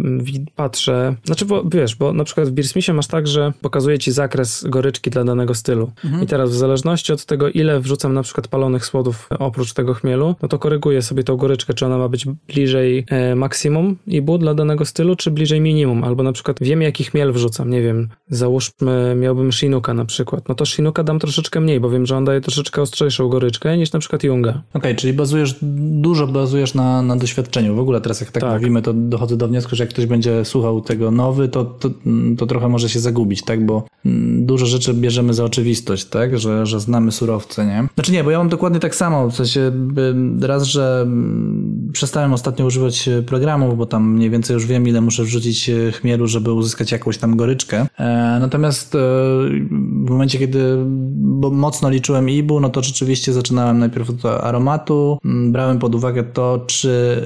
patrzę, znaczy bo, wiesz, bo na przykład w Beersmithie masz tak, że pokazuje ci zakres goryczki dla danego stylu. Mhm. I teraz w zależności od tego, ile wrzucam na przykład palonych słodów oprócz tego chmielu, no to koryguję sobie tą goryczkę, czy ona ma być bliżej e, maksimum IBU dla danego stylu, czy bliżej minimum. Albo na przykład wiem, jaki chmiel wrzucam. Nie wiem, załóżmy, miałbym Shinuka na przykład. No to Shinuka dam troszeczkę mniej, bo wiem, że on daje troszeczkę ostrzejszą goryczkę niż na przykład Junga. Okej, okay, czyli bazujesz, dużo bazujesz na, na doświadczeniu. W ogóle teraz jak tak, tak, mówimy, to dochodzę do wniosku, że jak ktoś będzie słuchał tego nowy, to, to, to trochę może się zagubić, tak? Bo mm, dużo rzeczy rzeczy bierzemy za oczywistość, tak? Że, że znamy surowce, nie? Znaczy nie, bo ja mam dokładnie tak samo, w sensie raz, że przestałem ostatnio używać programów, bo tam mniej więcej już wiem, ile muszę wrzucić e, chmielu, żeby uzyskać jakąś tam goryczkę. E, natomiast e, w momencie, kiedy mocno liczyłem IBU, no to rzeczywiście zaczynałem najpierw od aromatu, brałem pod uwagę to, czy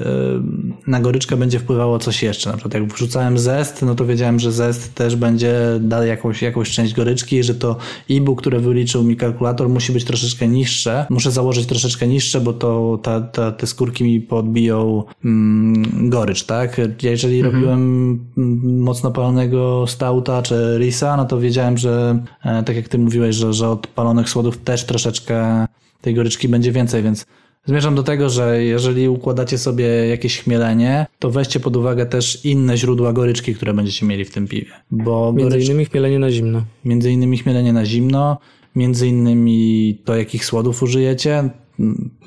na goryczkę będzie wpływało coś jeszcze. Na przykład jak wrzucałem zest, no to wiedziałem, że zest też będzie dał jakąś, jakąś część goryczki, że to IBU, które wyliczył mi kalkulator, musi być troszeczkę niższe. Muszę założyć troszeczkę niższe, bo to ta, ta, te skórki mi podbiją mm, gorycz, tak? Jeżeli mhm. robiłem mm, mocno palonego stauta czy risa, no to wiedziałem, że e, tak jak ty mówiłeś, że, że od palonych słodów też troszeczkę tej goryczki będzie więcej, więc Zmierzam do tego, że jeżeli układacie sobie jakieś chmielenie, to weźcie pod uwagę też inne źródła goryczki, które będziecie mieli w tym piwie. Bo między gorycz... innymi chmielenie na zimno. Między innymi chmielenie na zimno, między innymi to, jakich słodów użyjecie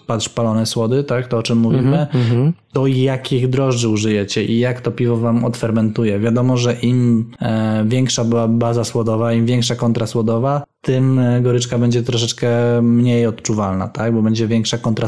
patrz palone słody, tak, to o czym mówimy, mm-hmm. to jakich drożdży użyjecie i jak to piwo wam odfermentuje. Wiadomo, że im e, większa była baza słodowa, im większa kontra słodowa, tym e, goryczka będzie troszeczkę mniej odczuwalna, tak, bo będzie większa kontra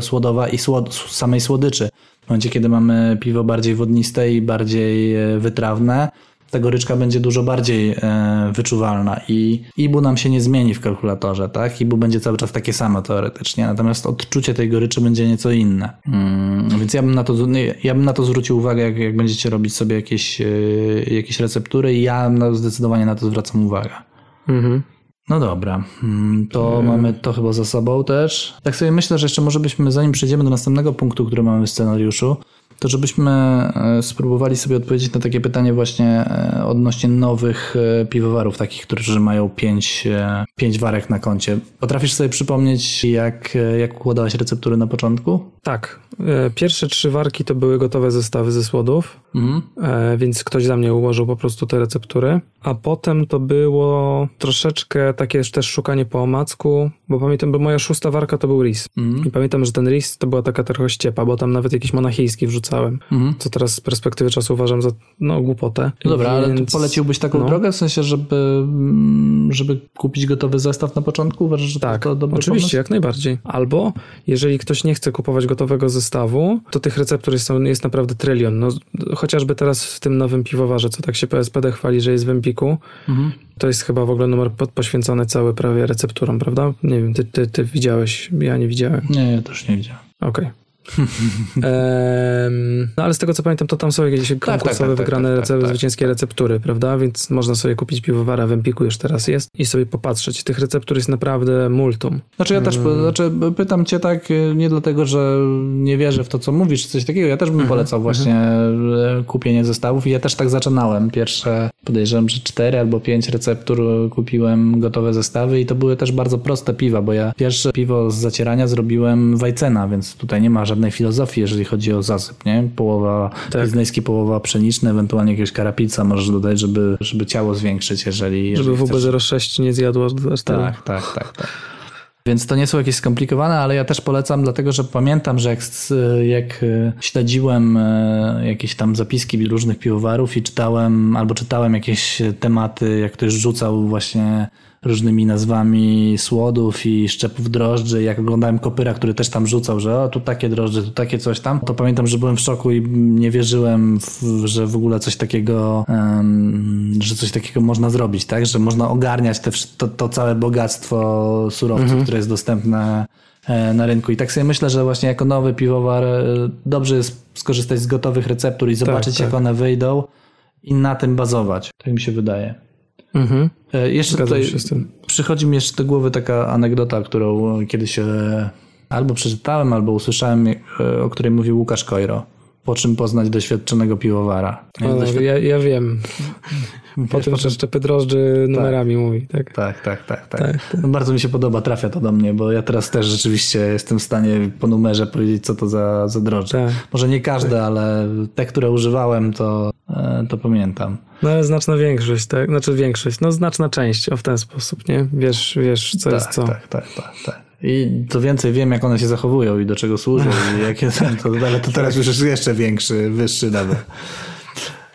słodowa i słod, samej słodyczy. W momencie, kiedy mamy piwo bardziej wodniste i bardziej e, wytrawne, ta goryczka będzie dużo bardziej e, wyczuwalna i IBU nam się nie zmieni w kalkulatorze, tak? IBU będzie cały czas takie samo teoretycznie, natomiast odczucie tej goryczy będzie nieco inne. Mm, więc ja bym na to, ja bym na to zwrócił uwagę, jak, jak będziecie robić sobie jakieś, e, jakieś receptury i ja zdecydowanie na to zwracam uwagę. Mhm. No dobra, mm, to hmm. mamy to chyba za sobą też. Tak sobie myślę, że jeszcze może byśmy, zanim przejdziemy do następnego punktu, który mamy w scenariuszu, to żebyśmy e, spróbowali sobie odpowiedzieć na takie pytanie właśnie e, odnośnie nowych e, piwowarów, takich, którzy mają pięć, pięć warek na koncie. Potrafisz sobie przypomnieć, jak, jak układałeś receptury na początku? Tak. Pierwsze trzy warki to były gotowe zestawy ze słodów, Mhm. więc ktoś za mnie ułożył po prostu te receptury. A potem to było troszeczkę takie też szukanie po omacku, bo pamiętam, bo moja szósta warka to był ris. Mhm. I pamiętam, że ten ris to była taka trochę ściepa, bo tam nawet jakiś monachijski Mhm. co teraz z perspektywy czasu uważam za no, głupotę. No dobra, ale Więc- to poleciłbyś taką no. drogę, w sensie, żeby, mm, żeby kupić gotowy zestaw na początku? Uważasz, że Tak, to, dobry oczywiście, pomysł? jak najbardziej. Albo jeżeli ktoś nie chce kupować gotowego zestawu, to tych receptur jest, jest naprawdę trylion. No, chociażby teraz w tym nowym piwowarze, co tak się PSPD chwali, że jest w Empiku, Mhm. to jest chyba w ogóle numer poświęcony cały prawie recepturom, prawda? Nie wiem, ty, ty, ty widziałeś, ja nie widziałem. Nie, ja też nie widziałem. Okej. Em, no ale z tego co pamiętam, to tam są jakieś konkursowe tak, tak, wygrane tak, tak, rece- tak. zwycięskie receptury, prawda? Więc można sobie kupić piwowara w Empiku, już teraz jest, i sobie popatrzeć. Tych receptur jest naprawdę multum. Znaczy ja też Mm. znaczy, pytam cię tak y, nie dlatego, że nie wierzę w to, co mówisz, czy coś takiego. Ja też bym Mhm, polecał właśnie y, kupienie zestawów i ja też tak zaczynałem. Pierwsze podejrzewam, że cztery albo pięć receptur kupiłem gotowe zestawy i to były też bardzo proste piwa, bo ja pierwsze piwo z zacierania zrobiłem Wajcena, więc tutaj nie ma żadnej filozofii, jeżeli chodzi o zasyp, nie? Połowa Tak. pilzneński, połowa pszeniczny, ewentualnie jakiegoś karapica możesz dodać, żeby, żeby ciało zwiększyć, jeżeli, jeżeli Żeby chcesz. WB06 nie zjadło aż. Tak, tak, tak, tak. Więc to nie są jakieś skomplikowane, ale ja też polecam, dlatego że pamiętam, że jak, jak e, śledziłem e, jakieś tam zapiski różnych piwowarów i czytałem, albo czytałem jakieś tematy, jak ktoś rzucał właśnie różnymi nazwami słodów i szczepów drożdży, jak oglądałem Kopyra, który też tam rzucał, że o, tu takie drożdże, tu takie coś tam, to pamiętam, że byłem w szoku i nie wierzyłem, w, że w ogóle coś takiego, em, że coś takiego można zrobić, tak? Że można ogarniać te, to, to całe bogactwo surowców, które jest dostępne e, na rynku. I tak sobie myślę, że właśnie jako nowy piwowar e, dobrze jest skorzystać z gotowych receptur i zobaczyć, tak. jak one wyjdą i na tym bazować. Tak mi się wydaje. Mhm. E, Jeszcze Zgadzam tutaj przychodzi mi jeszcze do głowy taka anegdota, którą kiedyś e, albo przeczytałem, albo usłyszałem, e, o której mówił Łukasz Kojro. Po czym poznać doświadczonego piwowara. O, Doświad- ja, ja wiem. Po tym, że szczepy drożdży numerami mówi, tak? Tak, tak, tak. tak. No bardzo mi się podoba, trafia to do mnie, bo ja teraz też rzeczywiście jestem w stanie po numerze powiedzieć, co to za, za drożdże. Tak. Może nie każde, ale te, które używałem, to, e, to pamiętam. No ale znaczna większość, tak? Znaczy większość, no znaczna część, o w ten sposób, nie? Wiesz, wiesz co jest tak, co. tak, tak, tak, tak. I co więcej, wiem, jak one się zachowują i do czego służą, i jakie są, to, ale to teraz już jest jeszcze większy, wyższy nawet.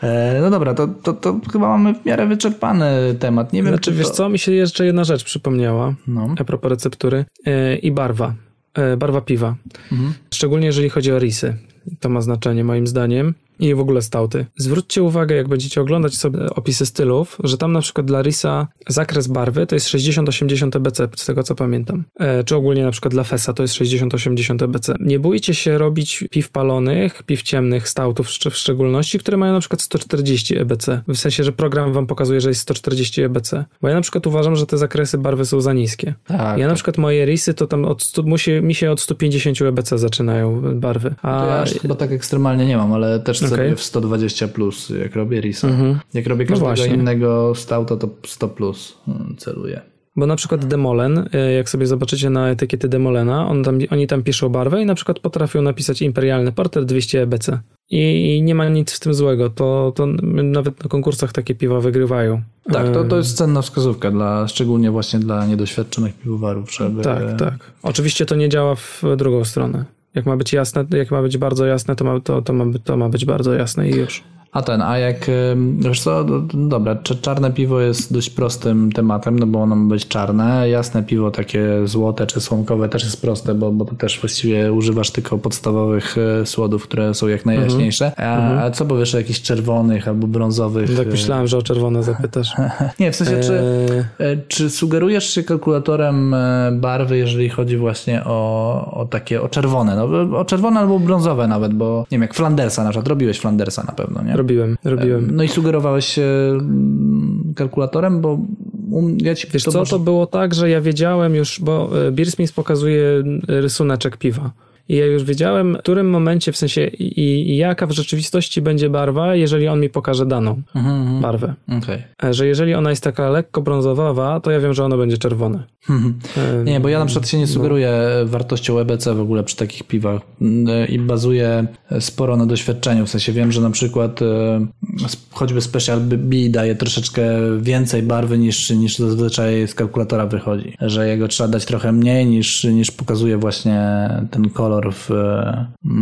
E, No dobra, to, to, to chyba mamy w miarę wyczerpany temat. Nie wiem, Znaczy, czy wiesz to... co, mi się jeszcze jedna rzecz przypomniała, No. a propos receptury e, i barwa, e, barwa piwa. Mhm. Szczególnie jeżeli chodzi o risy. To ma znaczenie moim zdaniem. I w ogóle stauty. Zwróćcie uwagę, jak będziecie oglądać sobie opisy stylów, że tam na przykład dla Risa zakres barwy to jest 60-80 EBC, z tego co pamiętam. E, czy ogólnie na przykład dla Fesa to jest 60-80 EBC. Nie bójcie się robić piw palonych, piw ciemnych, stautów szcz- w szczególności, które mają na przykład 140 EBC. W sensie, że program wam pokazuje, że jest 140 EBC. Bo ja na przykład uważam, że te zakresy barwy są za niskie. Tak, ja na tak. przykład moje risy to tam od 100, musi, mi się od 150 EBC zaczynają barwy. A To ja aż chyba tak ekstremalnie nie mam, ale też Okej. sobie w 120 plus, jak robię Risa. Mhm. Jak robię No każdego właśnie. innego stauta, to 100 plus mm, celuję. Bo na przykład Demolen, y, jak sobie zobaczycie na etykiety Demolena, on tam, oni tam piszą barwę i na przykład potrafią napisać imperialny porter 200 EBC. I, I nie ma nic w tym złego. To, to nawet na konkursach takie piwa wygrywają. Tak, to, to Ym, jest cenna wskazówka, dla, szczególnie właśnie dla niedoświadczonych piwowarów, żeby... Tak, tak. Oczywiście to nie działa w drugą stronę. Jak ma być jasne, jak ma być bardzo jasne, to ma, to, to ma, to ma być bardzo jasne i już. A ten, a jak, wiesz co, do- do- dobra, cz- czarne piwo jest dość prostym tematem, no bo ono ma być czarne, jasne piwo takie złote czy słomkowe też jest proste, bo, bo też właściwie używasz tylko podstawowych e, słodów, które są jak najjaśniejsze. A, a co powiesz o jakichś czerwonych albo brązowych? Tak e, myślałem, że o czerwone zapytasz. Nie, w sensie, czy, Eee, e, czy sugerujesz się kalkulatorem e, barwy, jeżeli chodzi właśnie o, o takie, o czerwone, no, o czerwone albo brązowe nawet, bo nie wiem, jak Flandersa na przykład, robiłeś Flandersa na pewno, nie? Robiłem, robiłem. No i sugerowałeś mm, kalkulatorem, bo um, ja ci Wiesz co, może- to było tak, że ja wiedziałem już, bo e, Beersmith pokazuje rysuneczek piwa. I ja już wiedziałem, w którym momencie, w sensie i, i jaka w rzeczywistości będzie barwa, jeżeli on mi pokaże daną Mhm, barwę. Okej. E, Że jeżeli ona jest taka lekko brązowawa, to ja wiem, że ono będzie czerwone. E, Nie, bo ja na przykład się nie sugeruję wartością EBC w ogóle przy takich piwach mm, i bazuję sporo na doświadczeniu. W sensie wiem, że na przykład e, choćby Special B daje troszeczkę więcej barwy niż, niż zazwyczaj z kalkulatora wychodzi. Że jego trzeba dać trochę mniej niż, niż pokazuje właśnie ten kolor w,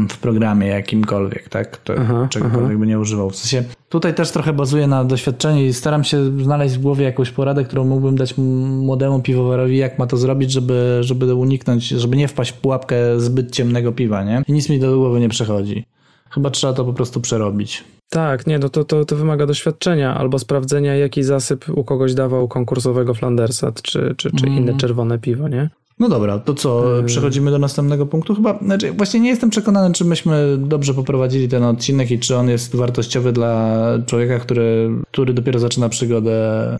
w programie jakimkolwiek, tak? To, Aha, czegokolwiek by nie używał. W sensie tutaj też trochę bazuję na doświadczeniu i staram się znaleźć w głowie jakąś poradę, którą mógłbym dać młodemu piwowarowi, jak ma to zrobić, żeby, żeby uniknąć, żeby nie wpaść w pułapkę zbyt ciemnego piwa, nie? I nic mi do głowy nie przechodzi. Chyba trzeba to po prostu przerobić. Tak, nie, no to, to, to wymaga doświadczenia albo sprawdzenia, jaki zasyp u kogoś dawał konkursowego Flandersa, czy, czy, czy inne czerwone piwo, nie? No dobra, to co, przechodzimy do następnego punktu? Chyba, znaczy właśnie nie jestem przekonany, czy myśmy dobrze poprowadzili ten odcinek i czy on jest wartościowy dla człowieka, który, który dopiero zaczyna przygodę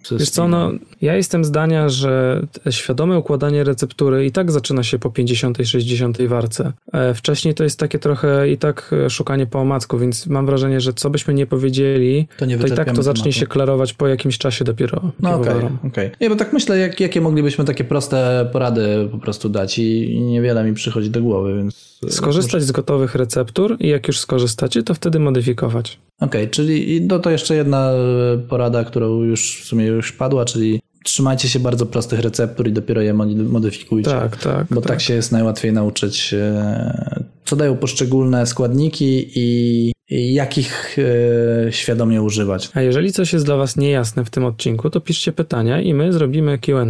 z Wiesz co, no, ja jestem zdania, że świadome układanie receptury i tak zaczyna się po 50, 60 warce. E, Wcześniej to jest takie trochę i tak e, szukanie po omacku, więc mam wrażenie, że co byśmy nie powiedzieli, To nie to i tak to zacznie tematu. się klarować po jakimś czasie dopiero No okej, okej. Nie, bo tak myślę, jak, jakie moglibyśmy takie proste porady po prostu dać i, i niewiele mi przychodzi do głowy, więc... Skorzystać z gotowych receptur i jak już skorzystacie, to wtedy modyfikować. Okej, czyli i no to jeszcze jedna e, porada, którą już w sumie już padła, czyli trzymajcie się bardzo prostych receptur i dopiero je mod- modyfikujcie. Tak, tak. Bo tak. się jest najłatwiej nauczyć, e, co dają poszczególne składniki i jakich e, świadomie używać. A jeżeli coś jest dla Was niejasne w tym odcinku, to piszcie pytania i my zrobimy QA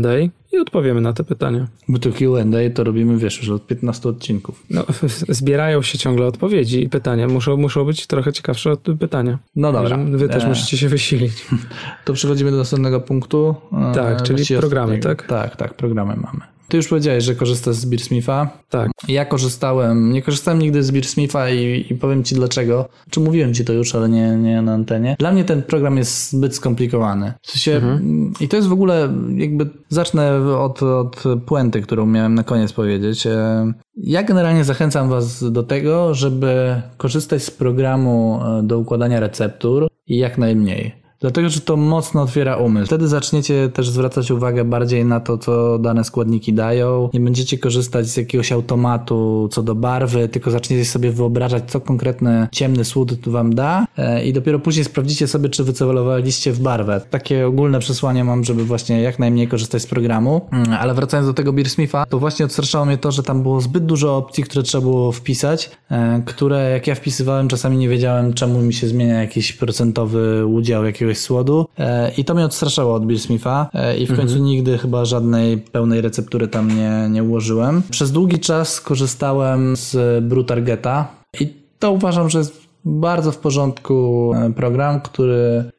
i odpowiemy na te pytania. My tu Q&A to robimy, wiesz, już od 15 odcinków. No, zbierają się ciągle odpowiedzi i pytania. Muszą, muszą być trochę ciekawsze od pytania. No dobra. Wy też E, musicie się wysilić. To przechodzimy do następnego punktu. E, Tak, czyli programy, ostatniego. tak? Tak, tak, programy mamy. Ty już powiedziałeś, że korzystasz z Beersmitha. Tak. Ja korzystałem, nie korzystałem nigdy z Beersmitha i, i powiem ci dlaczego. Czy mówiłem ci to już, ale nie, nie na antenie. Dla mnie ten program jest zbyt skomplikowany. W sensie, mm, I to jest w ogóle, jakby zacznę od, od puenty, którą miałem na koniec powiedzieć. E, Ja generalnie zachęcam was do tego, żeby korzystać z programu e, do układania receptur i jak najmniej. Dlatego, że to mocno otwiera umysł. Wtedy zaczniecie też zwracać uwagę bardziej na to, co dane składniki dają. Nie będziecie korzystać z jakiegoś automatu co do barwy, tylko zaczniecie sobie wyobrażać, co konkretny ciemny słód wam da e, i dopiero później sprawdzicie sobie, czy wycelowaliście w barwę. Takie ogólne przesłanie mam, żeby właśnie jak najmniej korzystać z programu. Mm, Ale wracając do tego Beersmitha, to właśnie odstraszało mnie to, że tam było zbyt dużo opcji, które trzeba było wpisać, e, które jak ja wpisywałem, czasami nie wiedziałem, czemu mi się zmienia jakiś procentowy udział jakiegoś słodu e, i to mnie odstraszało od Beersmitha e, i w końcu nigdy chyba żadnej pełnej receptury tam nie, nie ułożyłem. Przez długi czas korzystałem z Brew Targeta i to uważam, że jest bardzo w porządku e, program, który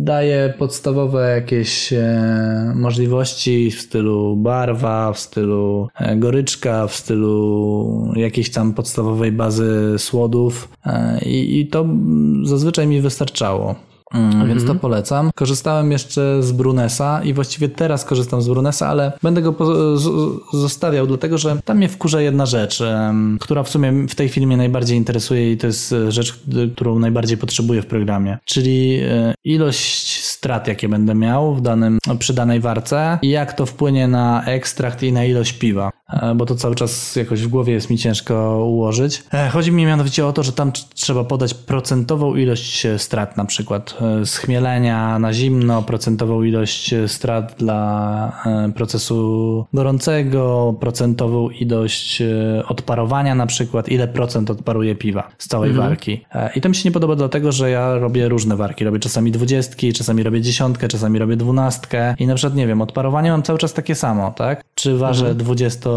daje podstawowe jakieś możliwości w stylu barwa, w stylu goryczka, w stylu jakiejś tam podstawowej bazy słodów i, i to zazwyczaj mi wystarczało. Mm, Więc to polecam. Korzystałem jeszcze z Brunesa i właściwie teraz korzystam z Brunesa, ale będę go zostawiał, dlatego że tam mnie wkurza jedna rzecz, która w sumie w tej chwili mnie najbardziej interesuje i to jest e, rzecz, którą najbardziej potrzebuję w programie, czyli e, ilość strat, jakie będę miał w danym, przy danej warce i jak to wpłynie na ekstrakt i na ilość piwa, bo to cały czas jakoś w głowie jest mi ciężko ułożyć. E, Chodzi mi mianowicie o to, że tam tr- trzeba podać procentową ilość e, strat, na przykład e, z chmielenia na zimno, procentową ilość e, strat dla e, procesu gorącego, procentową ilość e, odparowania na przykład, ile procent odparuje piwa z całej warki. E, I to mi się nie podoba dlatego, że ja robię różne warki. Robię czasami dwudziestki, czasami robię dziesiątkę, czasami robię dwunastkę i na przykład, nie wiem, odparowanie mam cały czas takie samo, tak? Czy ważę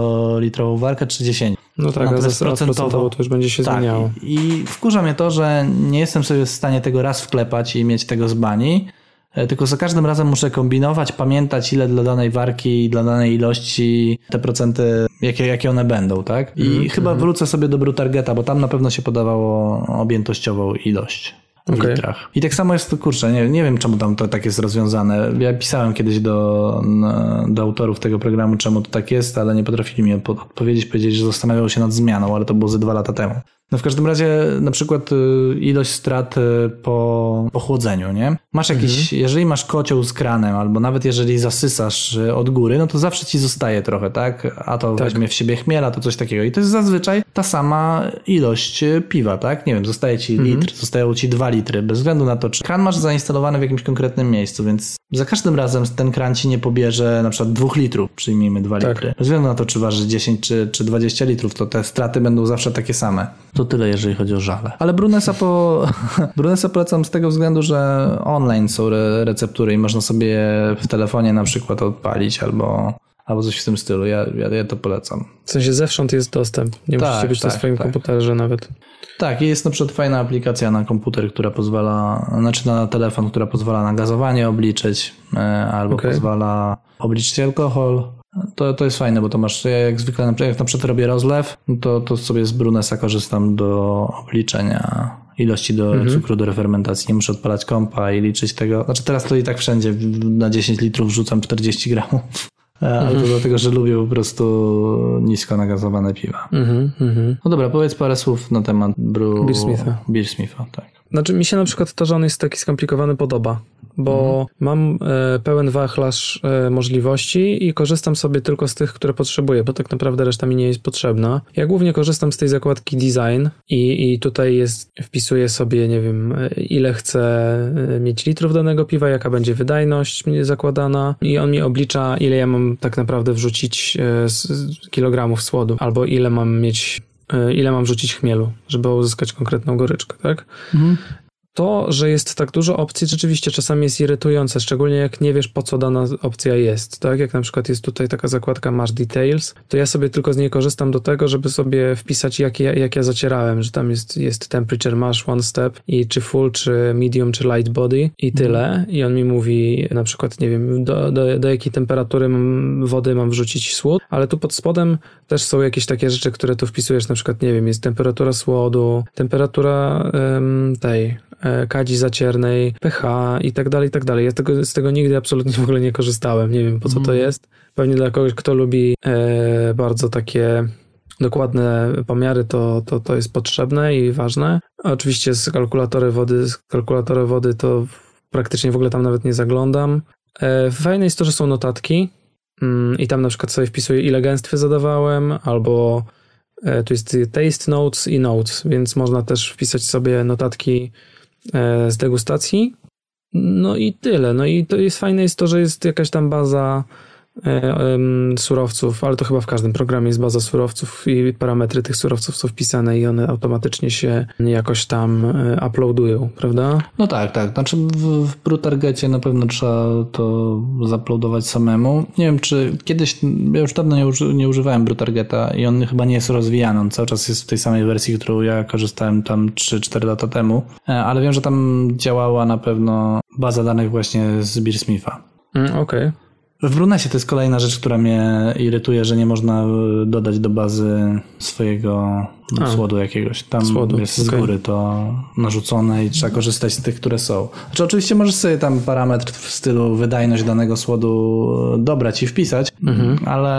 20-litrową warkę, czy 10? No tak, a za procentowo to już będzie się tak, zmieniało. I, I wkurza mnie to, że nie jestem sobie w stanie tego raz wklepać i mieć tego z bani, e, tylko za każdym razem muszę kombinować, pamiętać ile dla danej warki, dla danej ilości te procenty, jakie, jakie one będą, tak? I Mhm, chyba wrócę sobie do Brutargeta, bo tam na pewno się podawało objętościową ilość. Okej. litrach. I tak samo jest to, kurczę, nie, nie wiem czemu tam to tak jest rozwiązane. Ja pisałem kiedyś do, do autorów tego programu, czemu to tak jest, ale nie potrafili mi odpo- odpowiedzieć, powiedzieć, że zastanawiał się nad zmianą, ale to było ze dwa lata temu. No w każdym razie na przykład y, ilość strat y, po ochłodzeniu, nie? Masz jakiś, jeżeli masz kocioł z kranem, albo nawet jeżeli zasysasz y, od góry, no to zawsze ci zostaje trochę, tak? A to weźmie w siebie chmiela, to coś takiego. I to jest zazwyczaj ta sama ilość piwa, tak? Nie wiem, zostaje ci litr, zostają ci dwa litry, bez względu na to, czy kran masz zainstalowany w jakimś konkretnym miejscu, więc za każdym razem ten kran ci nie pobierze na przykład dwóch litrów, przyjmijmy dwa Tak. litry. Bez względu na to, czy waży 10 czy, czy 20 litrów, to te straty będą zawsze takie same. To tyle, jeżeli chodzi o żale. Ale Brunesa, po... Brunesa polecam z tego względu, że online są re receptury i można sobie w telefonie na przykład odpalić albo, albo coś w tym stylu. Ja, ja, ja to polecam. W sensie zewsząd jest dostęp. Nie Tak, musicie być na tak, swoim tak. komputerze nawet. Tak, i jest na przykład fajna aplikacja na komputer, która pozwala, znaczy na telefon, która pozwala na gazowanie obliczyć, e, albo Okej. pozwala obliczyć alkohol. To, to jest fajne, bo to masz, ja jak zwykle, jak na przykład robię rozlew, no to, to sobie z Brunesa korzystam do obliczenia ilości do cukru do refermentacji. Nie muszę odpalać kompa i liczyć tego. Znaczy teraz to i tak wszędzie na 10 litrów wrzucam 40 gramów. Ale to dlatego, że lubię po prostu nisko nagazowane piwa. Mhm, mhm. No dobra, powiedz parę słów na temat Brew... Beersmitha. Beersmitha, tak. Znaczy mi się na przykład to, że on jest taki skomplikowany podoba, bo mam e, pełen wachlarz e, możliwości i korzystam sobie tylko z tych, które potrzebuję, bo tak naprawdę reszta mi nie jest potrzebna. Ja głównie korzystam z tej zakładki design i, i tutaj jest, wpisuję sobie, nie wiem, e, ile chcę e, mieć litrów danego piwa, jaka będzie wydajność zakładana i on mi oblicza, ile ja mam tak naprawdę wrzucić e, z, z kilogramów słodu, albo ile mam mieć ile mam wrzucić chmielu, żeby uzyskać konkretną goryczkę, tak? To, że jest tak dużo opcji, rzeczywiście czasami jest irytujące, szczególnie jak nie wiesz, po co dana opcja jest. Tak jak na przykład jest tutaj taka zakładka Masz Details, to ja sobie tylko z niej korzystam do tego, żeby sobie wpisać, jak ja, jak ja zacierałem, że tam jest, jest temperature masz one step i czy full, czy medium, czy light body i tyle. I on mi mówi na przykład, nie wiem, do, do, do jakiej temperatury wody mam wrzucić słód, ale tu pod spodem też są jakieś takie rzeczy, które tu wpisujesz, na przykład, nie wiem, jest temperatura słodu, temperatura em, tej kadzi zaciernej, pH i tak dalej, i tak dalej. Ja tego, z tego nigdy absolutnie w ogóle nie korzystałem. Nie wiem, po co to jest. Pewnie dla kogoś, kto lubi e, bardzo takie dokładne pomiary, to, to, to jest potrzebne i ważne. Oczywiście z kalkulatory wody, z kalkulatory wody to praktycznie w ogóle tam nawet nie zaglądam. E, fajne jest to, że są notatki mm, i tam na przykład sobie wpisuję, ile gęstwy zadawałem, albo e, tu jest taste notes i notes, więc można też wpisać sobie notatki e, z degustacji. No i tyle. No i to jest fajne jest to, że jest jakaś tam baza e, surowców, ale to chyba w każdym programie jest baza surowców i parametry tych surowców są wpisane i one automatycznie się jakoś tam e, uploadują, prawda? No tak, tak. Znaczy w, w BruTargecie na pewno trzeba to zaploadować samemu. Nie wiem, czy kiedyś, ja już dawno nie, uży, nie używałem BruTargeta i on chyba nie jest rozwijany. On cały czas jest w tej samej wersji, którą ja korzystałem tam 3-4 lata temu. E, Ale wiem, że tam działała na pewno baza danych właśnie z Beersmitha. Mm, Okej. W Brunesie to jest kolejna rzecz, która mnie irytuje, że nie można y, dodać do bazy swojego A. słodu jakiegoś. Tam Słodu, jest z okej. góry to narzucone i trzeba korzystać z tych, które są. Znaczy oczywiście możesz sobie tam parametr w stylu wydajność danego słodu y, dobrać i wpisać, Mhm. ale,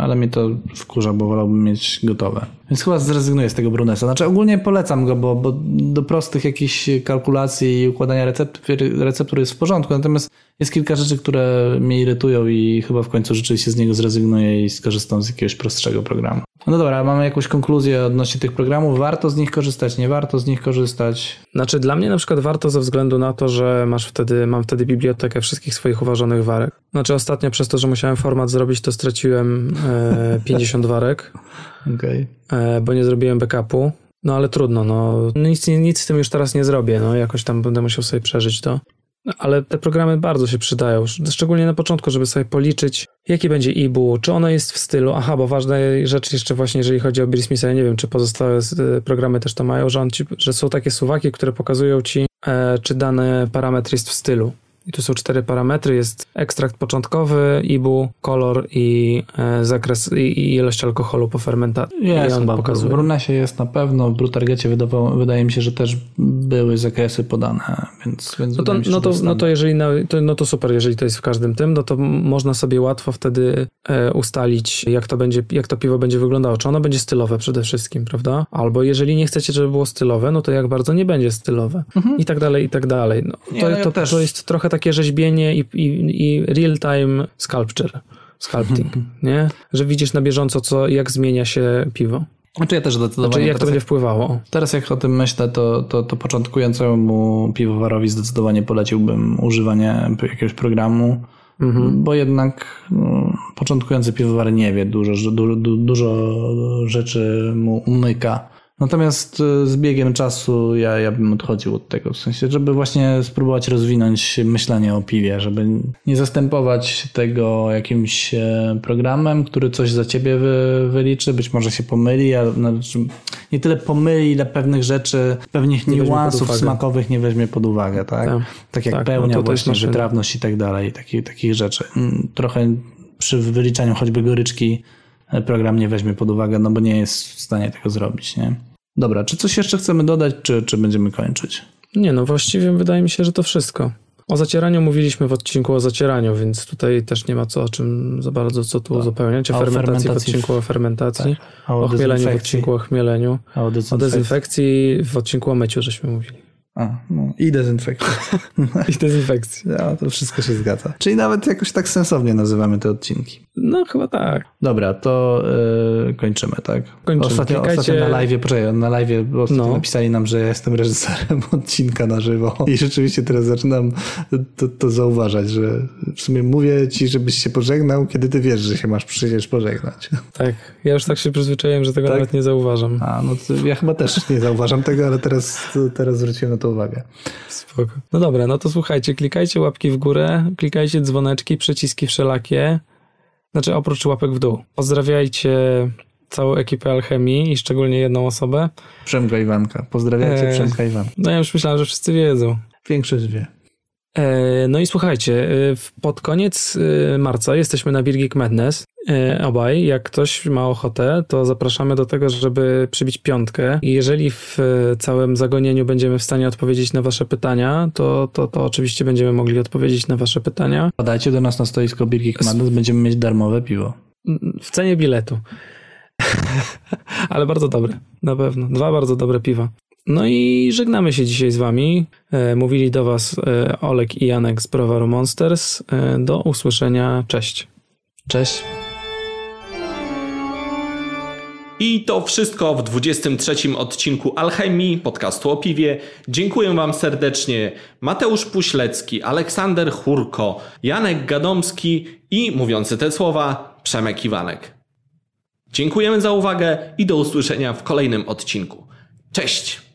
ale mnie to wkurza, bo wolałbym mieć gotowe. Więc chyba zrezygnuję z tego Brunesa. Znaczy ogólnie polecam go, bo, bo do prostych jakichś kalkulacji i układania receptur, receptur jest w porządku, natomiast jest kilka rzeczy, które mnie irytują i chyba w końcu rzeczywiście z niego zrezygnuję i skorzystam z jakiegoś prostszego programu. No dobra, mamy jakąś konkluzję odnośnie tych programów. Warto z nich korzystać, nie warto z nich korzystać. Znaczy dla mnie na przykład warto ze względu na to, że masz wtedy, mam wtedy bibliotekę wszystkich swoich uważanych warek. Znaczy ostatnio przez to, że musiałem format zrobić, to straciłem e, 50 warek, Okej. e, bo nie zrobiłem backupu. No ale trudno, no nic, nic z tym już teraz nie zrobię, no jakoś tam będę musiał sobie przeżyć to. Ale te programy bardzo się przydają, szczególnie na początku, żeby sobie policzyć, jaki będzie IBU, czy ono jest w stylu, aha, bo ważna rzecz jeszcze właśnie, jeżeli chodzi o Beersmitha, ja nie wiem, czy pozostałe e, programy też to mają, że, ci, że są takie suwaki, które pokazują ci, e, czy dany parametr jest w stylu. I tu są cztery parametry. Jest ekstrakt początkowy, IBU, kolor i e, zakres i, i ilość alkoholu po fermentacji. Jest I on chyba, pokazuje. w Brunesie jest na pewno, w Brutargecie wydawało, wydaje mi się, że też były zakresy podane, więc, więc No to, wydaje mi się, no, że to, no to jeżeli na, to, no to super, jeżeli to jest w każdym tym, no to można sobie łatwo wtedy e, ustalić, jak to będzie, jak to piwo będzie wyglądało. Czy ono będzie stylowe przede wszystkim, prawda? Albo jeżeli nie chcecie, żeby było stylowe, no to jak bardzo nie będzie stylowe. I tak dalej, i tak dalej. No, Nie, to, no ja to, też- to jest trochę takie rzeźbienie i, i, i real-time sculpture. Sculpting, nie? Że widzisz na bieżąco, co, jak zmienia się piwo. Znaczy ja też zdecydowanie. Znaczy, jak to teraz, będzie wpływało. teraz jak o tym myślę, to, to, to początkującemu piwowarowi zdecydowanie poleciłbym używanie jakiegoś programu, Mhm. bo jednak no, początkujący piwowar nie wie, dużo, że- du, du, dużo rzeczy mu umyka. Natomiast y, z biegiem czasu ja, ja bym odchodził od tego, w sensie, żeby właśnie spróbować rozwinąć myślenie o piwie, żeby nie zastępować tego jakimś e, programem, który coś za ciebie wy, wyliczy, być może się pomyli, a znaczy, nie tyle pomyli, ile pewnych rzeczy, pewnych pod niuansów smakowych nie weźmie pod uwagę, tak? Tak. Tak, jak Tak, pełnia, no to jest właśnie wytrawność i tak dalej, takich, takich rzeczy. Mm, Trochę przy wyliczaniu choćby goryczki e, program nie weźmie pod uwagę, no bo nie jest w stanie tego zrobić, nie? Dobra, czy coś jeszcze chcemy dodać, czy, czy będziemy kończyć? Nie, no właściwie wydaje mi się, że to wszystko. O zacieraniu mówiliśmy w odcinku o zacieraniu, więc tutaj też nie ma co o czym za bardzo co tu uzupełniać. O, o fermentacji, w odcinku o fermentacji, A o chmieleniu w odcinku o chmieleniu, o o dezynfekcji? dezynfekcji w odcinku o myciu żeśmy mówili. A, no, I dezynfekcji. I dezynfekcji. Ja, to wszystko się zgadza. Czyli nawet jakoś tak sensownie nazywamy te odcinki. No chyba tak. Dobra, to yy, kończymy, tak? Kończymy. Ostatnio, Klikajcie- ostatnio na live, poczekaj, na live No. napisali nam, że ja jestem reżyserem odcinka na żywo i rzeczywiście teraz zaczynam to, to zauważać, że w sumie mówię ci, żebyś się pożegnał, kiedy ty wiesz, że się masz przecież pożegnać. Tak. Ja już tak się przyzwyczaiłem, że tego Tak? nawet nie zauważam. A, no ja chyba też nie zauważam tego, ale teraz, teraz zwróciłem na to uwagę. Spoko. No dobra, no to słuchajcie, klikajcie łapki w górę, klikajcie dzwoneczki, przyciski wszelakie. Znaczy oprócz łapek w dół. Pozdrawiajcie całą ekipę Alchemii i szczególnie jedną osobę. Przemka Iwanka. Pozdrawiajcie Eee. Przemka Iwanka. No ja już myślałem, że wszyscy wiedzą. Większość wie. E, No i słuchajcie, e, pod koniec e, marca jesteśmy na Geek Madness. E, Obaj, jak ktoś ma ochotę, to zapraszamy do tego, żeby przybić piątkę. I jeżeli w e, całym zagonieniu będziemy w stanie odpowiedzieć na Wasze pytania, to, to, to oczywiście będziemy mogli odpowiedzieć na Wasze pytania Podajcie do nas na stoisko Geek Madness, będziemy mieć darmowe piwo. w cenie biletu. Ale bardzo dobre, na pewno. Dwa bardzo dobre piwa. No i żegnamy się dzisiaj z Wami. E, Mówili do Was Olek i Janek z Browaru Monsters. Do usłyszenia. Cześć. Cześć. I to wszystko w 23 odcinku Alchemii, podcastu o piwie. Dziękuję Wam serdecznie Mateusz Puślecki, Aleksander Churko, Janek Gadomski i mówiący te słowa Przemek Iwanek. Dziękujemy za uwagę i do usłyszenia w kolejnym odcinku. Cześć!